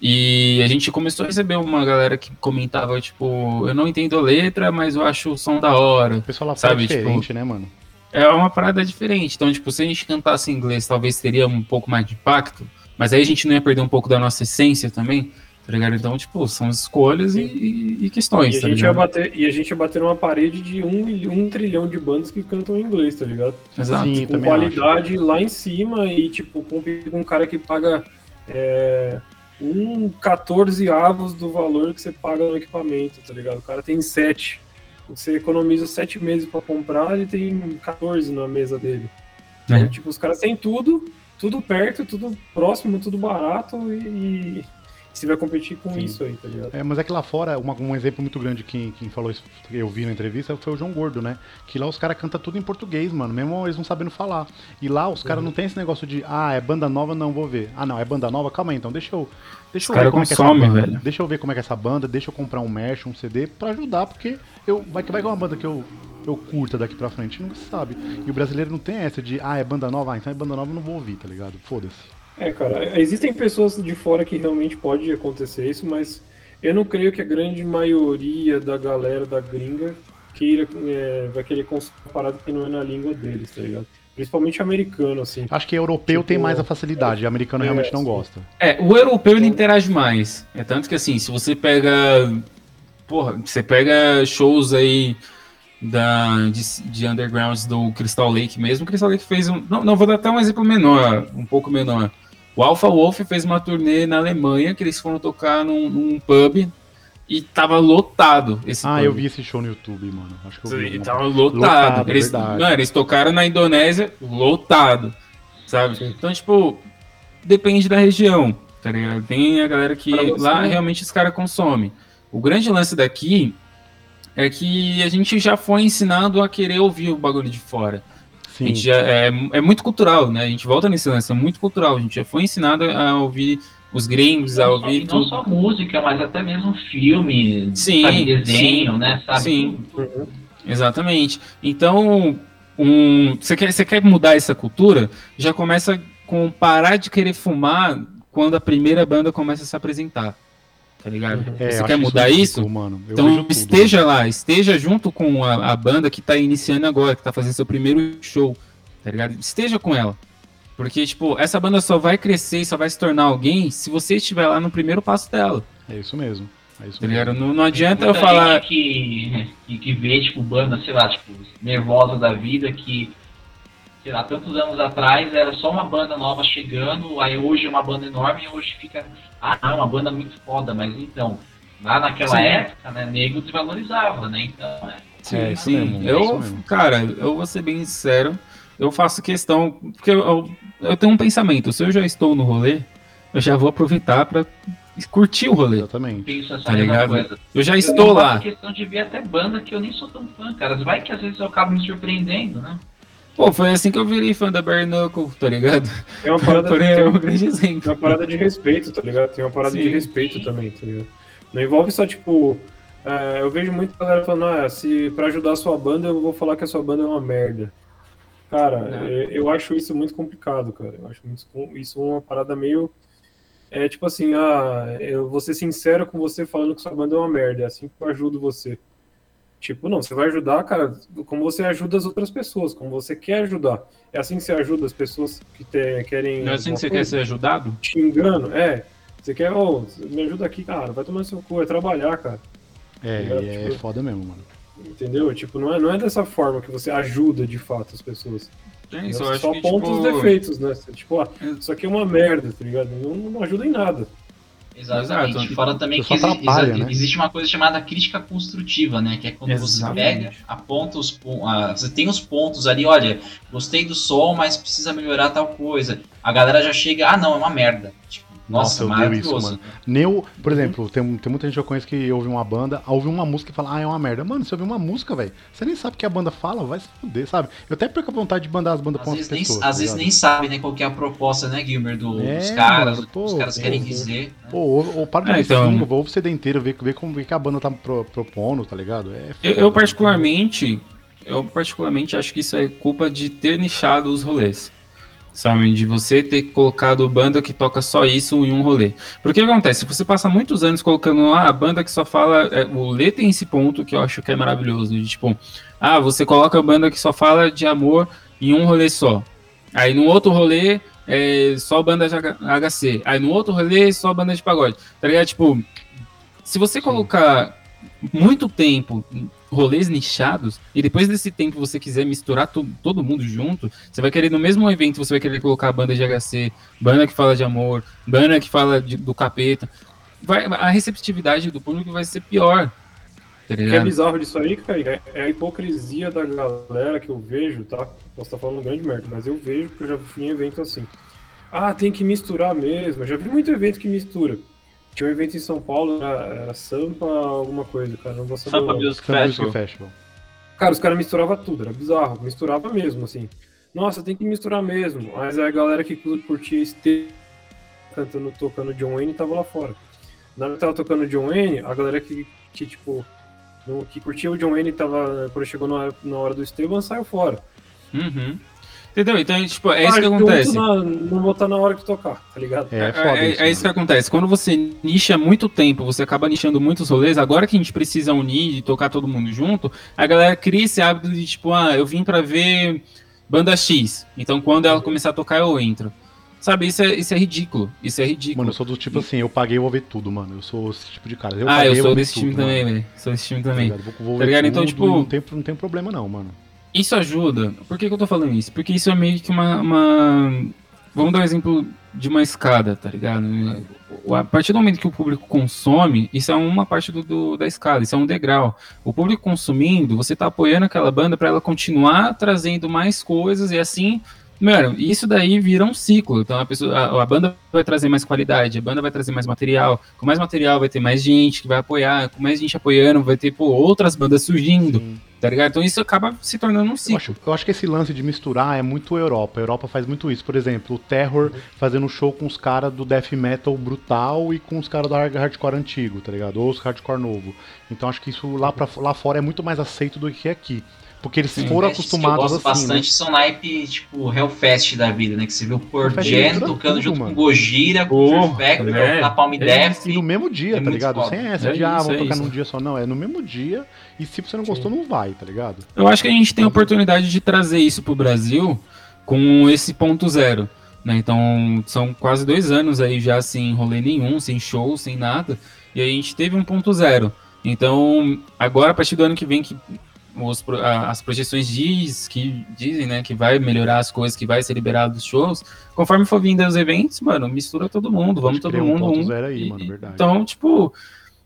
E a gente começou a receber uma galera que comentava, tipo, eu não entendo a letra, mas eu acho o som da hora. O pessoal lá Sabe, é diferente, tipo, né, mano? É uma parada diferente. Então, tipo, se a gente cantasse em inglês, talvez teria um pouco mais de impacto, mas aí a gente não ia perder um pouco da nossa essência também, tá ligado? Então, tipo, são escolhas e, e- e questões, E a, tá gente ia ligado? bater, e a gente ia bater numa parede de um, um trilhão de bandas que cantam em inglês, tá ligado? Exato. Sim, com também qualidade lá em cima e, tipo, com um cara que paga é, um 14 avos do valor que você paga no equipamento, tá ligado? O cara tem 7. Você economiza 7 meses pra comprar, ele tem 14 na mesa dele. Então, É. tipo, os caras têm tudo, tudo perto, tudo próximo, tudo barato e, e você vai competir com Sim. isso aí, tá ligado? É, mas é que lá fora, uma- um exemplo muito grande que quem falou isso, que eu vi na entrevista, foi o João Gordo, né? Que lá os caras cantam tudo em português, mano, mesmo eles não sabendo falar. E lá os Uhum. caras não tem esse negócio de, ah, é banda nova, não vou ver. Ah, não, é banda nova, calma aí, então deixa eu. Deixa eu ver como é que é essa consome, banda. velho. Deixa eu ver como é que é essa banda, deixa eu comprar um merch, um CD pra ajudar, porque eu, vai que vai é uma banda que eu, eu curta daqui pra frente, nunca se sabe. E o brasileiro não tem essa de, ah, é banda nova, ah, então é banda nova, eu não vou ouvir, tá ligado? Foda-se. É, cara, existem pessoas de fora que realmente pode acontecer isso, mas eu não creio que a grande maioria da galera da gringa queira, é, vai querer consumir uma parada que não é na língua deles, tá ligado? Principalmente americano, assim. Acho que europeu Tipo, tem mais a facilidade, americano é, realmente não gosta. É, o europeu ele interage mais. É tanto que assim, se você pega. Porra, você pega shows aí da, de, de undergrounds do Crystal Lake mesmo. O Crystal Lake fez um. Não, não, vou dar até um exemplo menor, um pouco menor. O Alpha Wolf fez uma turnê na Alemanha que eles foram tocar num, num pub e tava lotado esse Ah, pub. eu vi esse show no YouTube, mano. Acho que eu vi. Sim, alguma tava coisa. lotado. Lotado, eles, verdade. mano, eles tocaram na Indonésia, lotado. Sabe? Então, tipo, depende da região, tá ligado? Tem a galera que você- lá realmente os caras consomem. O grande lance daqui é que a gente já foi ensinado a querer ouvir o bagulho de fora. A Sim. gente já, é, é muito cultural, né? A gente volta nesse lance, é muito cultural. A gente já foi ensinado a ouvir os gringos, a Não só, ouvir não tudo. só música, mas até mesmo filme, Sim, sabe, desenho, né? Sabe? Sim. Uhum. Exatamente. Então, um, você, quer, você quer mudar essa cultura? Já começa com parar de querer fumar quando a primeira banda começa a se apresentar. Tá ligado? É, você quer mudar ridículo, isso? mano. Eu Então vejo tudo. esteja lá, esteja junto com a, a banda que tá iniciando agora, que tá fazendo seu primeiro show, tá ligado? Esteja com ela. Porque, tipo, essa banda só vai crescer e só vai se tornar alguém se você estiver lá no primeiro passo dela, É isso mesmo. É isso tá mesmo. Não, não adianta eu falar. gente que, que, que vê, tipo, banda, sei lá, tipo, nervosa da vida, que, sei lá, tantos anos atrás era só uma banda nova chegando, aí hoje é uma banda enorme e hoje fica, ah, é uma banda muito foda, mas então, lá naquela Sim. época, né, nego desvalorizava, né, então, é, Sim, É, isso sim. mesmo, é eu, isso mesmo. cara, eu vou ser bem sincero, eu faço questão, porque eu, eu, eu tenho um pensamento, se eu já estou no rolê, eu já vou aproveitar pra curtir o rolê. Penso essa Tá mesma ligado? coisa. Eu já Eu estou lá. questão de ver até banda que eu nem sou tão fã, cara. Vai que às vezes eu acabo me surpreendendo, né? Pô, foi assim que eu virei fã da Bare Knuckle, tá ligado? É uma parada, Porém, é tem um grande exemplo. uma parada de respeito, tá ligado? Tem uma parada de Sim. respeito também, tá ligado? Não envolve só, tipo. é, eu vejo muita galera falando, ah, se pra ajudar a sua banda, eu vou falar que a sua banda é uma merda. Cara, Não. é, eu acho isso muito complicado, cara. Eu acho muito, isso uma parada meio. É tipo assim, ah, eu vou ser sincero com você falando que sua banda é uma merda. É assim que eu ajudo você. Tipo, não, você vai ajudar, cara, como você ajuda as outras pessoas, como você quer ajudar. É assim que você ajuda as pessoas que te, querem. Não é assim que você coisa? quer ser ajudado? Te engano, é. Você quer, ô, me ajuda aqui, cara, vai tomar no seu cu, é trabalhar, cara. É, Tá e é Tipo- foda mesmo, mano. Entendeu? Tipo, não é, não é dessa forma que você ajuda de fato as pessoas. É isso, eu Você acho só que, aponta tipo... os defeitos, né? Tipo, ah, isso aqui é uma merda, tá ligado? Não, não ajuda em nada. Exatamente. Exato. Fora também que exi- exa- né? existe uma coisa chamada crítica construtiva, né? Que é quando você Exatamente. pega, aponta os pontos. você tem os pontos ali, olha, gostei do som, mas precisa melhorar tal coisa. A galera já chega, ah não, é uma merda. Tipo, nossa, Nossa, eu odeio isso, mano. Nem eu, por exemplo, tem, tem muita gente que eu conheço que ouve uma banda, ouve uma música e fala, ah, é uma merda. Mano, você ouve uma música, velho, você nem sabe o que a banda fala, vai se fuder, sabe? Eu até perco a vontade de mandar as bandas Às pra vezes, outras nem, pessoas. às tá vezes nem sabe né, qual que é a proposta, né, Gilmer, do- É, dos caras, mano, que os pô, caras pô, querem pô. dizer. né? Pô, ou, ou para de É, ouvir então- single, ouve o CD inteiro, ver, ver como ver que a banda tá pro- propondo, tá ligado? É Eu, eu particularmente, eu particularmente acho que isso é culpa de ter nichado os rolês. Sabe, de você ter colocado banda que toca só isso em um rolê. Porque o que acontece? Você passa muitos anos colocando lá a banda que só fala. é, o Lê tem esse ponto que eu acho que é maravilhoso. De, tipo, ah, você coloca a banda que só fala de amor em um rolê só. Aí no outro rolê é só banda de HC. Aí no outro rolê só banda de pagode. Tá ligado? Tipo, se você colocar muito tempo em rolês nichados e depois desse tempo você quiser misturar to- todo mundo junto, você vai querer no mesmo evento, você vai querer colocar banda de HC, banda que fala de amor, banda que fala de- do capeta. Vai, a receptividade do público vai ser pior. Tá que é bizarro disso aí, cara, é- é a hipocrisia da galera que eu vejo, tá? Posso estar falando grande merda, mas eu vejo que eu já fui em evento assim. Ah, tem que misturar mesmo. Eu já vi muito evento que mistura. Tinha um evento em São Paulo, era, era Sampa alguma coisa, cara. Não vou saber. Sampa. Music Festival. Festival. Cara, os caras misturavam tudo, era bizarro. Misturava mesmo, assim. Nossa, tem que misturar mesmo. Mas a galera que curtia este cantando, tocando John Wayne tava lá fora. Na hora que tava tocando John Wayne, a galera que, que tipo, no- que curtia o John Wayne tava, quando chegou na hora, na hora do Esteban, saiu fora. Uhum. Entendeu? Então, tipo, é isso Ah, que junto acontece. na- não botar na hora que tocar, tá ligado? É, É, é foda é- isso. é isso que acontece. Quando você nicha muito tempo, você acaba nichando muitos rolês, agora que a gente precisa unir e tocar todo mundo junto, a galera cria esse hábito de tipo, ah, eu vim pra ver banda X, então quando ela começar a tocar eu entro. Sabe, isso é, isso é ridículo. Isso é ridículo. Mano, eu sou do tipo assim, eu paguei, eu vou ver tudo, mano. Eu sou esse tipo de cara. Eu ah, paguei, eu sou desse time tudo, também, velho. Sou desse time Tá também. ligado? Vou, vou Tá ver ligado? Então, tudo tipo- não tem, não tem problema não, mano. Isso ajuda. Por que, que eu tô falando isso? Porque isso é meio que uma, uma- Vamos dar um exemplo de uma escada, tá ligado? A partir do momento que o público consome, isso é uma parte do, do- da escada, isso é um degrau. O público consumindo, você tá apoiando aquela banda para ela continuar trazendo mais coisas e assim. Mano, isso daí vira um ciclo. Então a, pessoa, a, a banda vai trazer mais qualidade, a banda vai trazer mais material. Com mais material vai ter mais gente que vai apoiar. Com mais gente apoiando, vai ter pô, outras bandas surgindo. Sim. Tá ligado? Então isso acaba se tornando um Eu ciclo. acho, eu acho que esse lance de misturar é muito Europa. A Europa faz muito isso. Por exemplo, o Terror fazendo show com os caras do death metal brutal e com os caras do hard- hardcore antigo, tá ligado? Ou os hardcore novo. Então acho que isso lá, pra, lá fora é muito mais aceito do que aqui. Porque eles Sim. foram Festes que eu acostumados gosto assim, né? bastante são naipe, tipo, Hellfest da vida, né? Que você vê o Jam mistura tocando junto mano. com Gojira, com Porra, Fear Factory, é. com Napalm É Death. E no mesmo dia, É tá ligado? foda. Sem essa É de, ah, vamos é tocar isso. num dia só. Não, é no mesmo dia. E se você não gostou, não vai, tá ligado? Eu acho que a gente tem a oportunidade de trazer isso pro Brasil com esse ponto zero. Né? Então, são quase dois anos aí já sem rolê nenhum, sem show, sem nada. E a gente teve um ponto zero. Então, agora, a partir do ano que vem, que os as projeções diz, que dizem né, que vai melhorar as coisas, que vai ser liberado os shows, conforme for vindo os eventos, mano, mistura todo mundo, vamos todo um mundo. um. zero aí, E- mano. Então, tipo,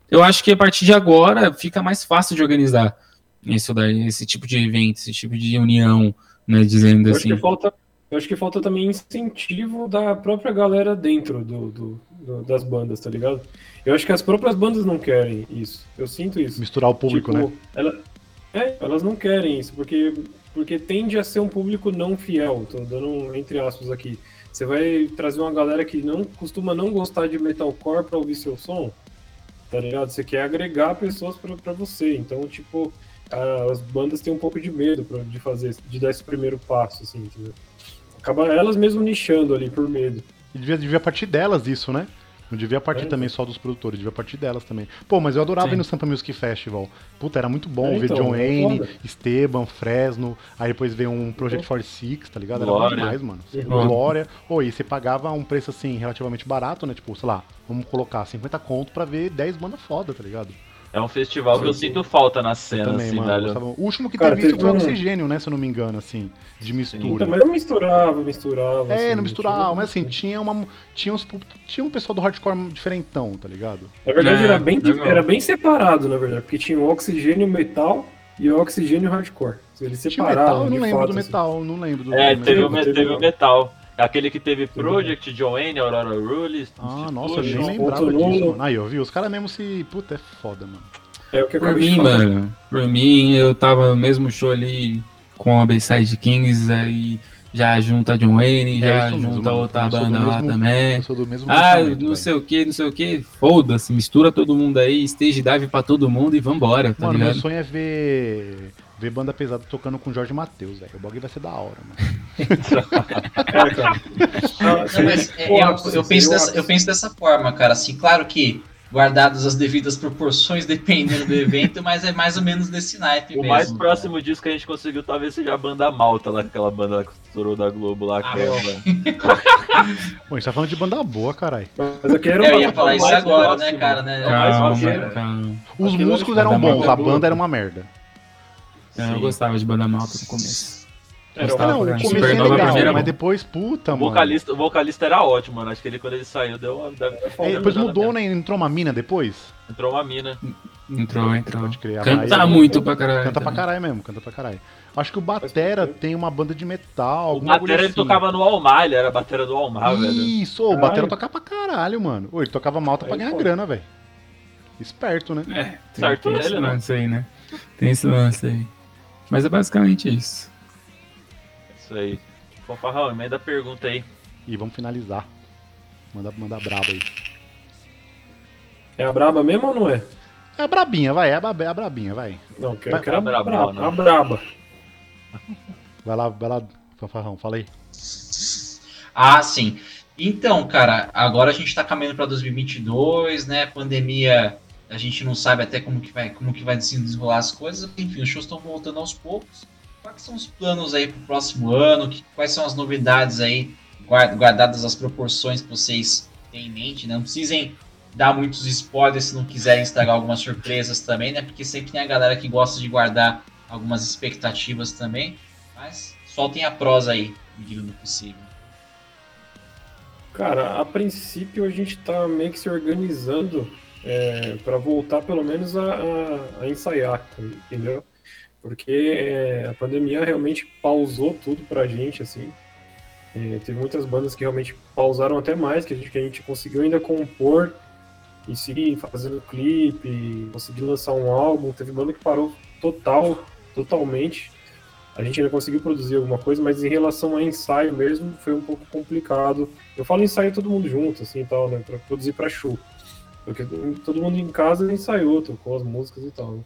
eu acho que a partir de agora fica mais fácil de organizar isso daí, esse tipo de evento, esse tipo de união, né, dizendo Eu acho assim. que falta. Eu acho que falta também incentivo da própria galera dentro do, do- do- das bandas, tá ligado? Eu acho que as próprias bandas não querem isso. Eu sinto isso. Misturar o público, Tipo, né? ela- é, elas não querem isso, porque, porque tende a ser um público não fiel. Tô dando um entre aspas aqui. Você vai trazer uma galera que não costuma não gostar de metalcore pra ouvir seu som, tá ligado? Você quer agregar pessoas pra você. Então, tipo, as bandas têm um pouco de medo pra, de fazer, de dar esse primeiro passo, assim, entendeu? Acaba elas mesmo nichando ali por medo. E devia, devia partir delas isso, né? Não devia partir É. também só dos produtores, devia partir delas também. Pô, mas eu adorava Sim. ir no Sampa Music Festival. Puta, era muito bom É, ver então, John é Wayne, foda. Esteban, Fresno, aí depois veio um Project 46, tá ligado? Era bom Glória. demais, mano. Uhum. Glória. Pô, e você pagava um preço assim, relativamente barato, né? Tipo, sei lá, vamos colocar 50 conto pra ver 10 bandas foda, tá ligado? É um festival que eu sinto falta na cena, Também, assim, mano. velho. gostava- O último que Cara, teve isso foi o um- Oxigênio, né? Se eu não me engano, assim, de mistura. Então, mas não misturava, misturava. É, assim, não misturava, mas assim, tinha, uma, tinha, uns, tinha um pessoal do hardcore diferentão, tá ligado? Na verdade, É, era, bem, legal. era bem separado, na verdade, porque tinha o oxigênio metal e o oxigênio hardcore. Eles Tinha separavam. metal, eu não lembro fato, do assim. metal, não lembro do É, teve, metal. teve teve o metal. Aquele que teve Project, John Wayne, Aurora Rules. Ah, nossa, eu nem lembrava disso. Aí, ó, viu? Os caras mesmo se. Puta, é foda, mano. É o que eu Por mim, mano, por mim, eu tava no mesmo show ali com a Bayside Kings, aí já junta John Wayne, É já mesmo, junta mano. outra Eu banda lá mesmo- também. Eu sou do mesmo Ah, não sei o que, não sei o que, foda-se, mistura todo mundo aí, stage dive pra todo mundo e vambora, tá Mano, meu ligado? sonho é ver. Ver banda pesada tocando com Jorge Matheus, velho. O bagulho vai ser da hora, mano. É, cara. Não, mas é, o eu, eu penso o dessa, ápice. eu penso dessa forma, cara. Assim, claro que guardadas as devidas proporções, dependendo do evento, mas é mais ou menos desse naipe O mesmo. mais próximo disso que a gente conseguiu talvez seja a banda Malta, lá, aquela banda lá que estourou da Globo lá. Ah, é. Pô, a gente tá falando de banda boa, caralho. Mas eu quero Eu uma ia falar isso mais agora, próximo. né, cara? Né? É o Calma. Os músicos é eram bons, a banda era uma merda. É, Eu gostava de banda malta no começo. Era Ah, Gostava não, o começo é Supernova legal, primeira mas depois, puta, O mano. vocalista, o vocalista era ótimo, mano. Acho que ele, quando ele saiu, deu uma. Deve, É, depois mudou, né? Entrou uma mina depois. Entrou uma mina. Entrou, entrou. Pode crer. Canta Maíra- muito pra caralho. Canta pra também. caralho mesmo, canta pra caralho. Acho que o Batera tem uma banda de metal. O Batera ele assim. tocava no Almar, ele era a batera do Almar, velho. Isso, o. Batera tocava pra caralho, mano. Ô, ele tocava malta pra ganhar pô. grana, velho. Esperto, né? É, tem, Certo tem esse ele, né? lance aí, né? Tem esse lance aí. Mas é basicamente isso. Isso aí. Fanfarrão, emenda a pergunta aí. E vamos finalizar. Manda, manda braba aí. É a braba mesmo ou não é? É a brabinha, vai. É a, é a brabinha, vai. Não, eu quero, Vai- quero a braba, braba. não. A braba. Vai lá, vai lá, fanfarrão, fala aí. Ah, sim. Então, cara, agora a gente tá caminhando para 2022, né? Pandemia, a gente não sabe até como que vai, como que vai se desenrolar as coisas. Enfim, os shows estão voltando aos poucos. Quais são os planos aí pro próximo ano? Que- quais são as novidades aí, guar- guardadas as proporções que vocês têm em mente, né? Não precisem dar muitos spoilers se não quiserem estragar algumas surpresas também, né? Porque sempre tem a galera que gosta de guardar algumas expectativas também. Mas soltem a prosa aí, medida do possível. Cara, a princípio a gente tá meio que se organizando é, para voltar pelo menos a, a- a ensaiar, entendeu? Porque é, a pandemia realmente pausou tudo pra gente, assim. É, teve muitas bandas que realmente pausaram até mais, que a gente, que a gente conseguiu ainda compor e seguir fazendo clipe, conseguir lançar um álbum. Teve banda que parou total, totalmente. A gente ainda conseguiu produzir alguma coisa, mas em relação a ensaio mesmo, foi um pouco complicado. Eu falo ensaio todo mundo junto, assim, tal, né, pra produzir pra show. Porque todo mundo em casa ensaiou, tocou as músicas e tal, né?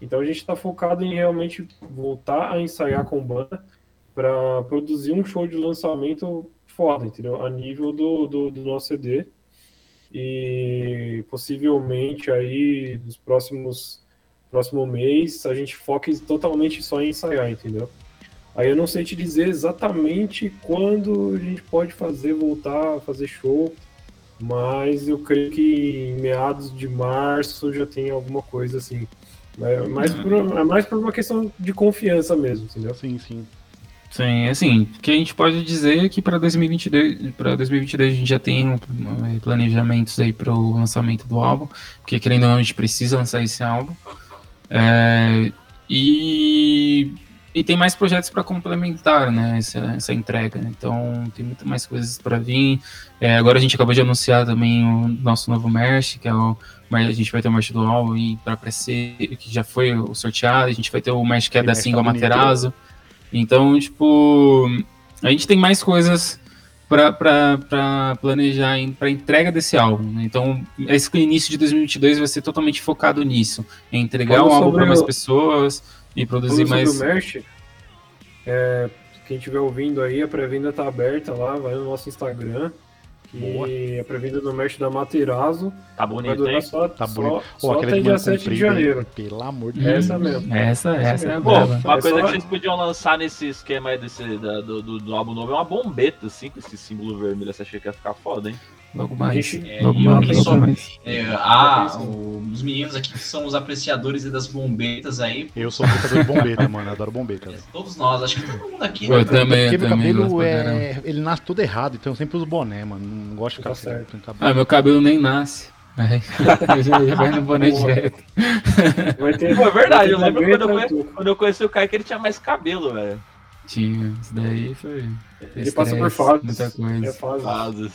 Então a gente tá focado em realmente voltar a ensaiar com banda para produzir um show de lançamento foda, entendeu? A nível do, do, do nosso CD. E possivelmente aí nos próximos próximo mês a gente foque totalmente só em ensaiar, entendeu? Aí eu não sei te dizer exatamente quando a gente pode fazer, voltar a fazer show, mas eu creio que em meados de março já tem alguma coisa assim. É mais por, é mais por uma questão de confiança mesmo, entendeu? Sim, sim. Sim, assim, o que a gente pode dizer é que para 2022, para 2022 a gente já tem um, planejamentos aí para o lançamento do álbum, porque querendo ou não a gente precisa lançar esse álbum. É, e, e tem mais projetos para complementar né, essa, essa entrega. Então tem muito mais coisas para vir. É, agora a gente acabou de anunciar também o nosso novo merch, que é o a gente vai ter o merch do álbum e para aparecer, que já foi o sorteado, a gente vai ter o merch que é da merch Single tá bonito. Materazo. Então, tipo, a gente tem mais coisas para planejar para entrega desse álbum. né? Então, esse início de 2022 vai ser totalmente focado nisso, em entregar Falando um álbum para mais o- pessoas e produzir sobre mais. o merch, é, quem estiver ouvindo aí, a pré-venda tá aberta lá, vai no nosso Instagram, Boa. E a pré-venda do merch da Materazo Tá bonito, hein? só, Tá só, bonito. só Pô, aquela até dia manga 7 de janeiro. Pelo amor de Hum. Deus. Essa mesmo. Essa, essa é a Pô, brava. uma É coisa só- que vocês podiam lançar nesse esquema aí desse, da- do, do, do álbum novo é uma bombeta, assim, com esse símbolo vermelho. Você achei que ia ficar foda, hein? Logo mais. É, Logo e eu mais, que logo sou- mais. É, ah, o- os meninos aqui que são os apreciadores das bombetas aí. Eu sou lutador de bombeta, mano. Eu adoro bombeta. velho. Todos nós, acho que todo mundo aqui. Eu né? também, Porque eu meu também cabelo é. Ele nasce todo errado, então eu sempre uso boné, mano. Não gosto de ficar Tá sem, certo. sem cabelo. Ah, meu cabelo nem nasce. Já, já vai no boné direto. Ter, Pô, é verdade, eu lembro quando eu, conheci, quando eu conheci o Kaique, ele tinha mais cabelo, velho. Tinha, isso daí foi. Ele passa por estresse, fases. Muita É coisa. fase. Fases.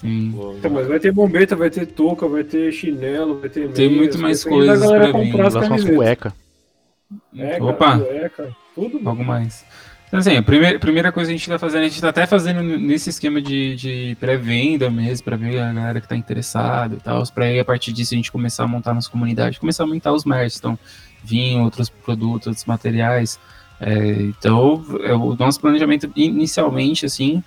Sim. Então, mas vai ter bombeta, vai ter touca, vai ter chinelo, vai ter Tem meias, muito mais coisas pra vir. Lança umas cueca. É, cara, Opa, cueca, tudo. logo mais. Então, assim, a primeira, primeira coisa que a gente tá fazendo, a gente tá até fazendo nesse esquema de, de pré-venda mesmo, pra ver a galera que tá interessada e tal, pra aí a partir disso a gente começar a montar nossa comunidade, começar a aumentar os merch, então, vinho, outros produtos, outros materiais. É, então, é, o nosso planejamento inicialmente, assim,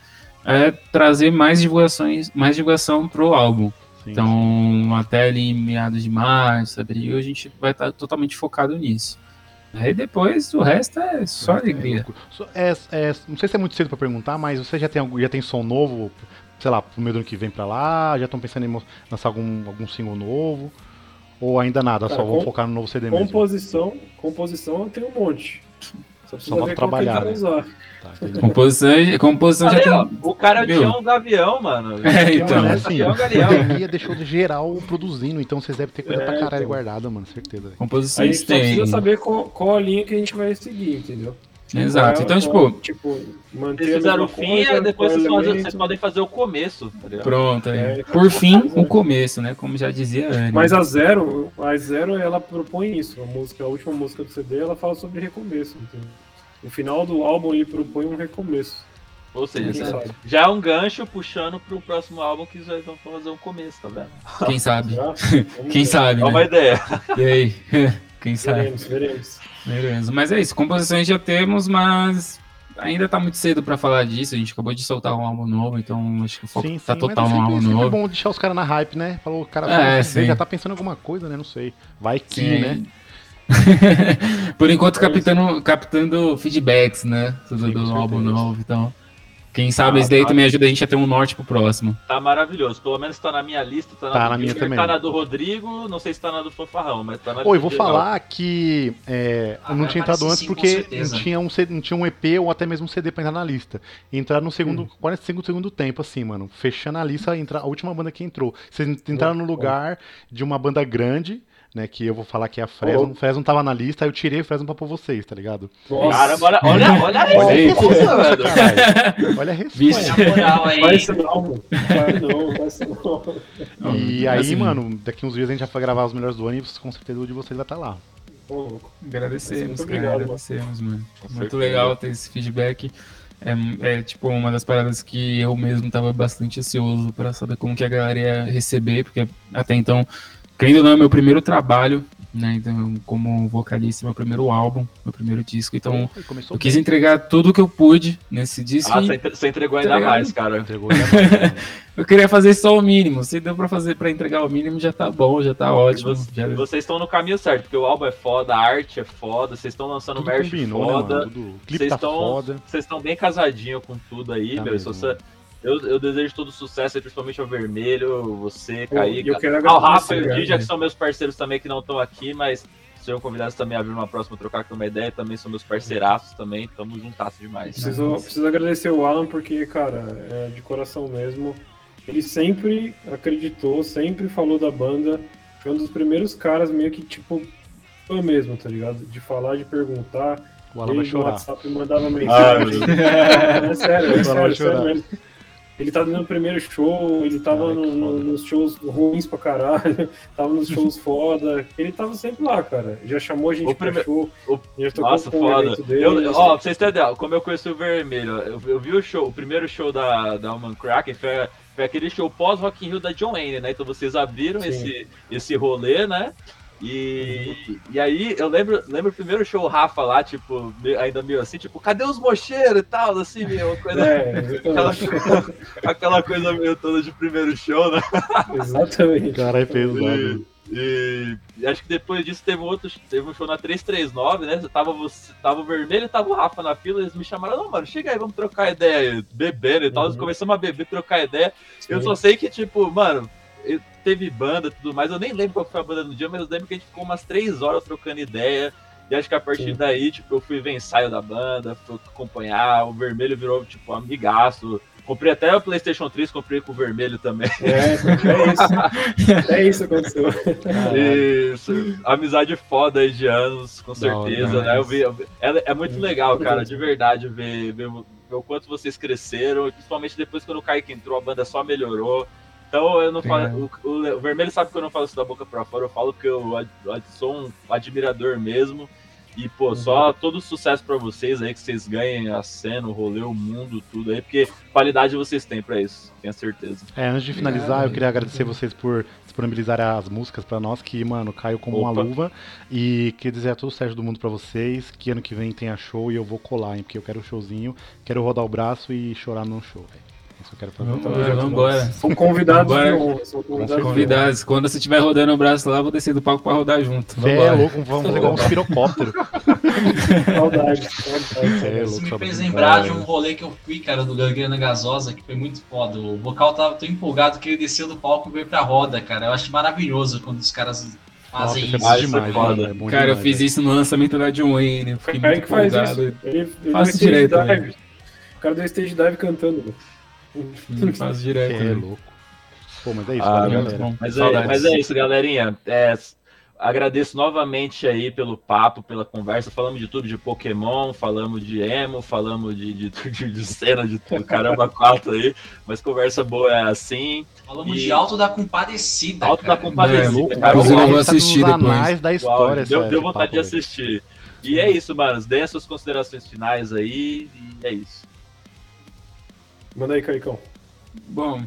é trazer mais divulgações, mais divulgação pro álbum. Sim. Então, até ali meados de março, abril, a gente vai estar totalmente focado nisso. Aí depois o resto é só alegria. So- é- é- não sei se é muito cedo pra perguntar, mas você já tem, já tem som novo, sei lá, pro meio do ano que vem pra lá? Já estão pensando em lançar algum, algum single novo? Ou ainda nada, Cara, só vão com- focar no novo CD mesmo? Composição, composição eu tenho um monte. Só precisa Só ver trabalhar, né? usar. Tá. Composição, composição já Cadê, ó? tem. O cara Meu. tinha um gavião, mano. É, então. Mano, é assim, Gavião, a pandemia deixou de geral produzindo, então vocês devem ter coisa É, pra caralho então. guardada, mano, certeza. velho. A Composições gente só precisa tem. saber qual, qual a linha que a gente vai seguir, entendeu? Exato. Qual é- Então, tipo, tipo, Vocês fizeram o fim, aí depois vocês, fazem- vocês podem fazer o começo, tá ligado? pronto. aí. É, Por fim, o começo, né? Como já dizia a Anne. Mas a Zero, a Zero, ela propõe isso. A música, a última música do CD, ela fala sobre recomeço, entendeu? No final do álbum ele propõe um recomeço. Ou seja, Quem já- sabe? já é um gancho puxando pro próximo álbum que vocês vão fazer um começo, tá vendo? Quem sabe? Já? Quem sabe, É uma né? ideia. E aí? Quem sabe? Veremos, veremos. Beleza. Mas é isso, composições já temos, mas ainda tá muito cedo pra falar disso. A gente acabou de soltar um álbum novo, então acho que o foco Sim, tá sim, total mas é no sempre, álbum sempre novo. bom deixar os caras na hype, né? Falou, o cara É, falou, sim. já tá pensando em alguma coisa, né? Não sei. Vai que, Sim. né? Por enquanto, captando, captando feedbacks, né? Do com álbum novo, então. Quem sabe Ah, isso daí tá. também ajuda a gente a ter um norte pro próximo. Tá maravilhoso. Pelo menos tá na minha lista, tá na, Tá do na minha também. tá na do Rodrigo, não sei se tá na do Fanfarrão, mas tá na Oi, vou geral. falar que é, Ah, eu não tinha entrado antes sim, porque não tinha, um, não tinha um EP ou até mesmo um CD pra entrar na lista. Entrar no segundo, Hum. 45 segundo tempo, assim, mano. Fechando a lista, entra a última banda que entrou. Vocês entraram no lugar de uma banda grande, né? Que eu vou falar que é a Fresno. Oh. O Fresno tava na lista, aí eu tirei o Fresno pra pôr vocês, tá ligado? Nossa, Caramba, olha, olha, olha a resposta, caralho. Olha a resposta. Olha a moral aí. não, mano. não, vai ser não. E aí, Assim, mano, daqui uns dias a gente já vai gravar os melhores do ano e com certeza o de vocês vai estar lá. Ô, louco. Agradecemos, cara, obrigado, mano. agradecemos, mano. Muito legal ter esse feedback. É, é, tipo uma das paradas que eu mesmo tava bastante ansioso pra saber como que a galera ia receber, porque até então, querendo ou não, é meu primeiro trabalho, né? Então, como vocalista, meu primeiro álbum, meu primeiro disco. Então, Começou eu quis entregar tudo que eu pude nesse disco. Ah, e você entre- você entregou ainda Tá ligado? mais, cara. Entregou já, mano. eu queria fazer só o mínimo. Se deu pra fazer para entregar o mínimo, já tá bom, já tá ótimo. Você- já- Vocês estão no caminho certo, porque o álbum é foda, a arte é foda, vocês estão lançando Tudo merch combinou, né, foda? Tudo- O clipe Vocês tá estão- foda. vocês estão bem casadinho com tudo aí, Tá meu. mesmo, eu, eu desejo todo sucesso, principalmente ao Vermelho, você, Kaique. e eu quero Ao Rafa e o. Dija, que são meus parceiros também, que não estão aqui, mas serão convidados também a vir numa próxima trocar com uma ideia, também são meus parceiraços também, tamo juntasso demais. Preciso, preciso agradecer o Alan porque, cara, é de coração mesmo. Ele sempre acreditou, sempre falou da banda. Foi um dos primeiros caras meio que, tipo, fã mesmo, tá ligado? De falar, de perguntar. O Alan vai chorar. WhatsApp mandava Ah, mensagem. meu é sério, é Vai sério, é chorar. sério mesmo. Ele tava no primeiro show, ele tava Ai, no- no- nos shows ruins pra caralho, tava nos shows foda. Ele tava sempre lá, cara. Já chamou a gente O pra prime- show. o- já tocou Nossa, foda. dele, Eu, ó, pra vocês terem ideia, como eu conheci o Vermelho, eu, eu vi o show, o primeiro show da, da Alman Kraken foi, foi aquele show pós Rock in Rio da John Wayne, né? Então vocês abriram Sim. esse, esse rolê, né? E, e aí eu lembro, lembro o primeiro show o Rafa lá, tipo, ainda meio assim, tipo, cadê os mocheiros e tal, assim, meio coisa. É, aquela, aquela, coisa meio toda de primeiro show, né? Exatamente. Cara, é pesado. E, e, acho que depois disso teve outro, teve um show na 339, né? Você tava, você, tava o vermelho e tava o Rafa na fila, eles me chamaram, não, mano, chega aí, vamos trocar ideia, bebendo e tal. Uhum. Nós começamos a beber, trocar ideia. Sim. Eu só sei que, tipo, mano, teve banda e tudo mais. Eu nem lembro qual foi a banda no dia, mas eu lembro que a gente ficou umas três horas trocando ideia. E acho que a partir Sim. daí, tipo, eu fui ver ensaio da banda, fui acompanhar. O vermelho virou, tipo, amigaço. Comprei até o PlayStation 3, comprei com o vermelho também. É, é isso. é isso que aconteceu. Isso. Amizade foda aí de anos, com certeza, Não, né? Eu vi, eu vi, é, é, muito legal, cara, de verdade, ver, ver, ver o quanto vocês cresceram. Principalmente depois quando o Kaique entrou, a banda só melhorou. Então eu não falo. O, o, o, Vermelho sabe que eu não falo isso da boca pra fora, eu falo que eu sou um admirador mesmo. E, pô, uhum. só todo sucesso para vocês aí, que vocês ganhem a cena, o rolê, o mundo, tudo aí, porque qualidade vocês têm para isso, tenho certeza. É, antes de finalizar, eu queria agradecer vocês por disponibilizar as músicas para nós, que, mano, caiu como Opa. uma luva. E queria dizer a todo o sucesso do mundo para vocês, que ano que vem tenha show e eu vou colar, hein, porque eu quero um showzinho, quero rodar o braço e chorar num show, velho. Isso eu quero fazer. Vamos embora. São convidados de honra. São convidados. convidados. Quando você estiver rodando o braço lá, vou descer do palco pra rodar junto. Vamos é louco, vamos fazer igual um pirocóptero. saudade, É, Isso me fez lembrar de um rolê que eu fui, cara, do Gangrena Gasosa, que foi muito foda. O vocal tava tão empolgado que ele desceu do palco e veio pra roda, cara. Eu acho maravilhoso quando os caras fazem Nossa, isso. É demais, foda. É cara, demais, eu fiz isso no lançamento da John Wayne. Fiquei muito empolgado. Ele, ele Faço direito. O cara deu stage dive cantando, mano. Faz direto. É louco. Pô, mas é isso, ah, galera. Mas é, mas é, isso, galerinha. É, agradeço novamente aí pelo papo, pela conversa. Falamos de tudo, de Pokémon, falamos de emo, falamos de, de, de, de cena, de tudo, caramba, quatro aí. Mas conversa boa é assim. Falamos e... de Alto da Compadecida. Alto cara. da Compadecida, é, cara. Eu vou assistir depois. da história, deu, deu vontade de assistir. E é isso, mano. Dê as suas considerações finais aí. E é isso. Manda aí, Caicão. Bom,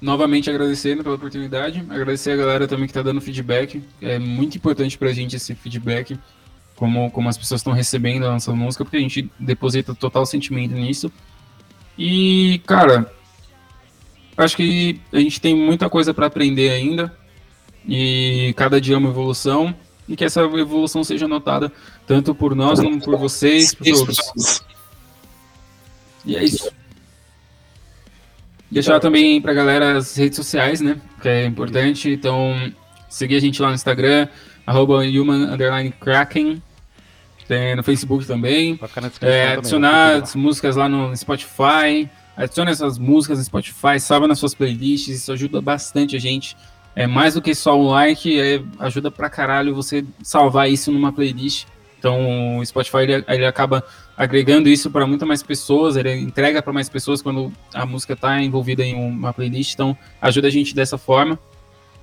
novamente agradecendo pela oportunidade, agradecer a galera também que está dando feedback. É muito importante para a gente esse feedback, como, como as pessoas estão recebendo a nossa música, porque a gente deposita total sentimento nisso. E, cara, acho que a gente tem muita coisa para aprender ainda, e cada dia é uma evolução, e que essa evolução seja notada tanto por nós como por vocês, por todos. E é isso. Deixar então, também pra galera as redes sociais, né? Que é importante. Então, seguir a gente lá no Instagram, arroba human kraken. Tem no Facebook também. É, adicionar também, as músicas lá no Spotify. Adicione essas músicas no Spotify, salva nas suas playlists. Isso ajuda bastante a gente. É mais do que só um like, é, ajuda pra caralho você salvar isso numa playlist. Então o Spotify ele, ele acaba agregando isso para muito mais pessoas, ele entrega para mais pessoas quando a música está envolvida em uma playlist, então ajuda a gente dessa forma.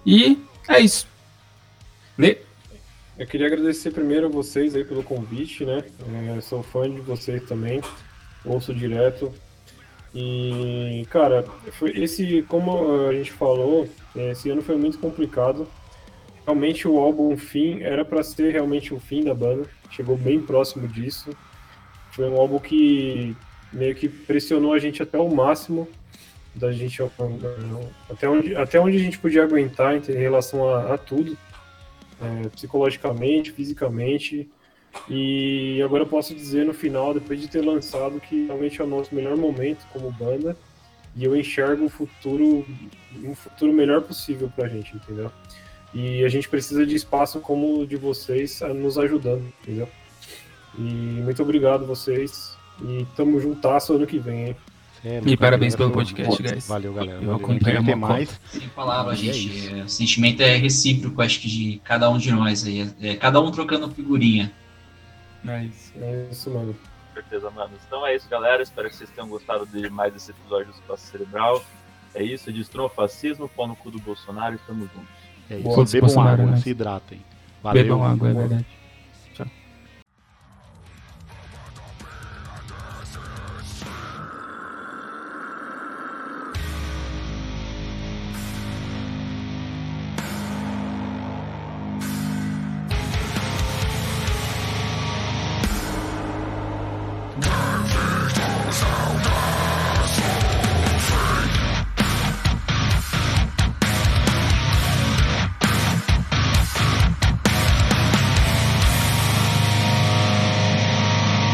E é isso. Lê. Eu queria agradecer primeiro a vocês aí pelo convite, né? É, sou fã de vocês também, ouço direto. E, cara, esse, como a gente falou, esse ano foi muito complicado. Realmente o álbum Fim era para ser realmente o fim da banda, chegou bem próximo disso. Foi um álbum que meio que pressionou a gente até o máximo da gente até onde, até onde a gente podia aguentar em relação a, a tudo, é, psicologicamente, fisicamente. E agora eu posso dizer no final, depois de ter lançado, que realmente é o nosso melhor momento como banda. E eu enxergo o futuro, um futuro melhor possível pra gente, entendeu? E a gente precisa de espaço como o de vocês nos ajudando, entendeu? E muito obrigado vocês. E tamo juntasso ano que vem, hein? É, e parabéns pelo podcast, guys. Valeu, galera. Eu acompanho ter mais. Sem palavras, gente. É, o sentimento é recíproco, acho que de cada um de nós aí. É, cada um trocando figurinha. É isso. É isso, mano. Com certeza, mano. Então é isso, galera. Espero que vocês tenham gostado de mais esse episódio do Espaço Cerebral. É isso, destrua o fascismo, pau no cu do Bolsonaro e tamo juntos. É isso. Bebam água, né? se hidratem. Valeu. Bebam água, é verdade.